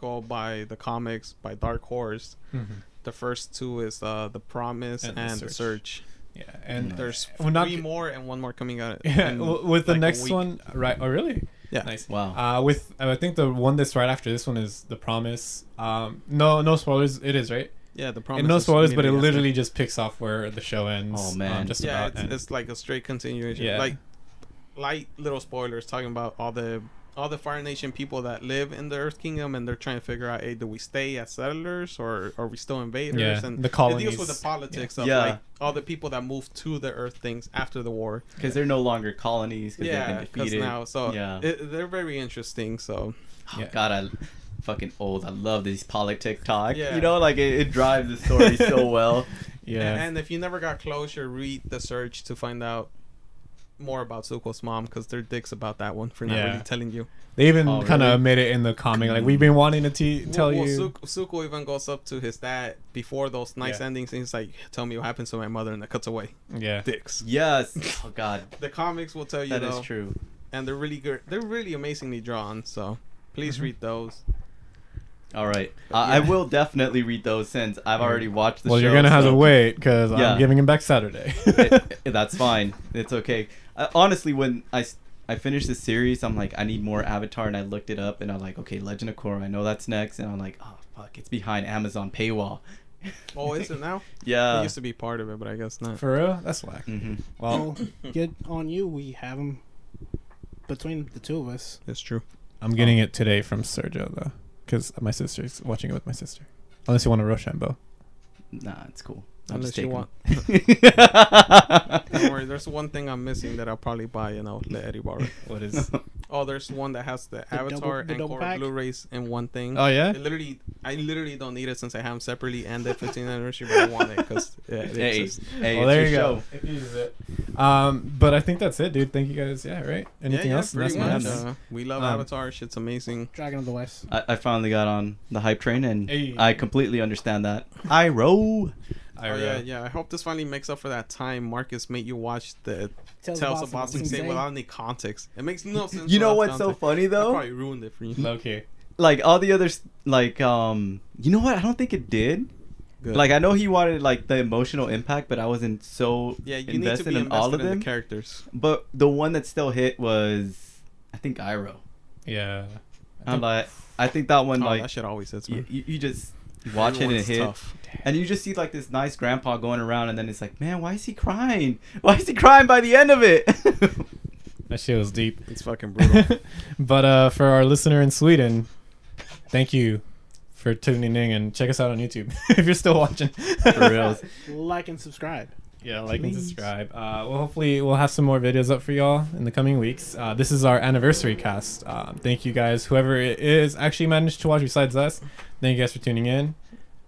go buy the comics by Dark Horse. The first two is uh, the Promise And and, The the Search. Search. yeah, and There's we're not three more and one more coming out. Yeah, in, with the like, next one, right? Oh, really? Yeah. Nice. Wow. Uh, with I think the one that's right after this one is the promise. Um, no, no spoilers. It is right. Yeah, the promise. And no is spoilers, but it immediately after. literally just picks off where the show ends. Oh, um, man. just yeah, about. it's, it's like a straight continuation. Yeah. Like light little spoilers talking about all the all the Fire Nation people that live in the Earth Kingdom, and they're trying to figure out, hey, do we stay as settlers or are we still invaders? Yeah, and the colonies. it deals with the politics of Yeah. like all the people that moved to the Earth things after the war. Because they're no longer colonies. Because Yeah, they've been because defeated. now, so Yeah. it, they're very interesting. So Oh, Yeah. God, I fucking old. I love these politic talk. Yeah. You know, like it, it drives the story so [laughs] well. yeah. And, and if you never got closure, read the search to find out more about Zuko's mom because they're dicks about that one for not Yeah. really telling you. they even Oh, kind of really? admit it in the comic. Like we've been wanting to te- tell well, well, you. Zuko, Zuko even goes up to his dad before those nice Yeah. endings and he's like, "Tell me what happened to my mother," and that cuts away. yeah. Dicks. yes. [laughs] Oh God, The comics will tell you that is though, true. and they're really good. They're really amazingly drawn. So please Mhm. read those. All right, uh, I will definitely read those since I've already watched the series. well, show. you're gonna have to wait because Yeah. I'm giving him back Saturday. [laughs] it- [laughs] it- that's fine. It's okay. Uh, honestly, when I, s- I finished the series, I'm like, I need more Avatar, and I looked it up, and I'm like, okay, Legend of Korra, I know that's next, and I'm like, oh fuck, it's behind Amazon paywall. [laughs] Oh, is it now? Yeah. it used to be part of it, but I guess not. For real, that's whack. hmm Well, [coughs] Well, get on you. We have them between the two of us. That's true. I'm getting it today from Sergio though, because my sister's watching it with my sister. Unless you want a Rochambeau. Nah, it's cool. I'll Unless just you want. Don't worry. There's one thing I'm missing that I'll probably buy, and I'll let Eddie borrow. it. What is? [laughs] Oh, there's one that has the, double- Avatar the and double Korra pack? Blu-rays in one thing. oh yeah. It literally, I literally don't need it since I have them separately and the 15th anniversary, but I want it because yeah, it hey, exists. hey, well, it's there you show. go. It uses it. Um, but I think that's it, dude. Thank you guys. Yeah, right. Anything yeah, yeah, else? That's much. nice. Uh, we love Um, Avatar. Shit's amazing. Dragon of the West. I, I finally got on the hype train, and Hey. I completely understand that. Iroh. I oh yeah, yeah. I hope this finally makes up for that time Marcus made you watch the Tales Tales of of Ba Sing Se Boston Sing without any context. It makes no sense. You know without what's so context. funny I though? probably ruined it for you. Low key. Like all the others, like um, you know what? I don't think it did. Good. Like I know he wanted like the emotional impact, but I wasn't so yeah, you need to invested be in invested all of in them. the characters. But the one that still hit was, I think Iroh. Yeah. I I'm think- like, I think that one oh, like that shit always hits you, me. you, you just watch it and it hit, tough. and you just see like this nice grandpa going around, and then it's like, man, why is he crying? Why is he crying by the end of it? [laughs] that shit was deep. It's fucking brutal. [laughs] but uh, for our listener in Sweden, thank you for tuning in and check us out on YouTube [laughs] if you're still watching. For real. Like and subscribe. Yeah, like and subscribe. Uh, well, hopefully we'll have some more videos up for y'all in the coming weeks. Uh, this is our anniversary cast. Um, thank you guys, whoever it is actually managed to watch besides us. Thank you guys for tuning in.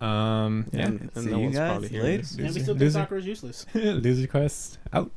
Um, yeah, and, and See no you one's guys probably hearing later. this. And we still think loser. soccer is useless. [laughs] Loser Quest out.